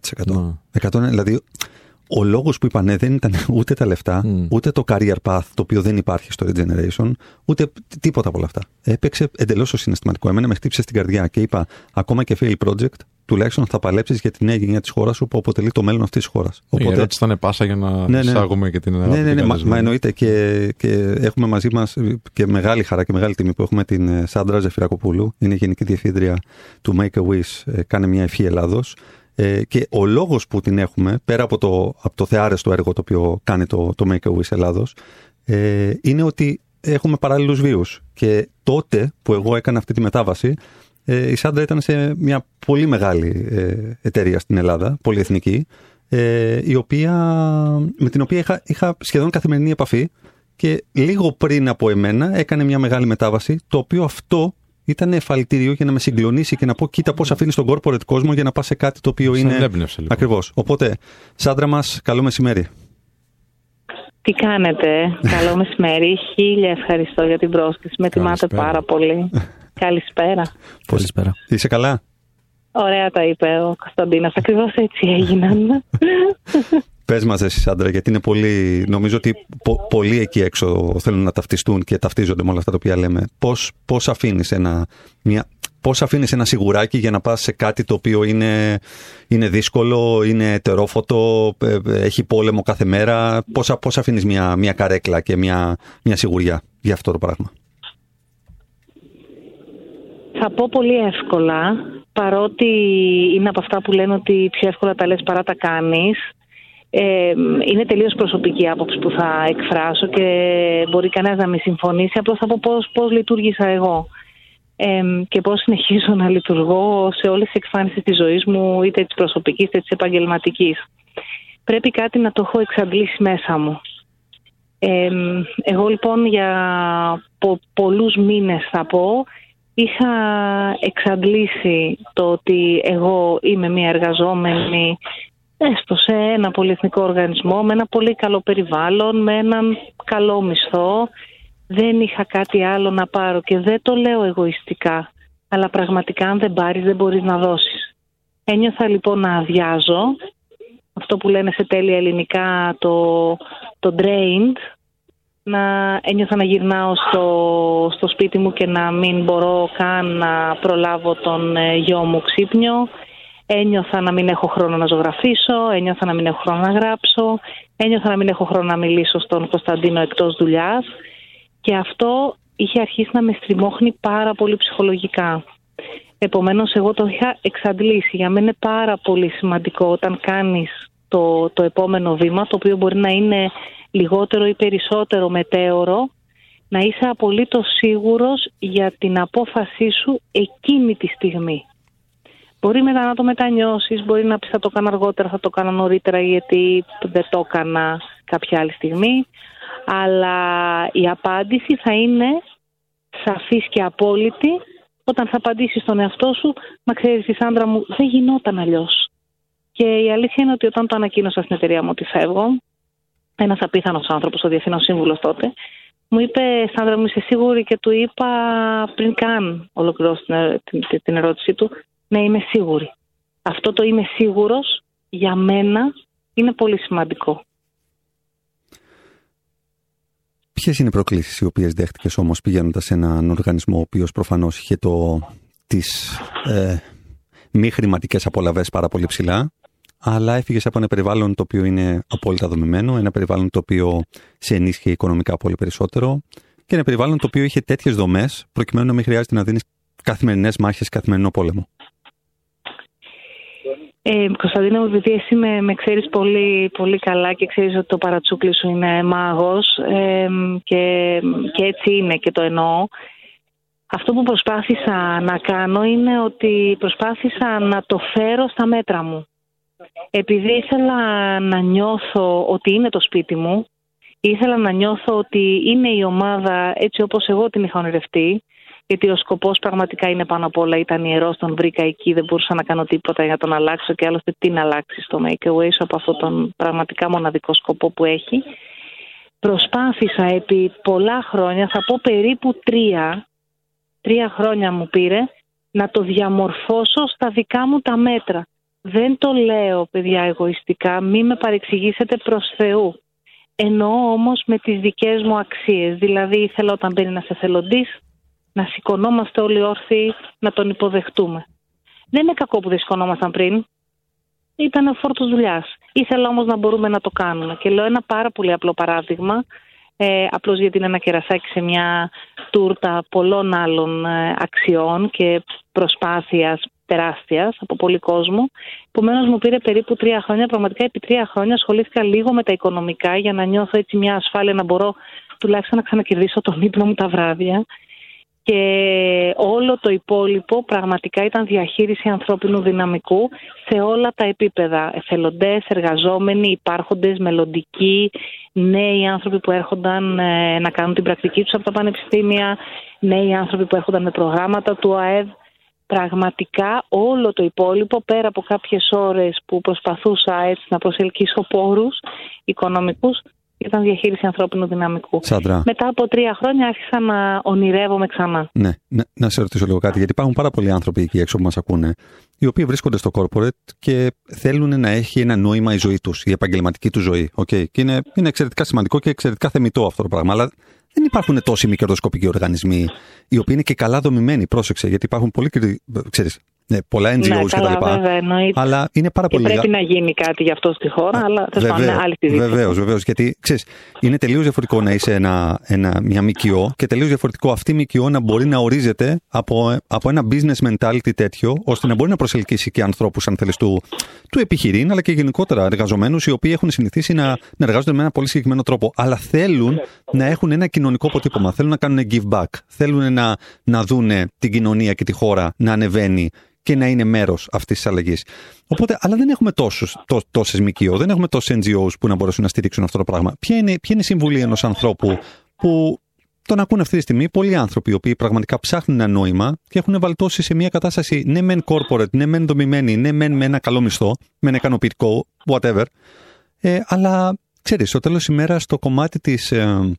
101%. Δηλαδή, ο λόγος που είπα ναι δεν ήταν ούτε τα λεφτά, mm. ούτε το career path το οποίο δεν υπάρχει στο Regeneration, ούτε τίποτα από όλα αυτά. Έπαιξε εντελώς το συναισθηματικό. Εμένα με χτύπησε στην καρδιά και είπα, ακόμα και fail project, τουλάχιστον θα παλέψεις για την νέα γενιά της χώρας σου που αποτελεί το μέλλον αυτής της χώρας. Οπότε... Η ερώτηση ήταν πάσα για να ναι, ναι. εισάγουμε και την Ελλάδα. Ναι, ναι, ναι, μα, μα εννοείται και, και έχουμε μαζί μας και μεγάλη χαρά και μεγάλη τιμή που έχουμε την ε, Σάντρα Ζεφυρακοπούλου. Είναι γενική διευθύντρια του Make a Wish, ε, κάνει μια ευχή Ελλάδος. Ε, και ο λόγος που την έχουμε, πέρα από το, από το θεάρεστο έργο το οποίο κάνει το, το Make a Wish Ελλάδος, ε, είναι ότι έχουμε παράλληλους βίους. Και τότε που εγώ έκανα αυτή τη μετάβαση, ε, η Σάντρα ήταν σε μια πολύ μεγάλη ε, εταιρεία στην Ελλάδα, πολυεθνική, ε, η οποία, με την οποία είχα, είχα σχεδόν καθημερινή επαφή και λίγο πριν από εμένα έκανε μια μεγάλη μετάβαση, το οποίο αυτό ήταν εφαλτήριο για να με συγκλονίσει και να πω: Κοίτα πώς αφήνεις τον corporate κόσμο για να πας σε κάτι το οποίο είναι. Λοιπόν. Ακριβώς. Οπότε, Σάντρα μας, καλό μεσημέρι. Τι κάνετε, καλό μεσημέρι. Χίλια ευχαριστώ για την πρόσκληση. Με τιμάτε πάρα πολύ. Καλησπέρα. Καλησπέρα. Είσαι καλά; Ωραία τα είπε ο Κωνσταντίνος. Ακριβώς έτσι έγιναν. Πες μας, εσύ, Άντρα, γιατί είναι πολύ. Νομίζω ότι πο, πολλοί εκεί έξω θέλουν να ταυτιστούν και ταυτίζονται με όλα αυτά τα οποία λέμε. Πώς πώς αφήνεις ένα, μια, πώς αφήνεις ένα σιγουράκι για να πας σε κάτι το οποίο είναι, είναι δύσκολο, είναι ετερόφωτο, ε, ε, έχει πόλεμο κάθε μέρα. Πώς, πώς αφήνεις μια, μια καρέκλα και μια, μια σιγουριά για αυτό το πράγμα; Θα πω πολύ εύκολα, παρότι είναι από αυτά που λένε ότι πιο εύκολα τα λες παρά τα κάνεις. Ε, είναι τελείως προσωπική άποψη που θα εκφράσω και μπορεί κανένας να μην συμφωνήσει. Απλώς θα πω πώς, πώς λειτουργήσα εγώ ε, και πώς συνεχίζω να λειτουργώ σε όλες τις εκφάνσεις της ζωής μου, είτε της προσωπικής είτε της επαγγελματικής. Πρέπει κάτι να το έχω εξαντλήσει μέσα μου. Ε, εγώ λοιπόν για πο, πολλούς μήνες θα πω είχα εξαντλήσει το ότι εγώ είμαι μια εργαζόμενη έστω σε ένα πολυεθνικό οργανισμό, με ένα πολύ καλό περιβάλλον, με έναν καλό μισθό. Δεν είχα κάτι άλλο να πάρω και δεν το λέω εγωιστικά, αλλά πραγματικά αν δεν πάρεις δεν μπορείς να δώσεις. Ένιωθα λοιπόν να αδειάζω, αυτό που λένε σε τέλεια ελληνικά το, το drained, να ένιωθα να γυρνάω στο, στο σπίτι μου και να μην μπορώ καν να προλάβω τον ε, γιο μου ξύπνιο. Ένιωθα να μην έχω χρόνο να ζωγραφίσω, ένιωθα να μην έχω χρόνο να γράψω, ένιωθα να μην έχω χρόνο να μιλήσω στον Κωνσταντίνο εκτός δουλειάς και αυτό είχε αρχίσει να με στριμώχνει πάρα πολύ ψυχολογικά. Επομένως εγώ το είχα εξαντλήσει. Για μένα είναι πάρα πολύ σημαντικό όταν κάνεις το, το επόμενο βήμα, το οποίο μπορεί να είναι λιγότερο ή περισσότερο μετέωρο, να είσαι απολύτως σίγουρος για την απόφασή σου εκείνη τη στιγμή. Μπορεί μετά να το μετανιώσεις, μπορεί να πεις θα το κάνω αργότερα, θα το κάνω νωρίτερα γιατί δεν το έκανα κάποια άλλη στιγμή. Αλλά η απάντηση θα είναι σαφής και απόλυτη όταν θα απαντήσεις στον εαυτό σου «Μα ξέρεις η Σάντρα μου δεν γινόταν αλλιώς. Και η αλήθεια είναι ότι όταν το ανακοίνωσα στην εταιρεία μου ότι φεύγω, ένας απίθανος άνθρωπος, ο διευθύνων σύμβουλος τότε, μου είπε, Σάντρα μου είσαι σίγουρη; και του είπα πριν καν ολοκληρώσει την, την, την ερώτησή του, ναι είμαι σίγουρη. Αυτό το είμαι σίγουρος για μένα είναι πολύ σημαντικό. Ποιες είναι οι προκλήσεις οι οποίες δέχτηκες όμως πηγαίνοντας σε έναν οργανισμό ο οποίος προφανώς είχε το, τις ε, μη χρηματικές απολαυές πάρα πολύ ψηλά αλλά έφυγες από ένα περιβάλλον το οποίο είναι απόλυτα δομημένο, ένα περιβάλλον το οποίο σε ενίσχυε οικονομικά πολύ περισσότερο και ένα περιβάλλον το οποίο είχε τέτοιες δομές προκειμένου να μην χρειάζεται να δίνεις καθημερινές μάχες, καθημερινό πόλεμο. Ε, Κωνσταντίνα μου, επειδή εσύ με, με ξέρεις πολύ, πολύ καλά και ξέρεις ότι το παρατσούκλι σου είναι μάγος ε, και, και έτσι είναι και το εννοώ. Αυτό που προσπάθησα να κάνω είναι ότι προσπάθησα να το φέρω στα μέτρα μου. Επειδή ήθελα να νιώθω ότι είναι το σπίτι μου, ήθελα να νιώθω ότι είναι η ομάδα έτσι όπως εγώ την είχα ονειρευτεί, γιατί ο σκοπός πραγματικά είναι πάνω απ' όλα. Ήταν ιερός, τον βρήκα εκεί, δεν μπορούσα να κάνω τίποτα για να τον αλλάξω και άλλωστε τι να αλλάξεις το Make a Wish από αυτόν τον πραγματικά μοναδικό σκοπό που έχει. Προσπάθησα επί πολλά χρόνια, θα πω περίπου τρία, τρία χρόνια μου πήρε, να το διαμορφώσω στα δικά μου τα μέτρα. Δεν το λέω, παιδιά, εγωιστικά, μη με παρεξηγήσετε προς Θεού. Εννοώ όμως με τις δικές μου αξίες. Δηλαδή ήθελα όταν μπαίνει ένας εθελοντής να σηκωνόμαστε όλοι όρθιοι να τον υποδεχτούμε. Δεν είναι κακό που δεν σηκωνόμασταν πριν. Ήταν φόρτος δουλειάς. Ήθελα όμως να μπορούμε να το κάνουμε. Και λέω ένα πάρα πολύ απλό παράδειγμα. Ε, Απλώς γιατί είναι ένα κερασάκι σε μια τούρτα πολλών άλλων ε, αξιών και προσπάθειας τεράστιας από πολύ κόσμο. Επομένως, μου πήρε περίπου τρία χρόνια. Πραγματικά, επί τρία χρόνια ασχολήθηκα λίγο με τα οικονομικά για να νιώθω έτσι μια ασφάλεια να μπορώ τουλάχιστον να ξανακερδίσω τον ύπνο μου τα βράδια και όλο το υπόλοιπο πραγματικά ήταν διαχείριση ανθρώπινου δυναμικού σε όλα τα επίπεδα. Εθελοντές, εργαζόμενοι, υπάρχοντες, μελλοντικοί, νέοι άνθρωποι που έρχονταν ε, να κάνουν την πρακτική τους από τα πανεπιστήμια, νέοι άνθρωποι που έρχονταν με προγράμματα του ΑΕΔ. Πραγματικά όλο το υπόλοιπο, πέρα από κάποιες ώρες που προσπαθούσα έτσι να προσελκύσω πόρους οικονομικούς, ήταν διαχείριση ανθρώπινου δυναμικού. Σάντρα. Μετά από τρία χρόνια άρχισα να ονειρεύομαι ξανά. Ναι, ναι, να σε ρωτήσω λίγο κάτι, γιατί υπάρχουν πάρα πολλοί άνθρωποι εκεί έξω που μας ακούνε, οι οποίοι βρίσκονται στο corporate και θέλουν να έχει ένα νόημα η ζωή τους, η επαγγελματική τους ζωή. Okay. Και είναι, είναι εξαιρετικά σημαντικό και εξαιρετικά θεμητό αυτό το πράγμα. Αλλά δεν υπάρχουν τόσοι μη κερδοσκοπικοί οργανισμοί, οι οποίοι είναι και καλά δομημένοι. Πρόσεξε, γιατί υπάρχουν πολλοί, ξέρεις, ναι, πολλά NGOs ναι, κτλ. Αλλά είναι πάρα πολύ. Πρέπει να γίνει κάτι γι' αυτό στη χώρα, αλλά θα είναι άλλη συζήτηση. Βεβαίως, βεβαίως. Γιατί ξέρεις, είναι τελείως διαφορετικό να είσαι ένα, ένα, μια ΜΚΟ και τελείως διαφορετικό αυτή η ΜΚΟ να μπορεί να ορίζεται από, από ένα business mentality τέτοιο, ώστε να μπορεί να προσελκύσει και ανθρώπους, αν θέλεις, του, του επιχειρήν, αλλά και γενικότερα εργαζομένους, οι οποίοι έχουν συνηθίσει να, να εργάζονται με ένα πολύ συγκεκριμένο τρόπο. Αλλά θέλουν να έχουν ένα κοινωνικό αποτύπωμα. Θέλουν να κάνουν give back. Θέλουν να, να δουν την κοινωνία και τη χώρα να ανεβαίνει και να είναι μέρος αυτής της αλλαγής. Οπότε, αλλά δεν έχουμε τόσες ΜΚΟ, δεν έχουμε τόσε NGOs που να μπορέσουν να στηρίξουν αυτό το πράγμα. Ποια είναι, ποια είναι η συμβουλή ενός ανθρώπου που τον ακούν αυτή τη στιγμή πολλοί άνθρωποι οι οποίοι πραγματικά ψάχνουν ένα νόημα και έχουν βαλτώσει σε μια κατάσταση ναι μεν corporate, ναι μεν δομημένη, ναι μεν με ένα καλό μισθό, με ένα ικανοποιητικό, whatever. Ε, αλλά ξέρεις, στο τέλος ημέρας στο κομμάτι της ε,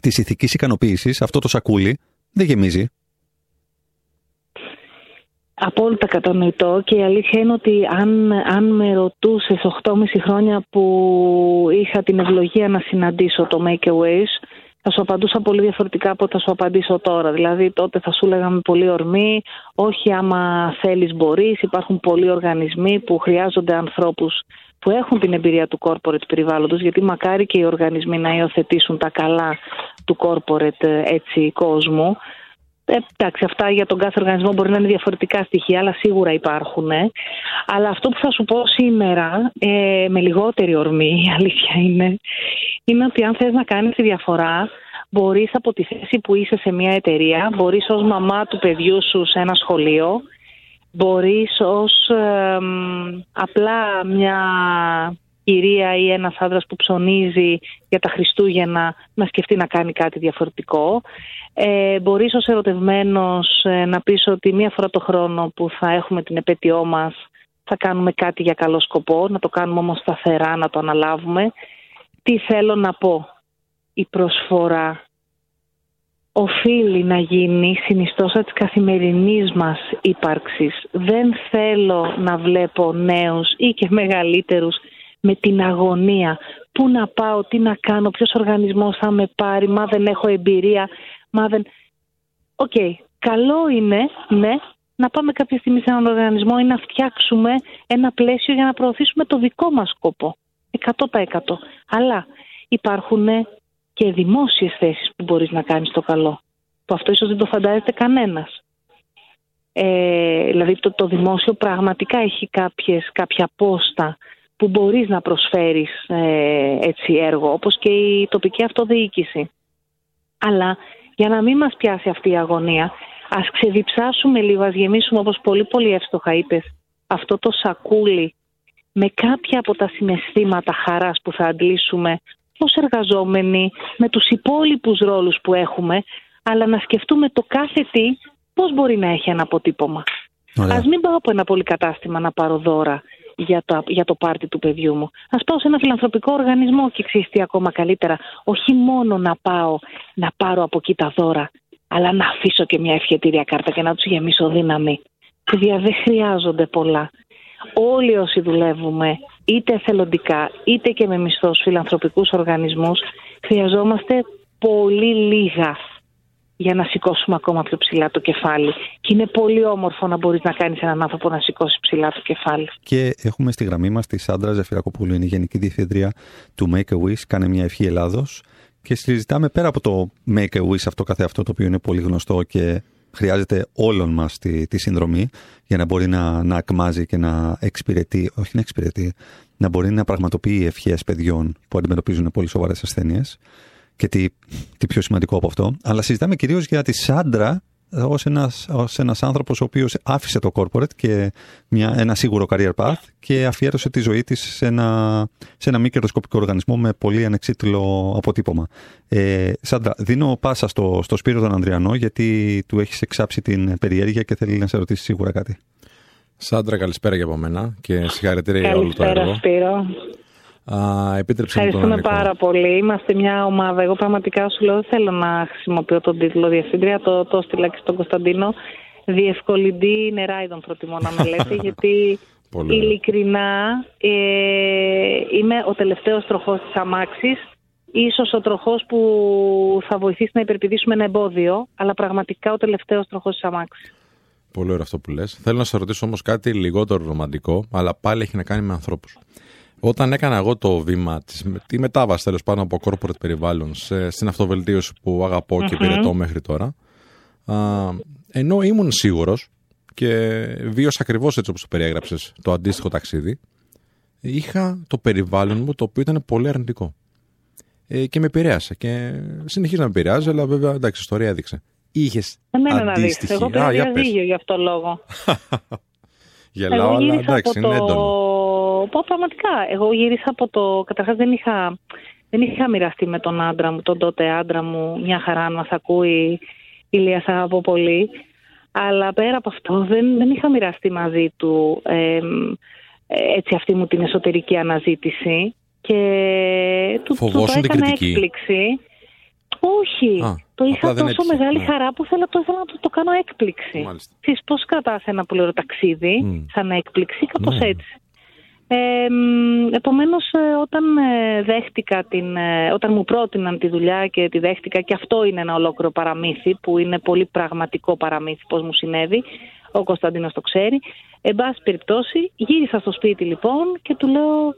της ηθικής ικανοποίησης, αυτό το σακούλι δεν γεμίζει. Απόλυτα κατανοητό και η αλήθεια είναι ότι αν, αν με ρωτούσες 8,5 χρόνια που είχα την ευλογία να συναντήσω το Make a Wish, θα σου απαντούσα πολύ διαφορετικά από ό,τι θα σου απαντήσω τώρα. Δηλαδή τότε θα σου έλεγα με πολύ ορμή, όχι άμα θέλεις μπορείς, υπάρχουν πολλοί οργανισμοί που χρειάζονται ανθρώπους που έχουν την εμπειρία του corporate περιβάλλοντος, γιατί μακάρι και οι οργανισμοί να υιοθετήσουν τα καλά του corporate έτσι κόσμου. Ε, εντάξει, αυτά για τον κάθε οργανισμό μπορεί να είναι διαφορετικά στοιχεία, αλλά σίγουρα υπάρχουν. Αλλά αυτό που θα σου πω σήμερα, ε, με λιγότερη ορμή, η αλήθεια είναι, είναι ότι αν θες να κάνεις τη διαφορά, μπορείς από τη θέση που είσαι σε μια εταιρεία, μπορείς ως μαμά του παιδιού σου σε ένα σχολείο, μπορείς ως απλά μια κυρία ή ένας άντρας που ψωνίζει για τα Χριστούγεννα να σκεφτεί να κάνει κάτι διαφορετικό. Ε, μπορείς ως ερωτευμένος ε, να πεις ότι μία φορά το χρόνο που θα έχουμε την επέτειό μας θα κάνουμε κάτι για καλό σκοπό, να το κάνουμε όμως σταθερά, να το αναλάβουμε. Τι θέλω να πω; Η προσφορά οφείλει να γίνει συνιστώσα της καθημερινής μας ύπαρξης. Δεν θέλω να βλέπω νέους ή και μεγαλύτερους με την αγωνία. Πού να πάω, τι να κάνω, ποιος οργανισμός θα με πάρει, μα δεν έχω εμπειρία, μα δεν... Οκ, καλό είναι, ναι, να πάμε κάποια στιγμή σε έναν οργανισμό ή να φτιάξουμε ένα πλαίσιο για να προωθήσουμε το δικό μας σκοπό. 100%. Αλλά υπάρχουν και δημόσιες θέσεις που μπορείς να κάνεις το καλό. Που αυτό ίσως δεν το φαντάζεται κανένας. Ε, δηλαδή το, το δημόσιο πραγματικά έχει κάποιες, κάποια πόστα που μπορείς να προσφέρεις ε, έτσι έργο, όπως και η τοπική αυτοδιοίκηση. Αλλά για να μην μας πιάσει αυτή η αγωνία, ας ξεδιψάσουμε λίγο, ας γεμίσουμε όπως πολύ πολύ εύστοχα είπες, αυτό το σακούλι με κάποια από τα συναισθήματα χαράς που θα αντλήσουμε ως εργαζόμενοι, με τους υπόλοιπους ρόλους που έχουμε, αλλά να σκεφτούμε το κάθε τι πώς μπορεί να έχει ένα αποτύπωμα. Ωραία. Ας μην πάω από ένα πολυκατάστημα να πάρω δώρα για το, για το πάρτι του παιδιού μου. Ας πάω σε ένα φιλανθρωπικό οργανισμό και ξέρει ακόμα καλύτερα. Όχι μόνο να πάω να πάρω από εκεί τα δώρα, αλλά να αφήσω και μια ευχετήρια κάρτα και να τους γεμίσω δύναμη. Παιδιά δεν χρειάζονται πολλά. Όλοι όσοι δουλεύουμε, είτε εθελοντικά, είτε και με μισθούς φιλανθρωπικούς οργανισμούς, χρειαζόμαστε πολύ λίγα για να σηκώσουμε ακόμα πιο ψηλά το κεφάλι. Και είναι πολύ όμορφο να μπορείς να κάνεις έναν άνθρωπο να σηκώσει ψηλά το κεφάλι. Και έχουμε στη γραμμή μας τη Σάντρα Ζεφυρακοπούλου, είναι η Γενική Διευθύντρια του Make a Wish, κάνε μια ευχή Ελλάδος. Και συζητάμε πέρα από το Make a Wish αυτό καθεαυτό το οποίο είναι πολύ γνωστό και χρειάζεται όλων μας τη, τη συνδρομή για να μπορεί να, να ακμάζει και να εξυπηρετεί, όχι να εξυπηρετεί, να μπορεί να πραγματοποιεί ευχές παιδιών που αντιμετωπίζουν πολύ σοβαρές ασθένειες και τι, τι πιο σημαντικό από αυτό. Αλλά συζητάμε κυρίως για τη Σάντρα ως ένας, ως ένας άνθρωπος ο οποίος άφησε το corporate και μια, ένα σίγουρο career path και αφιέρωσε τη ζωή της σε ένα, σε ένα μη κερδοσκοπικό οργανισμό με πολύ ανεξίτηλο αποτύπωμα. Ε, Σάντρα, δίνω πάσα στο, στο Σπύρο τον Ανδριανό γιατί του έχεις εξάψει την περιέργεια και θέλει να σε ρωτήσει σίγουρα κάτι. Σάντρα, καλησπέρα για από μένα και συγχαρητήρια για όλο το έργο. Σπύρο. Α, επίτρεψε Ευχαριστούμε πάρα πολύ. Είμαστε μια ομάδα. Εγώ πραγματικά σου λέω δεν θέλω να χρησιμοποιώ τον τίτλο Διευθύντρια. Το, το στείλα και στον Κωνσταντίνο. Διευκολυντή νεράιδων προτιμώ να με λέτε γιατί ειλικρινά ε, είμαι ο τελευταίος τροχός της αμάξης ίσως ο τροχός που θα βοηθήσει να υπερπηδήσουμε ένα εμπόδιο αλλά πραγματικά ο τελευταίος τροχός της αμάξης. Πολύ ωραίο αυτό που λες. Θέλω να σε ρωτήσω όμως κάτι λιγότερο ρομαντικό αλλά πάλι έχει να κάνει με ανθρώπους. Όταν έκανα εγώ το βήμα, της μετάβαση τέλος πάντων από corporate περιβάλλον σε, στην αυτοβελτίωση που αγαπώ και υπηρετώ μέχρι τώρα, α, ενώ ήμουν σίγουρος και βίωσα ακριβώς έτσι όπως το περιέγραψες το αντίστοιχο ταξίδι, είχα το περιβάλλον μου το οποίο ήταν πολύ αρνητικό. Ε, και με επηρέασε. Και συνεχίζει να με επηρεάζει, αλλά βέβαια εντάξει, η ιστορία έδειξε. Είχες αντίστοιχη. Εγώ πήρα διαζύγιο γι' αυτό λόγο. Γελάω, αλλά εντάξει, είναι έντονο πω πραγματικά. Εγώ γύρισα από το. Καταρχάς δεν είχα, δεν είχα μοιραστεί με τον άντρα μου, τον τότε άντρα μου, μια χαρά αν μας ακούει. Ηλία, σ' αγαπώ πολύ. Αλλά πέρα από αυτό δεν, δεν είχα μοιραστεί μαζί του ε, έτσι αυτή μου την εσωτερική αναζήτηση και του, του το έκανα έκπληξη. Όχι, το είχα τόσο μεγάλη ναι. χαρά που θέλω, το ήθελα να το, το κάνω έκπληξη. Ξέρεις πώς κρατάς ένα ταξίδι mm. σαν έκπληξη, κάπως ναι. έτσι. Ε, επομένως όταν ε, δέχτηκα την, ε, όταν μου πρότειναν τη δουλειά και τη δέχτηκα και αυτό είναι ένα ολόκληρο παραμύθι που είναι πολύ πραγματικό παραμύθι πώς μου συνέβη, ο Κωνσταντίνος το ξέρει. Εν πάση περιπτώσει γύρισα στο σπίτι λοιπόν και του λέω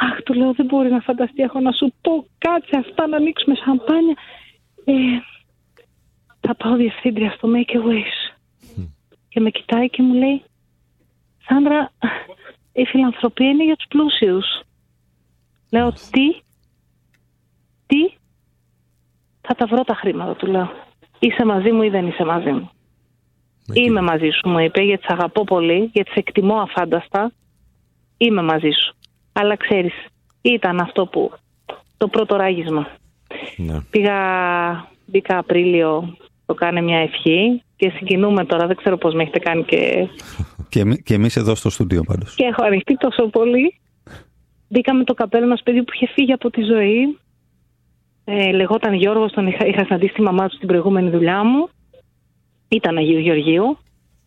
Αχ, του λέω δεν μπορεί να φανταστεί έχω να σου πω κάτσε αυτά να ανοίξουμε σαμπάνια. Ε, θα πάω διευθύντρια στο Make a Wish. Και με κοιτάει και μου λέει Σάντρα, η φιλανθρωπία είναι για τους πλούσιους. Λέω τι, τι, θα τα βρω τα χρήματα του λέω. Είσαι μαζί μου ή δεν είσαι μαζί μου; Είμαι μαζί σου μου είπε γιατί σε αγαπώ πολύ, γιατί σε εκτιμώ αφάνταστα. Είμαι μαζί σου. Αλλά ξέρεις, ήταν αυτό που το πρώτο ράγισμα. Ναι. Πήγα, μπήκα Απρίλιο, το κάνει μια ευχή και συγκινούμε τώρα, δεν ξέρω πώς με έχετε κάνει και... και, και εμείς εδώ στο στούντιο πάντως. Και έχω ανοιχτεί τόσο πολύ. Μπήκαμε το καπέλο ενός παιδί που είχε φύγει από τη ζωή. Ε, λεγόταν Γιώργος, τον είχα, είχα συναντήσει τη μαμά του στην προηγούμενη δουλειά μου. Ήταν Αγίου Γεωργίου.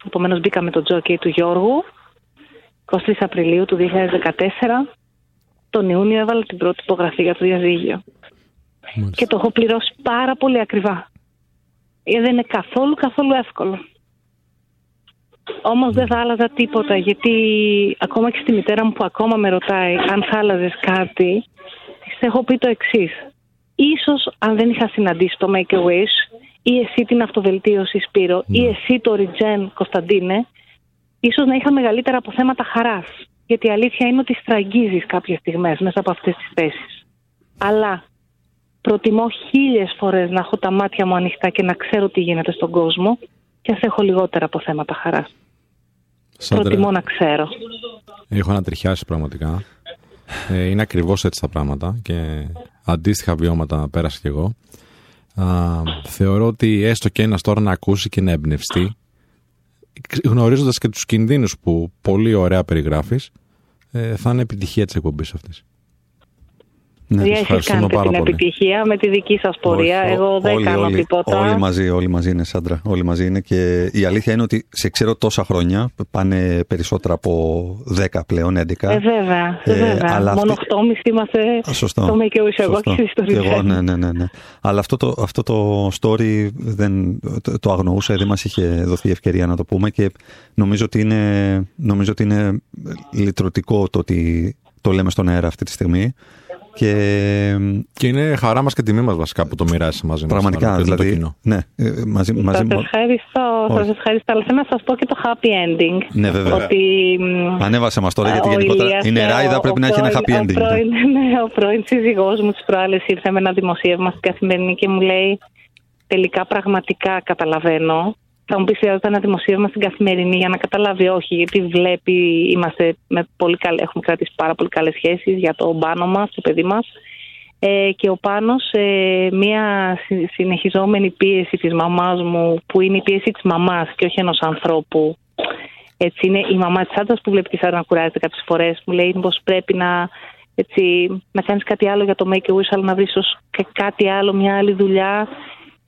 Επομένως μπήκαμε το τζόκι του Γιώργου. 23 Απριλίου του 2014. Τον Ιούνιο έβαλα την πρώτη υπογραφή για το διαζύγιο. Και το έχω πληρώσει πάρα πολύ ακριβά. Ε, δεν είναι καθόλου καθόλου εύκολο. Όμως δεν θα άλλαζα τίποτα γιατί ακόμα και στη μητέρα μου που ακόμα με ρωτάει αν θα άλλαζες κάτι, της έχω πει το εξής. Ίσως αν δεν είχα συναντήσει το Make a Wish ή εσύ την αυτοβελτίωση Σπύρο ή εσύ το Regen Κωνσταντίνε, ίσως να είχα μεγαλύτερα αποθέματα χαράς. Γιατί η αλήθεια είναι ότι στραγγίζεις κάποιες στιγμές μέσα από αυτές τις θέσεις. Αλλά προτιμώ χίλιες φορές να έχω τα μάτια μου ανοιχτά και να ξέρω τι γίνεται στον κόσμο και ας έχω λιγότερα αποθέματα χαράς. Σάντρα, Προτιμώ να ξέρω. Έχω ανατριχιάσει πραγματικά. Ε, είναι ακριβώς έτσι τα πράγματα και αντίστοιχα βιώματα πέρασα κι εγώ. Α, θεωρώ ότι έστω και ένας τώρα να ακούσει και να εμπνευστεί, γνωρίζοντας και τους κινδύνους που πολύ ωραία περιγράφεις, ε, θα είναι επιτυχία της εκπομπής αυτής. Ναι, Εσείς ευχαριστούμε κάνετε πάρα την πολύ. επιτυχία με τη δική σας πορεία. Όχι, Εγώ δεν όλοι, κάνω όλοι, τίποτα. Όλοι μαζί, όλοι μαζί είναι, Σάντρα. Όλοι μαζί είναι. Και η αλήθεια είναι ότι σε ξέρω τόσα χρόνια, πάνε περισσότερα από 10 πλέον, 11. Ε, βέβαια, Ε, βέβαια. αλλά Μόνο αυτή- 8,5 είμαστε Α, Σωστό. στο Make a Wish, εγώ Σωστό. και εσείς στο Και εγώ, Regen. ναι, ναι, ναι, ναι. Αλλά αυτό το, αυτό το story δεν, το, το αγνοούσα, δεν μας είχε δοθεί ευκαιρία να το πούμε και νομίζω ότι είναι, νομίζω ότι είναι λυτρωτικό το ότι το λέμε στον αέρα αυτή τη στιγμή. Και Και είναι χαρά μας και τιμή μας βασικά που το μοιράζει μαζί μας. πραγματικά, δηλαδή, ναι, ε, μαζί, μαζί Σας μου- ευχαριστώ, Όχι. σας ευχαριστώ. Αλλά θέλω να σας πω και το happy ending. Ναι, βέβαια. Ότι μ, Ανέβασε μας τώρα, γιατί ο γενικότερα Ηλίας, η νεράιδα ο- πρέπει ο να έχει ένα πρώην- happy ending. Ο πρώην, ναι, ο πρώην σύζυγός μου τις προάλλες ήρθε με ένα δημοσίευμα στην Καθημερινή και μου λέει τελικά πραγματικά καταλαβαίνω. Θα μου πεις χρειάζεται ένα δημοσίευμα στην Καθημερινή για να καταλάβει όχι, γιατί βλέπει, είμαστε με πολύ καλέ, έχουμε κρατήσει πάρα πολύ καλές σχέσεις για το μπάνο μας, το παιδί μας. Ε, και ο Πάνος ε, μια συ- συνεχιζόμενη πίεση της μαμάς μου που είναι η πίεση της μαμάς και όχι ενός ανθρώπου έτσι είναι η μαμά της άντρας που βλέπει τη Σάρα να κουράζεται κάποιες φορές μου λέει πως πρέπει να, έτσι, να κάνεις κάτι άλλο για το Make a Wish αλλά να βρεις ίσως και κάτι άλλο, μια άλλη δουλειά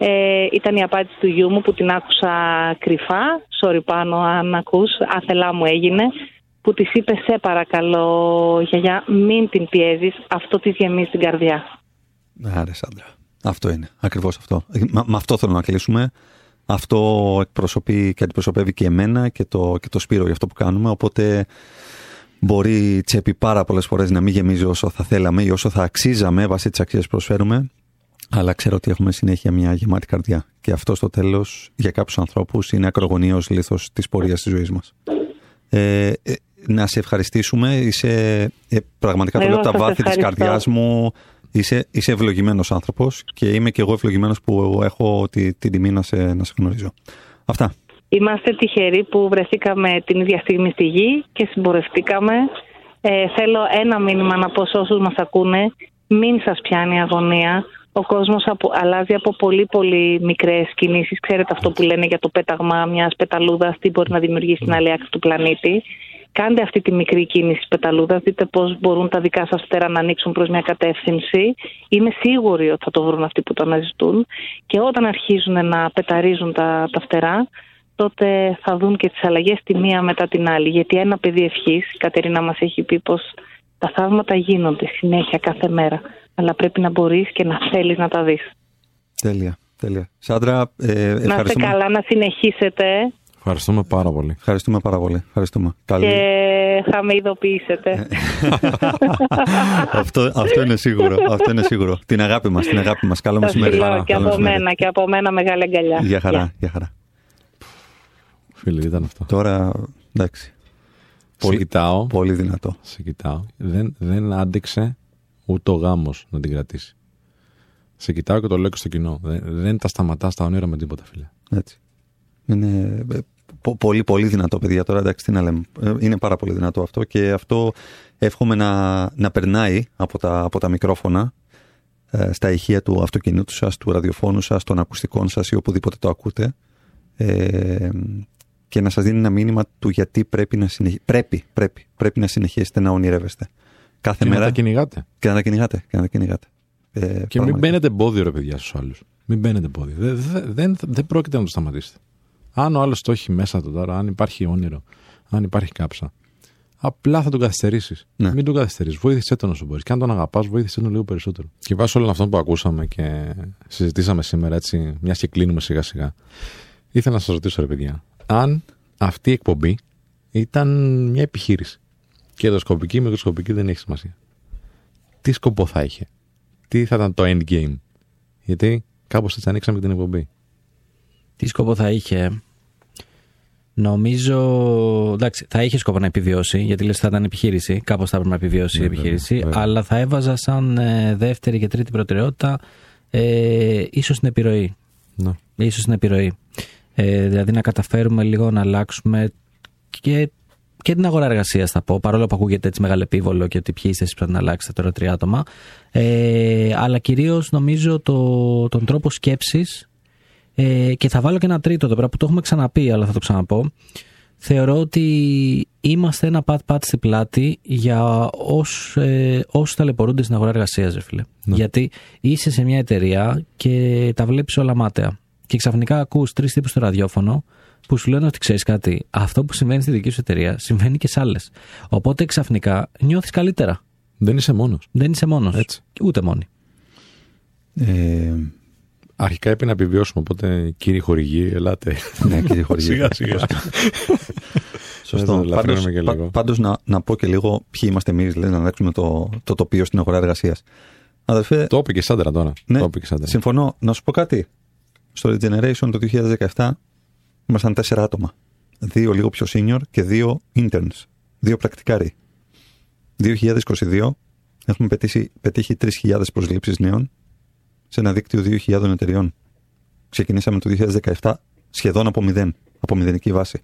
ε, ήταν η απάντηση του γιού μου που την άκουσα κρυφά sorry πάνω αν ακούς, άθελά μου έγινε που της είπε σε παρακαλώ γιαγιά μην την πιέζεις αυτό της γεμίζει την καρδιά Άρε, Σάντρα. Αυτό είναι. Ακριβώς αυτό. Ε, μα- Με αυτό θέλω να κλείσουμε. Αυτό εκπροσωπεί και αντιπροσωπεύει και εμένα και το, και το Σπύρο για αυτό που κάνουμε. Οπότε μπορεί η τσέπη πάρα πολλές φορές να μην γεμίζει όσο θα θέλαμε ή όσο θα αξίζαμε βάσει τι αξίε που προσφέρουμε. Αλλά ξέρω ότι έχουμε συνέχεια μια γεμάτη καρδιά. Και αυτό στο τέλος για κάποιους ανθρώπους είναι ακρογωνίω λήθο της πορείας της ζωής μας. Ε, ε, να σε ευχαριστήσουμε. Είσαι ε, πραγματικά το Εγώ λέω από τα σας βάθη της ευχαριστώ. καρδιάς μου. Είσαι, είσαι ευλογημένος άνθρωπος και είμαι και εγώ ευλογημένος που έχω τη, την τιμή να σε, να σε γνωρίζω. Αυτά. Είμαστε τυχεροί που βρεθήκαμε την ίδια στιγμή στη γη και συμπορευτήκαμε. Ε, θέλω ένα μήνυμα να πω σε όσους μας ακούνε. Μην σας πιάνει η αγωνία. Ο κόσμος απο- αλλάζει από πολύ πολύ μικρές κινήσεις. Ξέρετε αυτό που λένε για το πέταγμα μιας πεταλούδας, τι μπορεί να δημιουργήσει στην άλλη άκρη του πλανήτη. Κάντε αυτή τη μικρή κίνηση της πεταλούδας, δείτε πώς μπορούν τα δικά σας φτερά να ανοίξουν προς μια κατεύθυνση. Είμαι σίγουρη ότι θα το βρουν αυτοί που το αναζητούν και όταν αρχίζουν να πεταρίζουν τα, τα φτερά, τότε θα δουν και τις αλλαγές τη μία μετά την άλλη. Γιατί ένα παιδί ευχής, η Κατερίνα μας έχει πει πως τα θαύματα γίνονται συνέχεια κάθε μέρα. Αλλά πρέπει να μπορείς και να θέλεις να τα δεις. Τέλεια. τέλεια. Σάντρα, ε, Να είστε ευχαριστούμε, καλά, να συνεχίσετε Ευχαριστούμε πάρα πολύ. ευχαριστούμε πάρα πολύ. Ευχαριστούμε. Καλή. και θα με ειδοποιήσετε. αυτό, αυτό είναι σίγουρο. Αυτό είναι σίγουρο. Την αγάπη μας, την αγάπη μας. Καλό Το μεσημέρι. φιλώ Καλό και από μεσημέρι. μένα και από μένα μεγάλη αγκαλιά. Για χαρά, Γεια. για χαρά. Φίλοι, ήταν αυτό. Τώρα, εντάξει. Σε Πολύ, κοιτάω. πολύ δυνατό. Σε κοιτάω. Δεν, δεν άντεξε ούτε ο γάμος να την κρατήσει. Σε κοιτάω και το λέω και στο κοινό. Δεν, δεν τα σταματάς τα όνειρα με τίποτα, φίλε. Έτσι. Είναι ε, πο- πολύ πολύ δυνατό παιδιά τώρα εντάξει τι να λέμε Ε, είναι πάρα πολύ δυνατό αυτό και αυτό εύχομαι να, να περνάει από τα, από τα μικρόφωνα ε, στα ηχεία του αυτοκινήτου σας, του ραδιοφώνου σας, των ακουστικών σας ή οπουδήποτε το ακούτε ε, και να σας δίνει ένα μήνυμα του γιατί πρέπει να, συνεχ... πρέπει, πρέπει, πρέπει να συνεχίσετε να ονειρεύεστε κάθε Και μέρα να τα κυνηγάτε. και να τα κυνηγάτε, και να τα κυνηγάτε. Ε, Και μην πραγματικά. μπαίνετε εμπόδιο, ρε παιδιά, στους άλλους. Μην μπαίνετε εμπόδιο. Δεν, δεν, δεν, δεν πρόκειται να το σταματήσετε. Αν ο άλλος το έχει μέσα του τώρα, αν υπάρχει όνειρο, αν υπάρχει κάψα, απλά θα τον καθυστερήσεις. Ναι. Μην τον καθυστερήσει. Βοήθησέ τον όσο μπορείς. Και αν τον αγαπάς, βοήθησέ τον λίγο περισσότερο. Και βάσει όλων αυτών που ακούσαμε και συζητήσαμε σήμερα, έτσι, μιας και κλείνουμε σιγά σιγά, ήθελα να σας ρωτήσω, ρε παιδιά, αν αυτή η εκπομπή ήταν μια επιχείρηση. Κερδοσκοπική, μικροσκοπική δεν έχει σημασία. Τι σκοπό θα είχε, τι θα ήταν το endgame; Γιατί κάπως έτσι ανοίξαμε την εκπομπή. Τι σκοπό θα είχε; Νομίζω. Εντάξει, θα είχε σκοπό να επιβιώσει, γιατί λες θα ήταν επιχείρηση. Κάπως θα έπρεπε να επιβιώσει η Ναι, επιχείρηση. βέβαια, βέβαια. Αλλά θα έβαζα σαν ε, δεύτερη και τρίτη προτεραιότητα ε, ίσως την επιρροή. Ναι. Ίσως την επιρροή. Ε, δηλαδή να καταφέρουμε λίγο να αλλάξουμε και, και την αγορά εργασίας, θα πω. Παρόλο που ακούγεται έτσι μεγάλο επίβολο και ότι ποιοι είστε εσείς που πρέπει να αλλάξετε τώρα τρία άτομα. Ε, αλλά κυρίως νομίζω το, τον τρόπο σκέψης. Ε, και θα βάλω και ένα τρίτο εδώ πέρα που το έχουμε ξαναπεί, αλλά θα το ξαναπώ. Θεωρώ ότι είμαστε ένα πατ-πατ στην πλάτη για όσου ε, όσους ταλαιπωρούνται στην αγορά εργασίας, ρε φίλε. Γιατί είσαι σε μια εταιρεία και τα βλέπεις όλα μάταια. Και ξαφνικά ακούς τρεις τύπους στο ραδιόφωνο που σου λένε ότι ξέρεις κάτι. Αυτό που συμβαίνει στη δική σου εταιρεία συμβαίνει και σε άλλες. Οπότε ξαφνικά νιώθεις καλύτερα. Δεν είσαι μόνος. Δεν είσαι μόνος. Έτσι. Ούτε μόνη. Ε, Αρχικά έπρεπε να επιβιώσουμε. Οπότε, κύριοι χορηγοί, ελάτε. ναι, κύριε Χωριέ. σιγά σιγά. Σωστό. Δεν το Πάντως, λαφρύνουμε και πα- λίγο. πάντως να, να πω και λίγο ποιοι είμαστε εμείς, δηλαδή να αλλάξουμε το, το τοπίο στην αγορά εργασίας. Αδερφέ, Το είπε και Σάντρα τώρα. ναι, Το είπε και Σάντρα. συμφωνώ. Να σου πω κάτι. Στο Regeneration το 2017 ήμασταν τέσσερα άτομα. Δύο λίγο πιο senior και δύο interns. Δύο πρακτικάροι. 2022 έχουμε πετύχει, πετύχει 3.000 προσλήψεις νέων σε ένα δίκτυο 2.000 εταιριών. Ξεκινήσαμε το 2017 σχεδόν από μηδέν, από μηδενική βάση.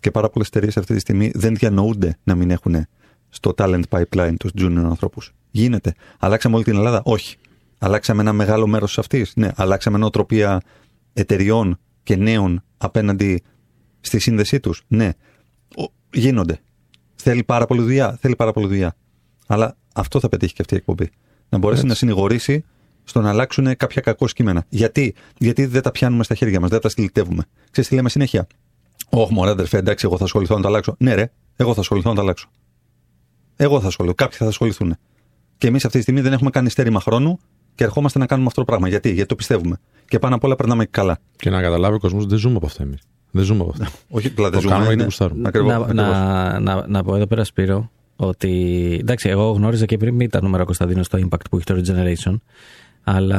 Και πάρα πολλές εταιρείες αυτή τη στιγμή δεν διανοούνται να μην έχουν στο talent pipeline τους junior ανθρώπους. Γίνεται. Αλλάξαμε όλη την Ελλάδα; Όχι. Αλλάξαμε ένα μεγάλο μέρος αυτής. Ναι. Αλλάξαμε νοοτροπία εταιριών και νέων απέναντι στη σύνδεσή τους. Ναι. Ο- γίνονται. Θέλει πάρα πολύ δουλειά. Θέλει πάρα πολύ δουλειά. Αλλά αυτό θα πετύχει και αυτή η εκπομπή. Να μπορέσει να συνηγορήσει στο να αλλάξουν κάποια κακό κείμενα. Γιατί; Γιατί δεν τα πιάνουμε στα χέρια μας, δεν τα στυλιτεύουμε. Ξέρεις τι λέμε συνέχεια; Όχι, μωρέ, αδερφέ, εντάξει, εγώ θα ασχοληθώ να τα αλλάξω. Ναι, ρε, εγώ θα ασχοληθώ να τα αλλάξω. Εγώ θα ασχοληθώ. Κάποιοι θα ασχοληθούν. Και εμείς αυτή τη στιγμή δεν έχουμε κάνει στέρημα χρόνου και ερχόμαστε να κάνουμε αυτό το πράγμα. Γιατί; Γιατί το πιστεύουμε. Και πάνω απ' όλα περνάμε και καλά. Και να καταλάβει ο κόσμος δεν ζούμε από αυτά εμείς. Δεν ζούμε από αυτά. Όχι, δηλαδή Το ζούμε, κάνουμε γιατί ναι. γουστάρουμε. Ακριβώς, να, ακριβώς. να, να, να πω εδώ πέρα, Σπύρο, ότι εντάξει, εγώ γνώριζα και πριν ήταν νούμερο Κωνσταντίνο το impact που έχει το Regeneration. Αλλά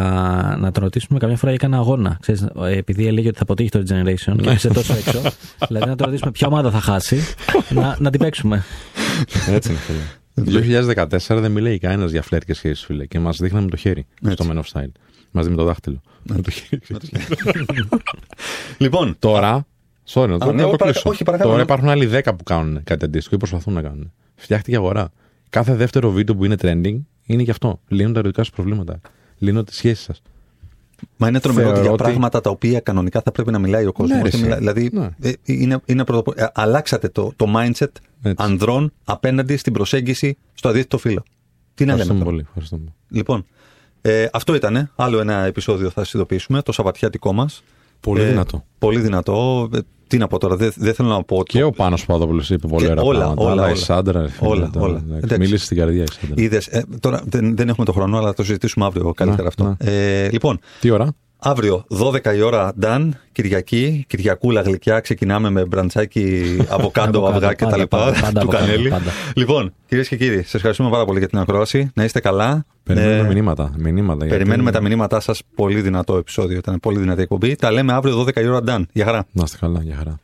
να τον ρωτήσουμε καμιά φορά για κανένα αγώνα. Ξέρεις, ε, επειδή έλεγε ότι θα αποτύχει το Regeneration και έπεσε τόσο έξω. δηλαδή να τον ρωτήσουμε ποια ομάδα θα χάσει, να, να την παίξουμε. Έτσι είναι, φίλε. Το 2014 δεν μιλάει κανένας για φλερ και σχέσεις, φίλε. Και μας δείχναμε το χέρι στο Men of Style. Μαζί με το δάχτυλο. Με το χέρι. Λοιπόν, Τώρα, sorry, να το ναι, να το παρακα- κλείσω. όχι, παρακαλώ, Τώρα ναι. υπάρχουν άλλοι 10 που κάνουν κάτι αντίστοιχο ή προσπαθούν να κάνουν. Φτιάχτηκε αγορά. Κάθε δεύτερο βίντεο που είναι trending είναι γι' αυτό. Λύνουν τα ερωτικά σου προβλήματα. Λύνουν τις σχέσεις σας. Μα είναι τρομερό Θεωρώ ότι για ότι- πράγματα τα οποία κανονικά θα πρέπει να μιλάει ο κόσμος. Ναι, ρε, εσύ. δηλαδή, Ναι. ε, είναι, είναι πρωτοπο- ε, αλλάξατε το, το mindset Έτσι. ανδρών απέναντι στην προσέγγιση στο αντίθετο φύλλο. Τι να λέμε. Ευχαριστούμε τώρα; πολύ. Ευχαριστούμε. Λοιπόν, ε, αυτό ήταν. Άλλο ένα επεισόδιο θα σα ειδοποιήσουμε, το Σαββατιάτικό μας. Πολύ δυνατό. Πολύ δυνατό. Ε, τι να πω τώρα, δεν, δεν θέλω να πω. Και ο Πάνος Παδόπουλος είπε πολύ Και ωραία όλα, πράγματα. όλα, αλλά η όλα. Σάντρα. ρε φίλε, Όλα, τώρα, όλα. εντάξει, Εντάξει. Μίλησε στην καρδιά η Σάντρα. Είδες, ε, τώρα δεν, δεν έχουμε το χρόνο, αλλά θα το συζητήσουμε αύριο καλύτερα Να, αυτό. Ε, λοιπόν, Τι ώρα; Αύριο, 12 η ώρα, Νταν, Κυριακή, Κυριακούλα γλυκιά. Ξεκινάμε με μπραντσάκι, αβοκάντο, Αβοκάντο, αυγά πάντα, κτλ. πάντα, πάντα Του αβοκάντο, κανέλη. πάντα. Λοιπόν, κυρίες και κύριοι, σας ευχαριστούμε πάρα πολύ για την ακρόαση. Να είστε καλά. Περιμένουμε Ε, μηνύματα. μηνύματα γιατί- Περιμένουμε τα μηνύματά σας. Πολύ δυνατό επεισόδιο. Ήταν πολύ δυνατή εκπομπή. Τα λέμε αύριο 12 η ώρα, Νταν. Γεια χαρά. Να είστε καλά. Για χαρά.